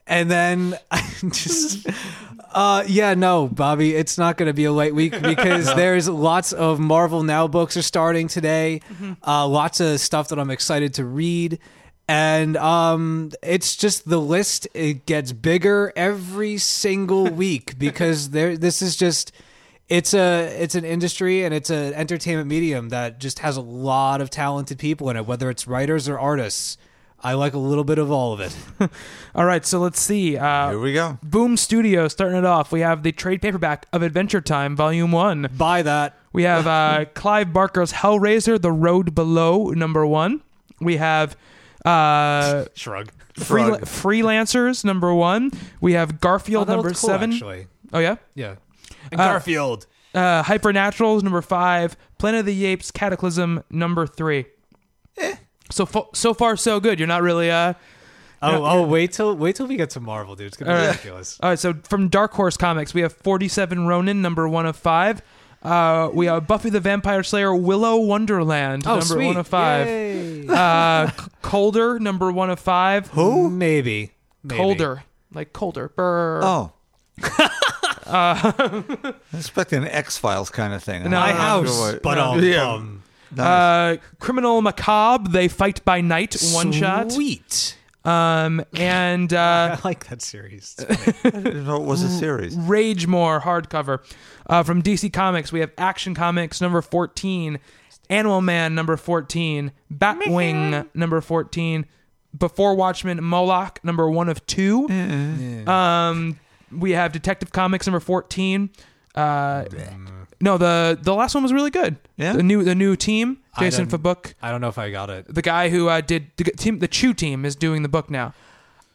And then I just, uh, yeah, no, Bobby, it's not going to be a light week because there's lots of Marvel Now books are starting today. Uh, lots of stuff that I'm excited to read. And um, it's just the list. It gets bigger every single week because there. This is just it's a it's an industry and it's an entertainment medium that just has a lot of talented people in it, whether it's writers or artists. I like a little bit of all of it. All right, so let's see. Uh, Here we go. Boom Studio starting it off. We have the trade paperback of Adventure Time, Volume One. Buy that. We have uh, Clive Barker's Hellraiser: The Road Below, number one. We have uh, Shrug. Freela- Freelancers, number one. We have Garfield, number seven. Actually, Oh yeah. yeah. And Garfield. Uh, Hypernaturals, number five. Planet of the Apes: Cataclysm, number three. So fo- so far so good. You're not really uh. Oh, oh, wait till wait till we get to Marvel, dude. It's gonna be All right. ridiculous. All right, so from Dark Horse Comics, we have 47 Ronin, number one of five. Uh, we have Buffy the Vampire Slayer, Willow Wonderland, Oh, number sweet. one of five. Yay. Uh, C- Colder, number one of five. Who? Maybe. Maybe. Colder, like colder. Brr. Oh. I'm expecting an X Files kind of thing. No, My no, house. But um, Yeah. um, Uh, Criminal Macabre, They Fight by Night, one shot. Sweet. Um, and uh, I like that series. It's. I didn't know it was a series. Ragemoor hardcover. Uh, from DC Comics, we have Action Comics number 14, Animal Man number 14, Batwing number 14, Before Watchmen Moloch number 1 of 2. Um, we have Detective Comics number 14. Uh, no, the the last one was really good. Yeah? The new the new team, I Jason don't- Fabok, I don't know if I got it. the guy who uh, did the team the Chew team is doing the book now.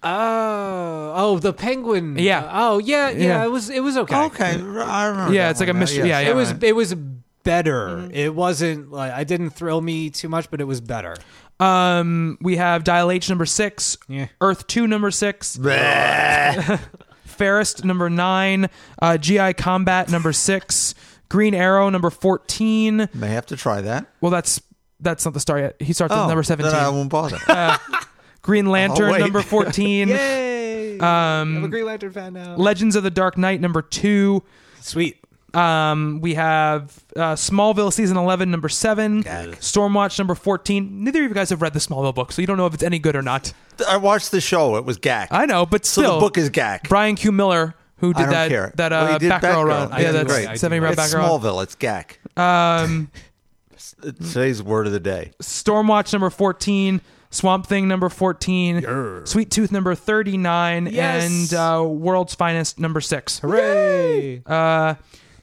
Oh, oh, the penguin. Yeah. Uh, oh, yeah, yeah, Yeah. It was. It was okay. Okay, I remember. Yeah, that it's like one a now. mystery- yeah, Yes. yeah. It was. right. It was better. It wasn't like I didn't thrill me too much, but it was better. Um, we have Dial H number six, Yeah. Earth two number six, Ferris number nine, uh, GI Combat number six, Green Arrow number fourteen. May have to try that. Well, that's that's not the start yet. He starts Oh, at number Then I seventeen. won't bother. Green Lantern Oh, wait. number fourteen. Yay! Um, I'm a Green Lantern fan now. Legends of the Dark Knight number two. Sweet. Um, we have uh, Smallville season eleven number seven. Gag. Stormwatch number fourteen. Neither of you guys have read the Smallville book, so you don't know if it's any good or not. I watched the show. It was gack. I know, but so still, the book is gack. Brian Q. Miller, who did I don't that care. that Well, uh, he did Batgirl Batgirl. run. I Yeah, did that's great. I seventy do round It's Batgirl. Smallville. It's gack. Um, Today's word of the day. Stormwatch number fourteen. Swamp Thing number fourteen. Sweet Tooth number thirty nine. Yes. And uh, World's Finest number six. Hooray! Uh,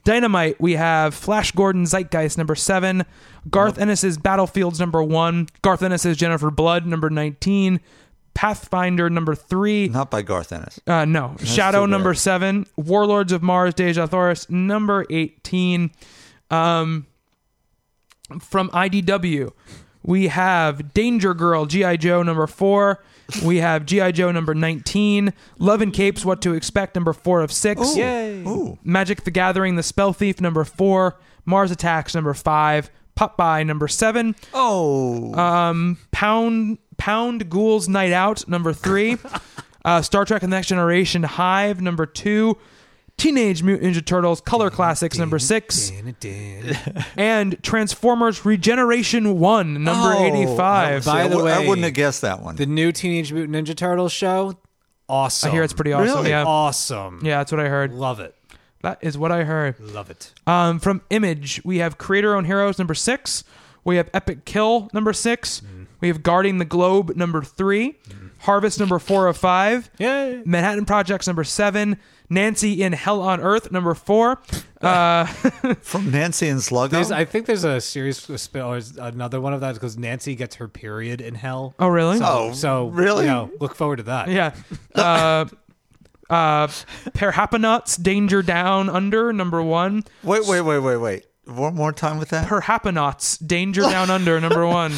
Dynamite, we have Flash Gordon Zeitgeist number seven, Garth Ennis's Battlefields number one, Garth Ennis's Jennifer Blood number nineteen, Pathfinder number three, Not by Garth Ennis. uh, no, Shadow number seven, Warlords of Mars Dejah Thoris number eighteen. Um, from IDW, we have Danger Girl GI Joe number four. We have GI Joe number nineteen, Love and Capes What to Expect number four of six. Yay! Ooh. Magic the Gathering, The Spell Thief, number four. Mars Attacks, number five. Popeye, number seven. Oh. Um, Pound Pound Ghouls Night Out, number three. uh, Star Trek: and The Next Generation, Hive, number two. Teenage Mutant Ninja Turtles Color Classics number six, and Transformers Regeneration One number Oh, eighty-five. By I the w- I way, wouldn't have guessed that one. The new Teenage Mutant Ninja Turtles show, awesome. I hear it's pretty awesome. Really? Yeah, awesome. yeah, that's what I heard. Love it. That is what I heard. Love it. Um, from Image, we have Creator Own Heroes number six. We have Epic Kill number six. We have Guarding the Globe number three. Harvest number four of five. Yay. Manhattan Projects number seven. Nancy in Hell on Earth number four. Uh, From Nancy and Sluggo. There's, I think there's a series of spin- or another one of that because Nancy gets her period in hell. oh, really? Oh, So really? you know, look forward to that. Yeah. Uh, uh, Perhapanauts Danger Down Under number one. Wait, wait, wait, wait, wait. One more time with that. Perhapanauts Danger Down Under number one.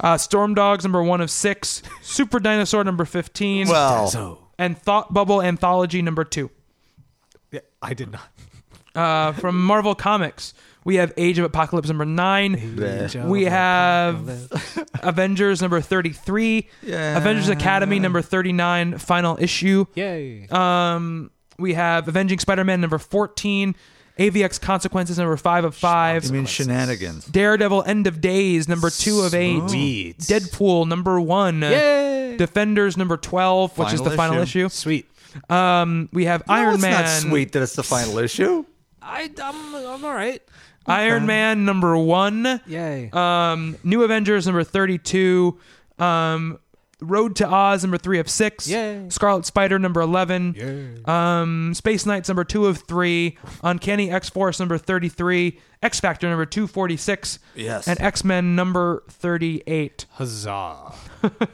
Uh, Storm Dogs number one of six. Super Dinosaur number 15. well, and Thought Bubble Anthology number two. yeah, I did not. Uh, from Marvel Comics, we have Age of Apocalypse number nine. Bleh. We have Avengers number 33. Yeah. Avengers Academy number 39, final issue. Yay. Um, we have Avenging Spider-Man number 14. AVX Consequences number 5 of 5. you mean shenanigans? Daredevil End of Days number 2 of 8. Sweet. Deadpool number 1. Yay. Defenders number 12, which is Final the final issue. issue. Sweet. Um, we have No, Iron it's Man. not sweet that it's the final issue. I, I'm, I'm all right. Iron Man number 1. Yay. Um, New Avengers number 32. Um, Road to Oz number 3 of 6. Yay. Scarlet Spider number 11. Um, Space Knights number 2 of 3. Uncanny X-Force number 33. X Factor number 246. Yes. And X-Men number 38. Huzzah.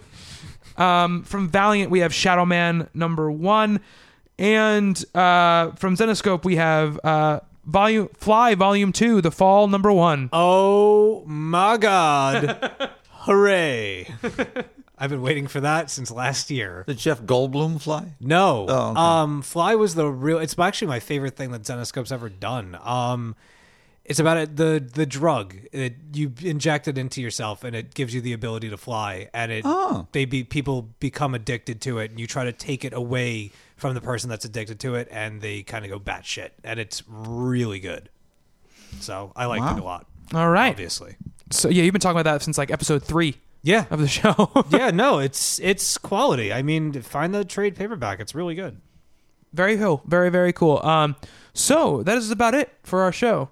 Um, from Valiant, we have Shadow Man number 1. And uh, from Zenescope, we have uh, Volume Fly Volume 2, The Fall number 1. Oh my God. Hooray. I've been waiting for that since last year. The Jeff Goldblum fly. No. Oh, okay. Um, Fly was the real. It's actually my favorite thing that Zenescope's ever done. Um, it's about it, the the drug that you inject it into yourself, and it gives you the ability to fly. And it Oh. they be people become addicted to it, and you try to take it away from the person that's addicted to it, and they kind of go batshit, and it's really good. So I liked Wow. it a lot. All right. Obviously. So, yeah, you've been talking about that since like episode 3 Yeah. of the show. yeah. No, it's it's quality. I mean, find the trade paperback. It's really good. very cool. Very, very cool. Um, so that is about it for our show.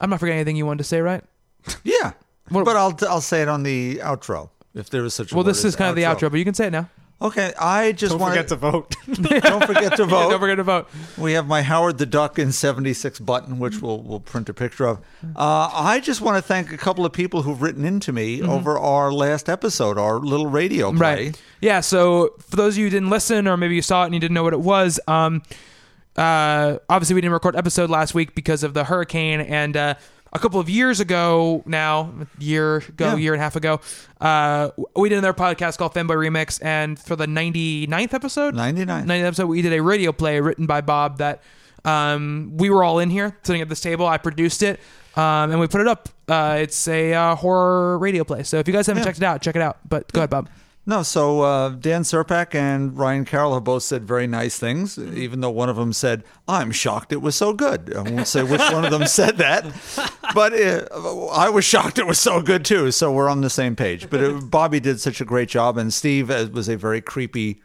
I'm not forgetting anything you wanted to say, right? Yeah, What- but I'll I'll say it on the outro if there is such a. Well, word this as is kind of the outro, but you can say it now. Okay, I just Don't want forget to vote. don't forget to vote. Don't forget to vote. We have my Howard the Duck in 76 button, which we'll, we'll print a picture of. Uh, I just want to thank a couple of people who've written into me over our last episode, our little radio play. Right. Yeah. So for those of you who didn't listen, or maybe you saw it and you didn't know what it was, um, uh, obviously we didn't record episode last week because of the hurricane, and uh, a couple of years ago now, a year ago, Yeah. year and a half ago, uh, we did another podcast called Fanboy Remix, and for the 99th episode, 99. 99th episode, we did a radio play written by Bob that um, we were all in here sitting at this table. I produced it. Um, and we put it up. Uh, it's a uh, horror radio play. So if you guys haven't Yeah. checked it out, check it out. But go ahead, Bob. No, so uh, Dan Serpak and Ryan Carroll have both said very nice things, even though one of them said, I'm shocked it was so good. I won't say which one of them said that, but uh, I was shocked it was so good too. So we're on the same page. But it, Bobby did such a great job, and Steve uh, was a very creepy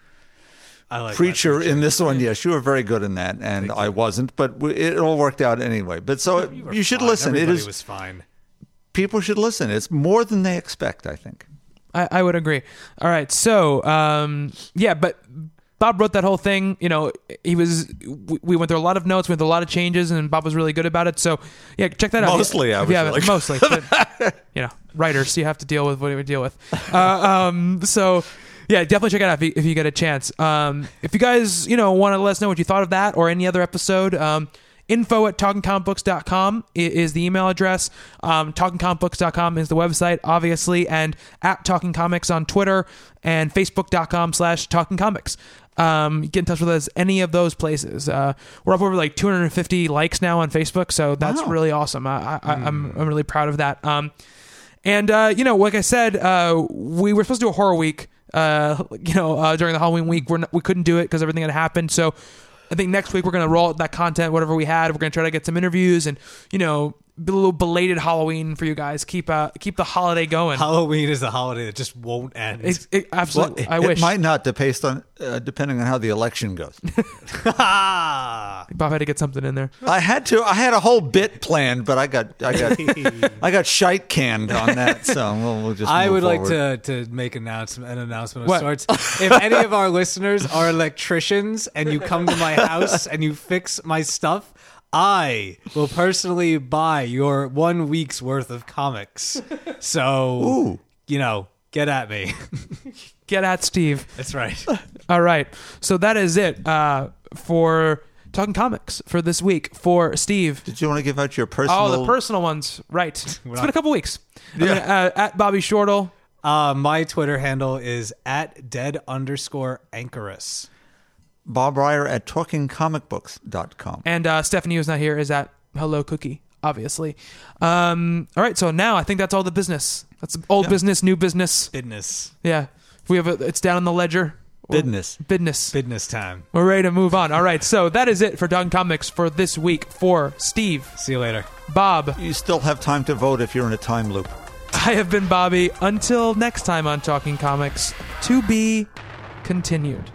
I like creature in this one. Yes, you were very good in that, and I wasn't, but it all worked out anyway. But so you, should fine. listen. It Everybody is was fine. people should listen. It's more than they expect, I think. I, I would agree. All right. So, um, yeah, but Bob wrote that whole thing. You know, he was, we, we went through a lot of notes, went through a lot of changes, and Bob was really good about it. So, yeah, check that out. Mostly, I was yeah, good. mostly. But, you know, writers, you have to deal with what you deal with. Uh, um, so, yeah, definitely check it out if you, if you get a chance. Um, if you guys, you know, want to let us know what you thought of that or any other episode, um, info at talkingcomicbooks.com is the email address. Um, talkingcomicbooks.com is the website, obviously, and at Talking Comics on Twitter and facebook.com slash Talking Comics. Um, get in touch with us any of those places. Uh, we're up over like 250 likes now on Facebook, so that's Wow. really awesome. I, I, I'm, I'm really proud of that. Um, and uh, you know, like I said, uh, we were supposed to do a horror week. Uh, you know, uh, during the Halloween week, we're not, we couldn't do it because everything had happened. So I think next week we're gonna roll out that content, whatever we had. We're gonna try to get some interviews and you know little belated Halloween for you guys. Keep uh keep the holiday going. Halloween is a holiday that just won't end. It- it- Well, absolutely, it, I wish. it might not, based on uh, depending on how the election goes. Ah! Bob had to get something in there. I had to. I had a whole bit planned, but I got, I got, I got shite canned on that. So we'll, we'll just. I move would like to, to make announcement, an announcement of What? sorts. If any of our listeners are electricians and you come to my house and you fix my stuff, I will personally buy your one week's worth of comics. So, Ooh. you know, get at me. Get at Steve. That's right. All right. So that is it uh, for talking comics for this week for Steve. Did you want to give out your personal? Oh, the personal ones. Right. It's been a couple weeks. I'm gonna, uh, at Bobby Shortle. Uh, my Twitter handle is at dead underscore anchorus. Bob Reyer at talkingcomicbooks.com. And uh, Stephanie, who's not here, is at Hello Cookie, obviously. Um, all right. So now I think that's all the business. That's old business, new business. Business. Yeah. We have a, it's down in the ledger. Business. Business. Business time. We're ready to move on. All right. So that is it for Done Comics for this week for Steve, See you later. Bob. You still have time to vote if you're in a time loop. I have been Bobby. Until next time on Talking Comics, to be continued.